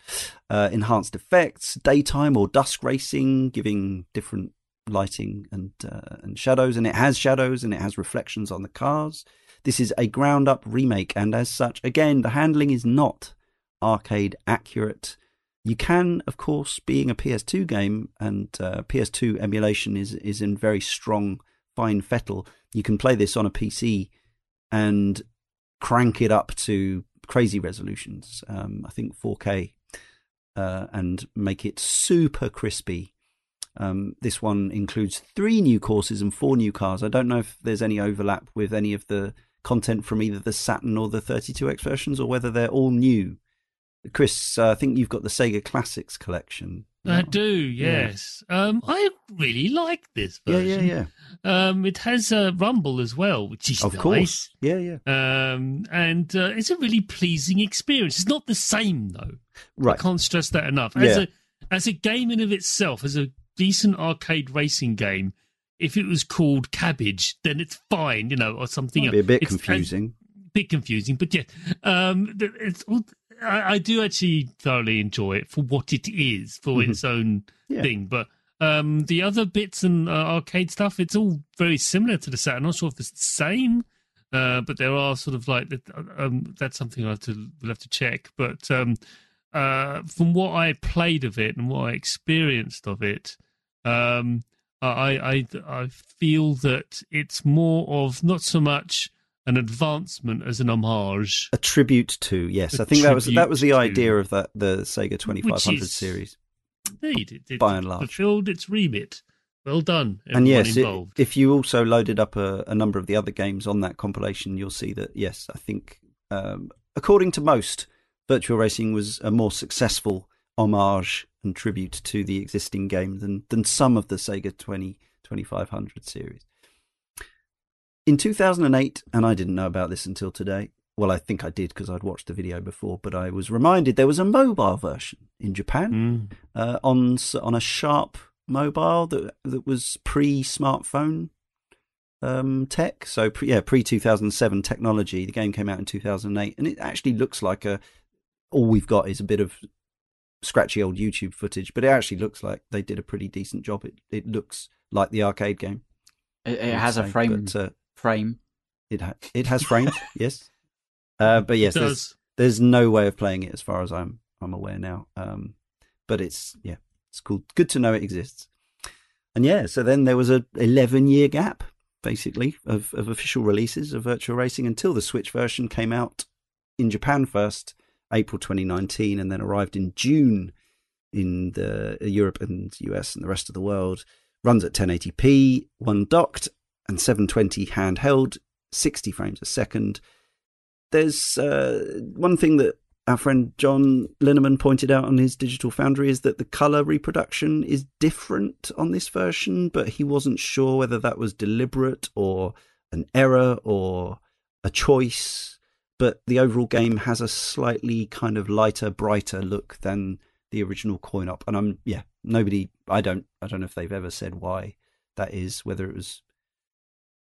uh, enhanced effects, daytime or dusk racing, giving different lighting and uh, and shadows, and it has shadows and it has reflections on the cars. This is a ground up remake, and as such, again, the handling is not arcade accurate. You can, of course, being a PS2 game and uh, PS2 emulation is is in very strong fine fettle. You can play this on a PC and crank it up to crazy resolutions. Um, I think 4K, uh, and make it super crispy. Um, this one includes three new courses and four new cars. I don't know if there's any overlap with any of the content from either the Saturn or the 32X versions, or whether they're all new. Chris, uh, I think you've got the Sega Classics collection. I do. Yes, um, I really like this version. yeah, yeah. Um, it has a rumble as well, which is Of nice. course. Yeah, yeah. Um, and uh, it's a really pleasing experience. It's not the same though. Right. I can't stress that enough. As Yeah. a as a game in of itself, as a decent arcade racing game, if it was called Cabbage, then it's fine, you know, or something. Might be a bit It's- confusing. bit confusing, but yeah, um, it's all, I, I do actually thoroughly enjoy it for what it is, for Mhm. its own Yeah. thing. But um, the other bits and uh, arcade stuff, it's all very similar to the set. I'm not sure if it's the same, uh, but there are sort of like um, that's something I have to we'll have to check. But um, uh, from what I played of it and what I experienced of it, um, I, I I feel that it's more of not so much an advancement as an homage. A tribute to yes, A I think that was that was the idea to- of that the Sega Twenty Five Hundred is- series. Indeed, it, it By and large. fulfilled its remit. Well done, everyone and yes, it, if you also loaded up a, a number of the other games on that compilation, you'll see that yes, I think um, according to most, Virtual Racing was a more successful homage and tribute to the existing game than than some of the Sega 20 2500 series. In 2008, and I didn't know about this until today. Well, I think I did because I'd watched the video before, but I was reminded there was a mobile version in Japan Mm. uh, on on a Sharp mobile that that was pre smartphone um, tech. So pre, yeah, pre two thousand seven technology. The game came out in two thousand eight, and it actually looks like a. All we've got is a bit of scratchy old YouTube footage, but it actually looks like they did a pretty decent job. It it looks like the arcade game. It, it has a frame. but, uh, frame. it ha- it has frames, [laughs] yes. Uh, but yes, there's, there's no way of playing it as far as I'm I'm aware now. Um, but it's yeah, it's cool. Good to know it exists. And yeah, so then there was a 11 year gap basically of, of official releases of virtual racing until the Switch version came out in Japan first, April 2019, and then arrived in June in the Europe and US and the rest of the world. Runs at 1080p, one docked, and 720 handheld, 60 frames a second. There's uh, one thing that our friend John Linneman pointed out on his Digital Foundry is that the color reproduction is different on this version, but he wasn't sure whether that was deliberate or an error or a choice. But the overall game has a slightly kind of lighter, brighter look than the original coin op. And I'm yeah, nobody I don't I don't know if they've ever said why that is, whether it was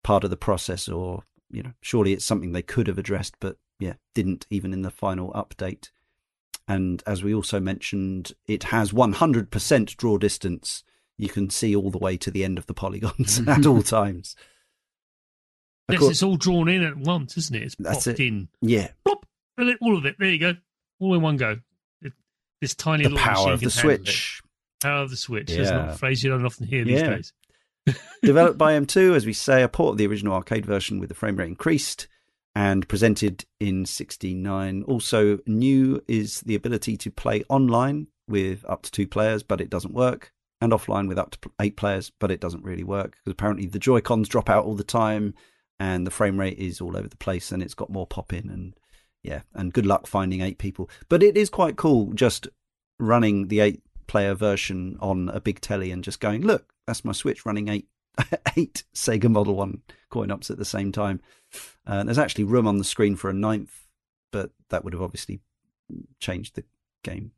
part of the process or you know, surely it's something they could have addressed, but yeah, didn't even in the final update. And as we also mentioned, it has 100% draw distance. You can see all the way to the end of the polygons [laughs] at all [laughs] times. Yes, course- it's all drawn in at once, isn't it? It's popped it. in. yeah, Plop, all of it. There you go. All in one go. It, this tiny the little power machine of the handle it. Switch. Power of the Switch. That's not Yeah. a phrase you don't often hear these Yeah. days. Developed by M2, as we say, a port of the original arcade version with the frame rate increased and presented in 69. Also, new is the ability to play online with up to two players, but it doesn't work, and offline with up to eight players, but it doesn't really work because apparently the Joy Cons drop out all the time and the frame rate is all over the place and it's got more pop in and yeah, and good luck finding eight people. But it is quite cool just running the eight player version on a big telly and just going, look, that's my Switch running eight [laughs] eight Sega Model One coin ops at the same time. Uh, there's actually room on the screen for a ninth, but that would have obviously changed the game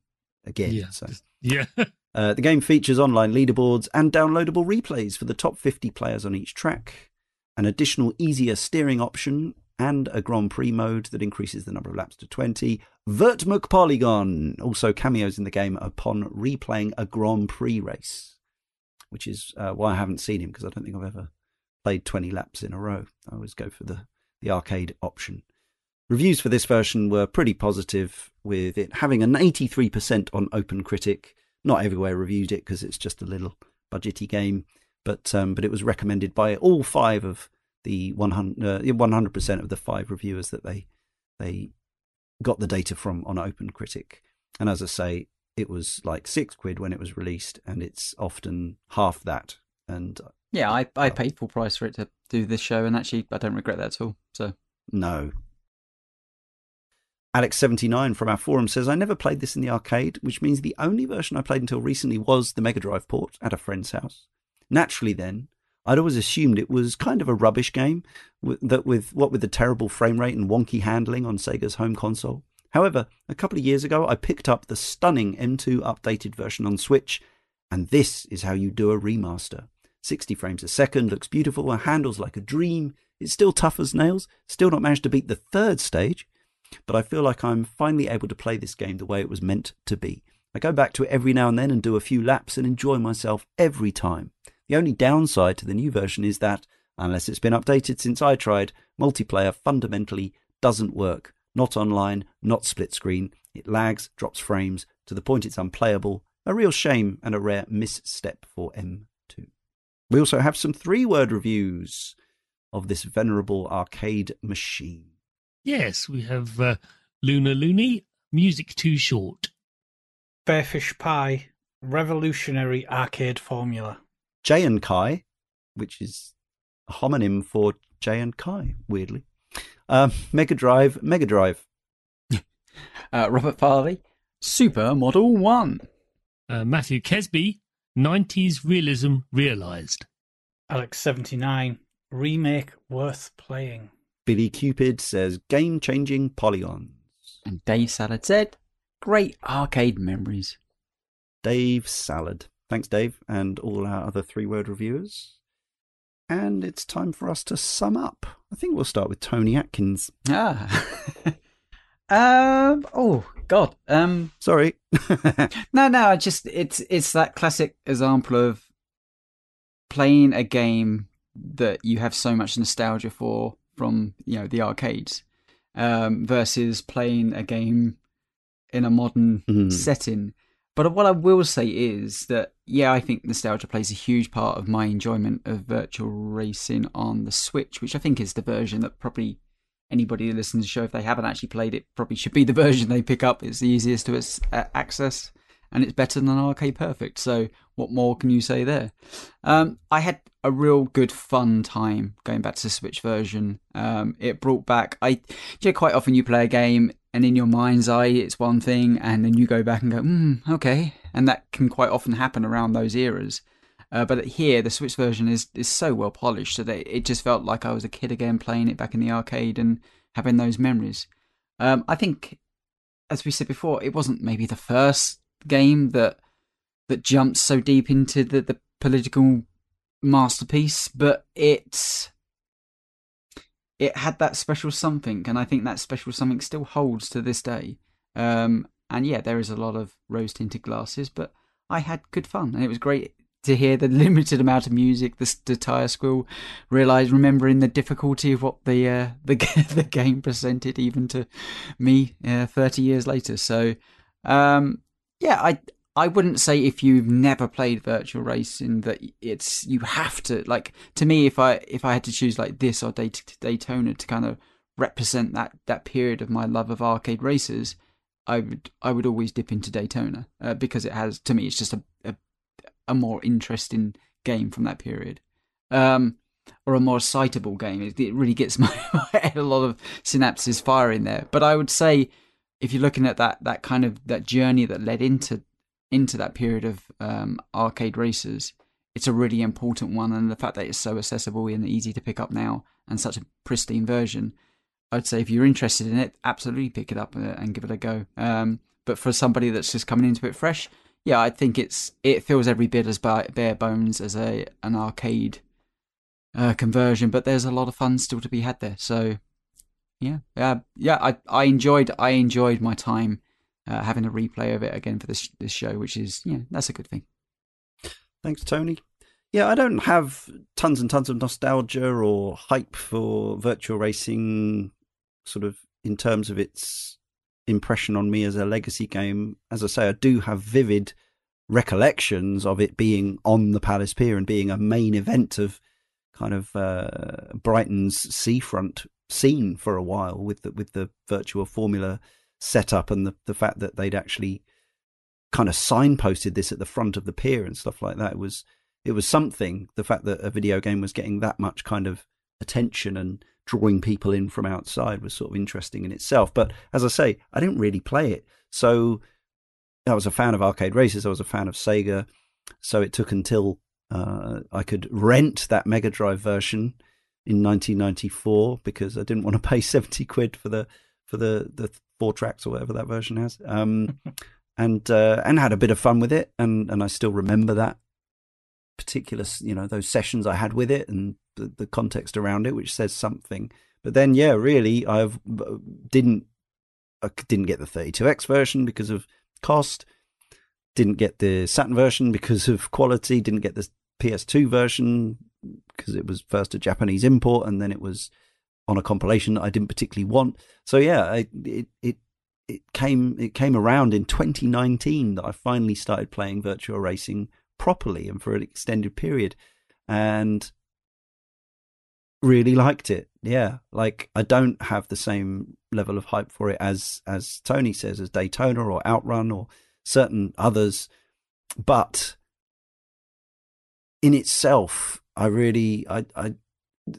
again. Yeah. So Yeah. [laughs] uh, the game features online leaderboards and downloadable replays for the top 50 players on each track, an additional easier steering option, and a Grand Prix mode that increases the number of laps to 20. Vertmuk Polygon also cameos in the game upon replaying a Grand Prix race, which is uh, why I haven't seen him because I don't think I've ever played 20 laps in a row. I always go for the, the arcade option. Reviews for this version were pretty positive, with it having an 83% on OpenCritic. Not everywhere reviewed it because it's just a little budgety game, but um, but it was recommended by all five of the 100 uh, 100% of the five reviewers that they they got the data from on OpenCritic. And as I say, it was like six quid when it was released, and it's often half that. And Yeah, I, I uh, paid full price for it to do this show, and actually, I don't regret that at all. So, No. Alex79 from our forum says, I never played this in the arcade, which means the only version I played until recently was the Mega Drive port at a friend's house. Naturally, then, I'd always assumed it was kind of a rubbish game, that with what with the terrible frame rate and wonky handling on Sega's home console. However, a couple of years ago, I picked up the stunning M2 updated version on Switch, and this is how you do a remaster. 60 frames a second, looks beautiful, and handles like a dream. It's still tough as nails, still not managed to beat the third stage, but I feel like I'm finally able to play this game the way it was meant to be. I go back to it every now and then and do a few laps and enjoy myself every time. The only downside to the new version is that, unless it's been updated since I tried, multiplayer fundamentally doesn't work. Not online, not split screen. It lags, drops frames, to the point it's unplayable. A real shame and a rare misstep for M2. We also have some three word reviews of this venerable arcade machine. Yes, we have uh, Luna Looney, music too short. Bearfish Pie, revolutionary arcade formula. Jay and Kai, which is a homonym for Jay and Kai, weirdly. Um, Mega Drive, Mega Drive. [laughs] uh, Robert Farley, Super Model 1. Uh, Matthew Kesby, 90s realism realised. Alex79, remake worth playing. Billy Cupid says game changing polygons. And Dave Salad said, Great arcade memories. Dave Salad. Thanks, Dave, and all our other three word reviewers. And it's time for us to sum up. I think we'll start with Tony Atkins. Ah. [laughs] Um. Oh God. Um. Sorry. [laughs] No, no. I just it's it's that classic example of playing a game that you have so much nostalgia for from you know the arcades, um, versus playing a game in a modern Mhm. setting. But what I will say is that yeah, I think nostalgia plays a huge part of my enjoyment of virtual racing on the Switch, which I think is the version that probably anybody who listens to the show, if they haven't actually played it, probably should be the [laughs] version they pick up. It's the easiest to uh, access, and it's better than Arcade Perfect. So, what more can you say there? Um, I had a real good fun time going back to the Switch version. Um, it brought back. I, you quite often you play a game, and in your mind's eye, it's one thing, and then you go back and go, hmm, okay, and that can quite often happen around those eras. Uh, but here, the Switch version is, is so well polished that it, it just felt like I was a kid again playing it back in the arcade and having those memories. Um, I think, as we said before, it wasn't maybe the first game that that jumped so deep into the, the political masterpiece, but it it had that special something, and I think that special something still holds to this day. Um, and yeah, there is a lot of rose tinted glasses, but I had good fun, and it was great to hear the [laughs] limited amount of music, the, the tire squeal, realize remembering the difficulty of what the uh, [laughs] the the game presented, even to me uh, thirty years later. So, um, yeah, I I wouldn't say if you've never played virtual racing that it's you have to like. To me, if I if I had to choose like this or Dayt- Daytona to kind of represent that that period of my love of arcade races. I would I would always dip into Daytona uh, because it has to me it's just a, a a more interesting game from that period, um, or a more citable game. It, it really gets [laughs] my, a lot of synapses firing there. But I would say, if you're looking at that that kind of that journey that led into into that period of um, arcade races, it's a really important one. And the fact that it's so accessible and easy to pick up now, and such a pristine version, I'd say if you're interested in it, absolutely pick it up and, and give it a go. Um, but for somebody that's just coming into it fresh, yeah, I think it's it feels every bit as bare bones as a an arcade uh, conversion, but there's a lot of fun still to be had there. So yeah, yeah, yeah. I I enjoyed I enjoyed my time uh, having a replay of it again for this this show, which is yeah, that's a good thing. Thanks, Tony. Yeah, I don't have tons and tons of nostalgia or hype for virtual racing, sort of in terms of its impression on me as a legacy game. As I say, I do have vivid recollections of it being on the Palace Pier and being a main event of kind of uh, Brighton's seafront scene for a while with the, with the virtual formula setup and the, the fact that they'd actually kind of signposted this at the front of the pier and stuff like that. It was it was something. The fact that a video game was getting that much kind of attention and drawing people in from outside was sort of interesting in itself. But as I say, I didn't really play it. So I was a fan of arcade races. I was a fan of Sega. So it took until uh, I could rent that Mega Drive version in 1994 because I didn't want to [laughs] pay 70 quid for the for the the four tracks or whatever that version has. Um, [laughs] and uh, and had a bit of fun with it, and and I still remember that particular, you know, those sessions I had with it and the, the context around it, which says something. But then, yeah, really, I've uh, didn't I didn't get the 32x version because of cost. Didn't get the Saturn version because of quality. Didn't get the PS2 version because it was first a Japanese import and then it was on a compilation that I didn't particularly want. So yeah, I, it it it came it came around in 2019 that I finally started playing virtual racing properly and for an extended period, and really liked it. Yeah, like I don't have the same level of hype for it as as Tony says as Daytona or Outrun or certain others, but in itself, I really I I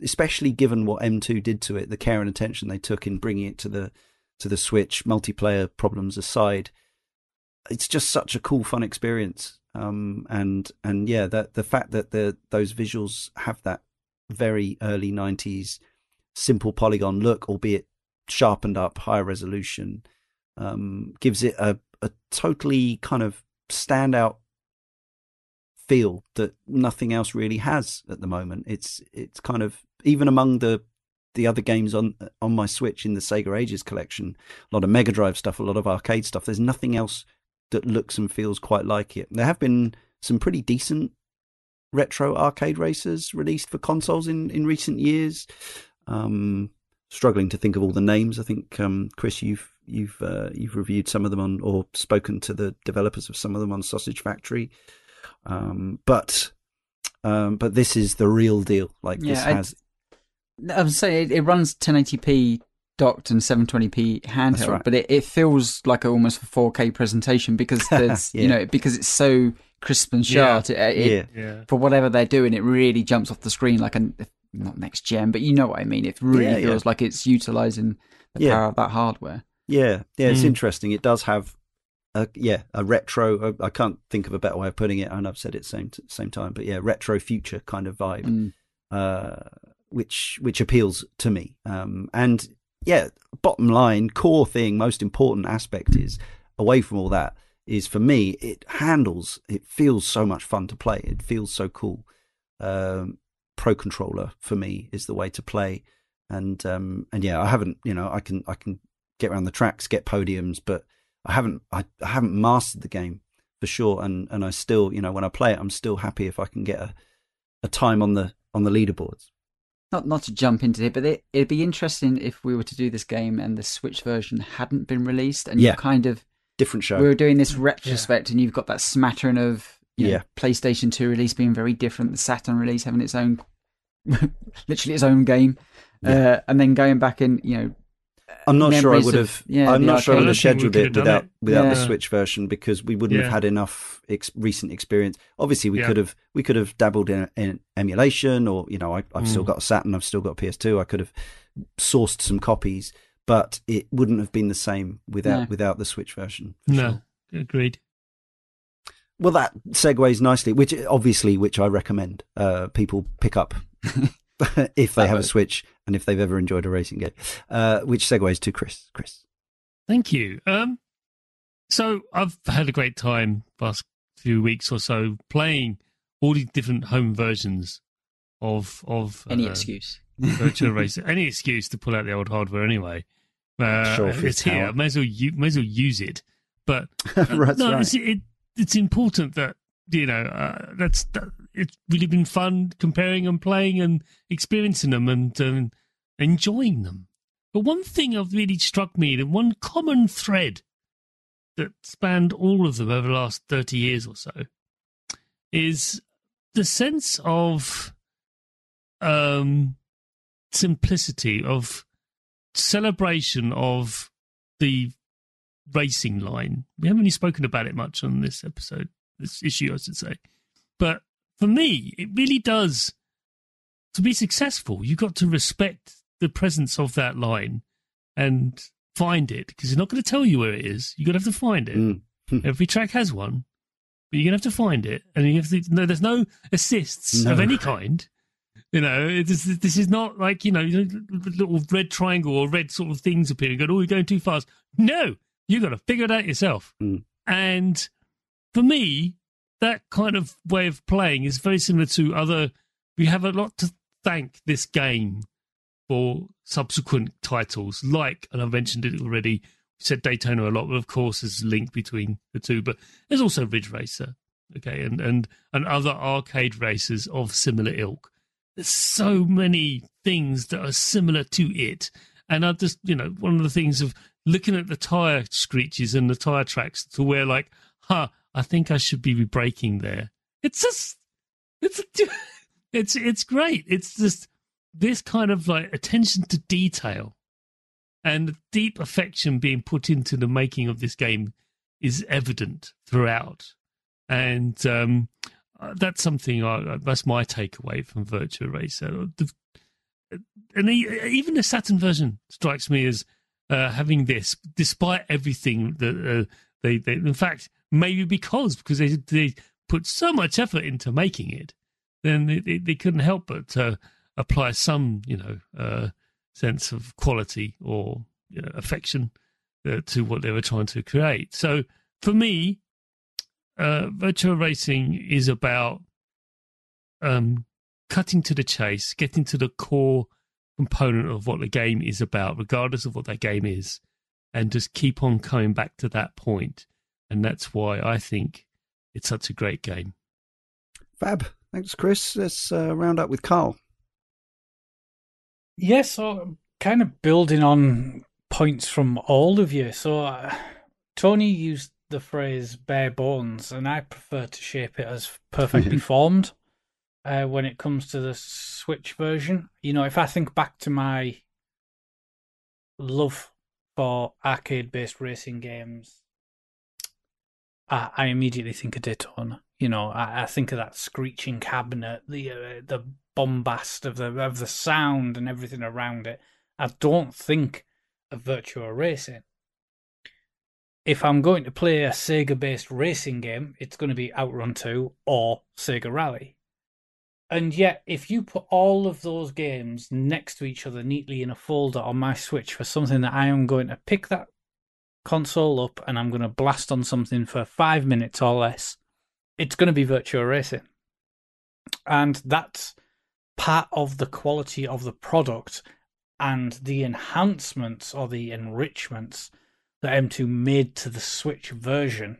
especially given what M2 did to it, the care and attention they took in bringing it to the to the Switch, multiplayer problems aside, it's just such a cool, fun experience. Um, and and yeah, that the fact that the those visuals have that very early '90s simple polygon look, albeit sharpened up, higher resolution, um, gives it a a totally kind of standout feel that nothing else really has at the moment. It's it's kind of even among the the other games on on my Switch in the Sega Ages collection, a lot of Mega Drive stuff, a lot of arcade stuff. There's nothing else that looks and feels quite like it. There have been some pretty decent retro arcade racers released for consoles in in recent years. Um, struggling to think of all the names. I think um, Chris, you've you've uh, you've reviewed some of them on or spoken to the developers of some of them on Sausage Factory. Um, but um, but this is the real deal. Like Yeah, this I- has I would say it, it runs 1080p docked and 720p handheld, right. but it, it feels like a, almost a 4K presentation because [laughs] there's Yeah. you know because it's so crisp and sharp. It, it, yeah. Yeah. For whatever they're doing, it really jumps off the screen like a not next gen, but you know what I mean. It really Yeah, yeah. feels like it's utilizing the Yeah. power of that hardware. Yeah, yeah, it's Mm. interesting. It does have, a, yeah, a retro. I can't think of a better way of putting it, and I've said it same same time. But yeah, retro future kind of vibe, Mm. uh, which which appeals to me. Um, and yeah, bottom line, core thing, most important aspect is away from all that is for me. It handles. It feels so much fun to play. It feels so cool. Um, Pro controller for me is the way to play, and um, and yeah, I haven't. You know, I can I can get around the tracks, get podiums, but I haven't I, I haven't mastered the game for sure. And and I still, you know, when I play it, I'm still happy if I can get a, a time on the on the leaderboards. Not not to jump into it, but it, it'd be interesting if we were to do this game and the Switch version hadn't been released, and Yeah. you kind of Different show. we were doing this retrospect, and you've got that smattering of you know, Yeah. PlayStation Two release being very different, the Saturn release having its own, [laughs] literally its own game, uh, and then going back and you know, I'm not sure I memories would of- have. yeah, I'm the not sure I would have I don't think we scheduled could it have done without it. without the Switch version because we wouldn't Yeah. have had enough ex- recent experience. Obviously, we Yeah. could have we could have dabbled in, in emulation, or you know, I, I've still Mm. got a Saturn, I've still got a PS2. I could have sourced some copies, but it wouldn't have been the same without No. without the Switch version. No, sure. agreed. Well, that segues nicely, which obviously, which I recommend uh, people pick up [laughs] [laughs] if they That have a Switch and if they've ever enjoyed a racing game. Uh, which segues to Chris. Chris, Thank you. Um, so I've had a great time last few weeks or so playing all these different home versions of of any uh, excuse. Virtual racer. Any excuse to pull out the old hardware anyway. Uh, it's here. May as well u- may as well use it. But [laughs] uh, no, right. it's, it, it's important that you know uh, that's that, it's really been fun comparing and playing and experiencing them and um, enjoying them. But one thing that really struck me, the one common thread that spanned all of them over the last thirty years or so, is the sense of um, simplicity of celebration of the racing line. We haven't really spoken about it much on this episode, this issue, I should say. But for me, it really does. To be successful, you've got to respect the presence of that line and find it because you're not going to tell you where it is. You're going to have to find it. Mm. Every track has one, but you're going to have to find it. And you have to, no, there's no assists of any kind. You know, is, this is not like, you know, little red triangle or red sort of things appearing. Going, oh, you're going too fast. No, you've got to figure it out yourself. Mm. And for me, that kind of way of playing is very similar to other. We have a lot to thank this game for subsequent titles, like, and I mentioned it already. We said Daytona a lot, but of course, there's a link between the two. But there's also Ridge Racer, okay, and and and other arcade races of similar ilk. There's so many things that are similar to it, and I just, you know, one of the things of looking at the tire screeches and the tire tracks to where, like, huh, I think I should be braking there. It's just, it's, [laughs] it's, it's great. It's just this kind of like attention to detail and deep affection being put into the making of this game is evident throughout. And um, that's something I, that's my takeaway from Virtua Racer. The, and e- even the Saturn version strikes me as uh, having this, despite everything that uh, they, they, in fact, maybe because because they they put so much effort into making it, then they, they, they couldn't help but uh, apply some, you know, uh, sense of quality or you know, affection uh, to what they were trying to create. So for me, uh, virtual racing is about um, cutting to the chase, getting to the core component of what the game is about, regardless of what that game is, and just keep on coming back to that point. And that's why I think it's such a great game. Fab. Thanks, Chris. Let's uh, round up with Karl. Yes, so kind of building on points from all of you. So uh, Tony used the phrase bare bones, and I prefer to shape it as perfectly [laughs] formed uh, when it comes to the Switch version. You know, if I think back to my love for arcade based racing games, I, I, immediately think of Daytona. You know, I, I think of that screeching cabinet, the uh, the bombast of the of the sound and everything around it. I don't think of virtual Racing if I'm going to play a Sega based racing game, it's going to be Outrun 2 or Sega Rally. And yet, if you put all of those games next to each other neatly in a folder on my Switch for something that I am going to pick that console up and I'm going to blast on something for five minutes or less, it's going to be Virtua Racing. And that's part of the quality of the product and the enhancements or the enrichments that M2 made to the Switch version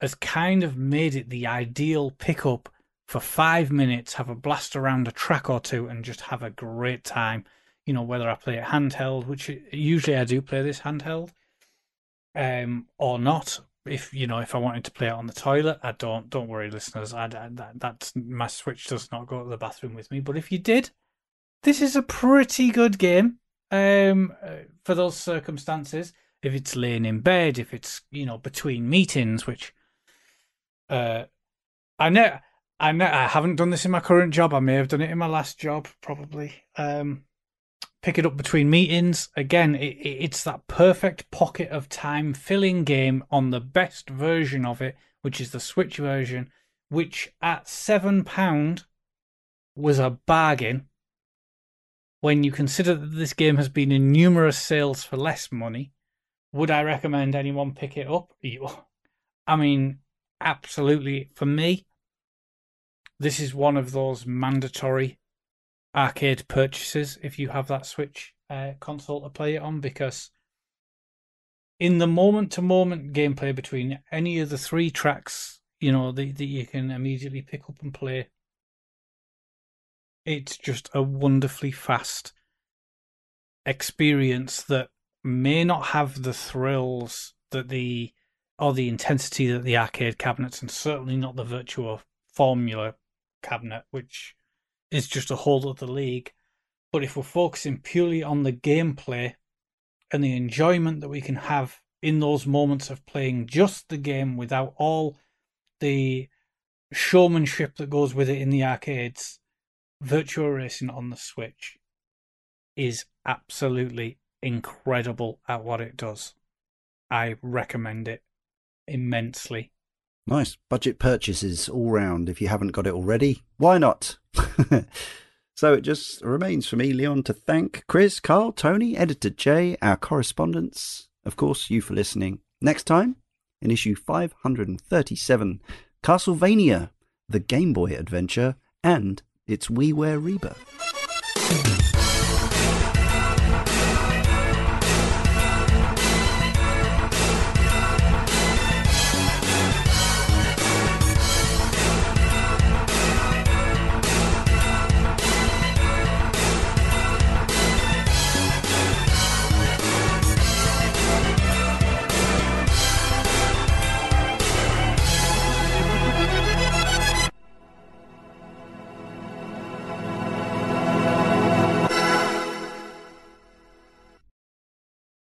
has kind of made it the ideal pickup for five minutes, have a blast around a track or two, and just have a great time. You know, whether I play it handheld, which usually I do play this handheld, um, or not. If you know, if I wanted to play it on the toilet, I don't. Don't worry, listeners. I, I that, that's my Switch does not go to the bathroom with me. But if you did, this is a pretty good game um, uh, for those circumstances if it's laying in bed, if it's you know between meetings, which uh, I know I know I haven't done this in my current job. I may have done it in my last job, probably. Um, pick it up between meetings. Again, it, it's that perfect pocket of time filling game on the best version of it, which is the Switch version, which at seven pound was a bargain. When you consider that this game has been in numerous sales for less money, would I recommend anyone pick it up? I mean, absolutely. For me, this is one of those mandatory arcade purchases if you have that Switch uh, console to play it on because in the moment to moment gameplay between any of the three tracks, you know, that, that you can immediately pick up and play, it's just a wonderfully fast experience that may not have the thrills that the or the intensity that the arcade cabinets and certainly not the Virtua Formula cabinet, which is just a whole other league. But if we're focusing purely on the gameplay and the enjoyment that we can have in those moments of playing just the game without all the showmanship that goes with it in the arcades, Virtua Racing on the Switch is absolutely incredible at what it does. I recommend it immensely. Nice. Budget purchases all round. If you haven't got it already, why not? [laughs] so it just remains for me, Leon, to thank Chris, Karl, Tony, Editor Jay, our correspondents, of course, you for listening. Next time, in issue 537, Castlevania, the Game Boy adventure, and its WiiWare rebirth.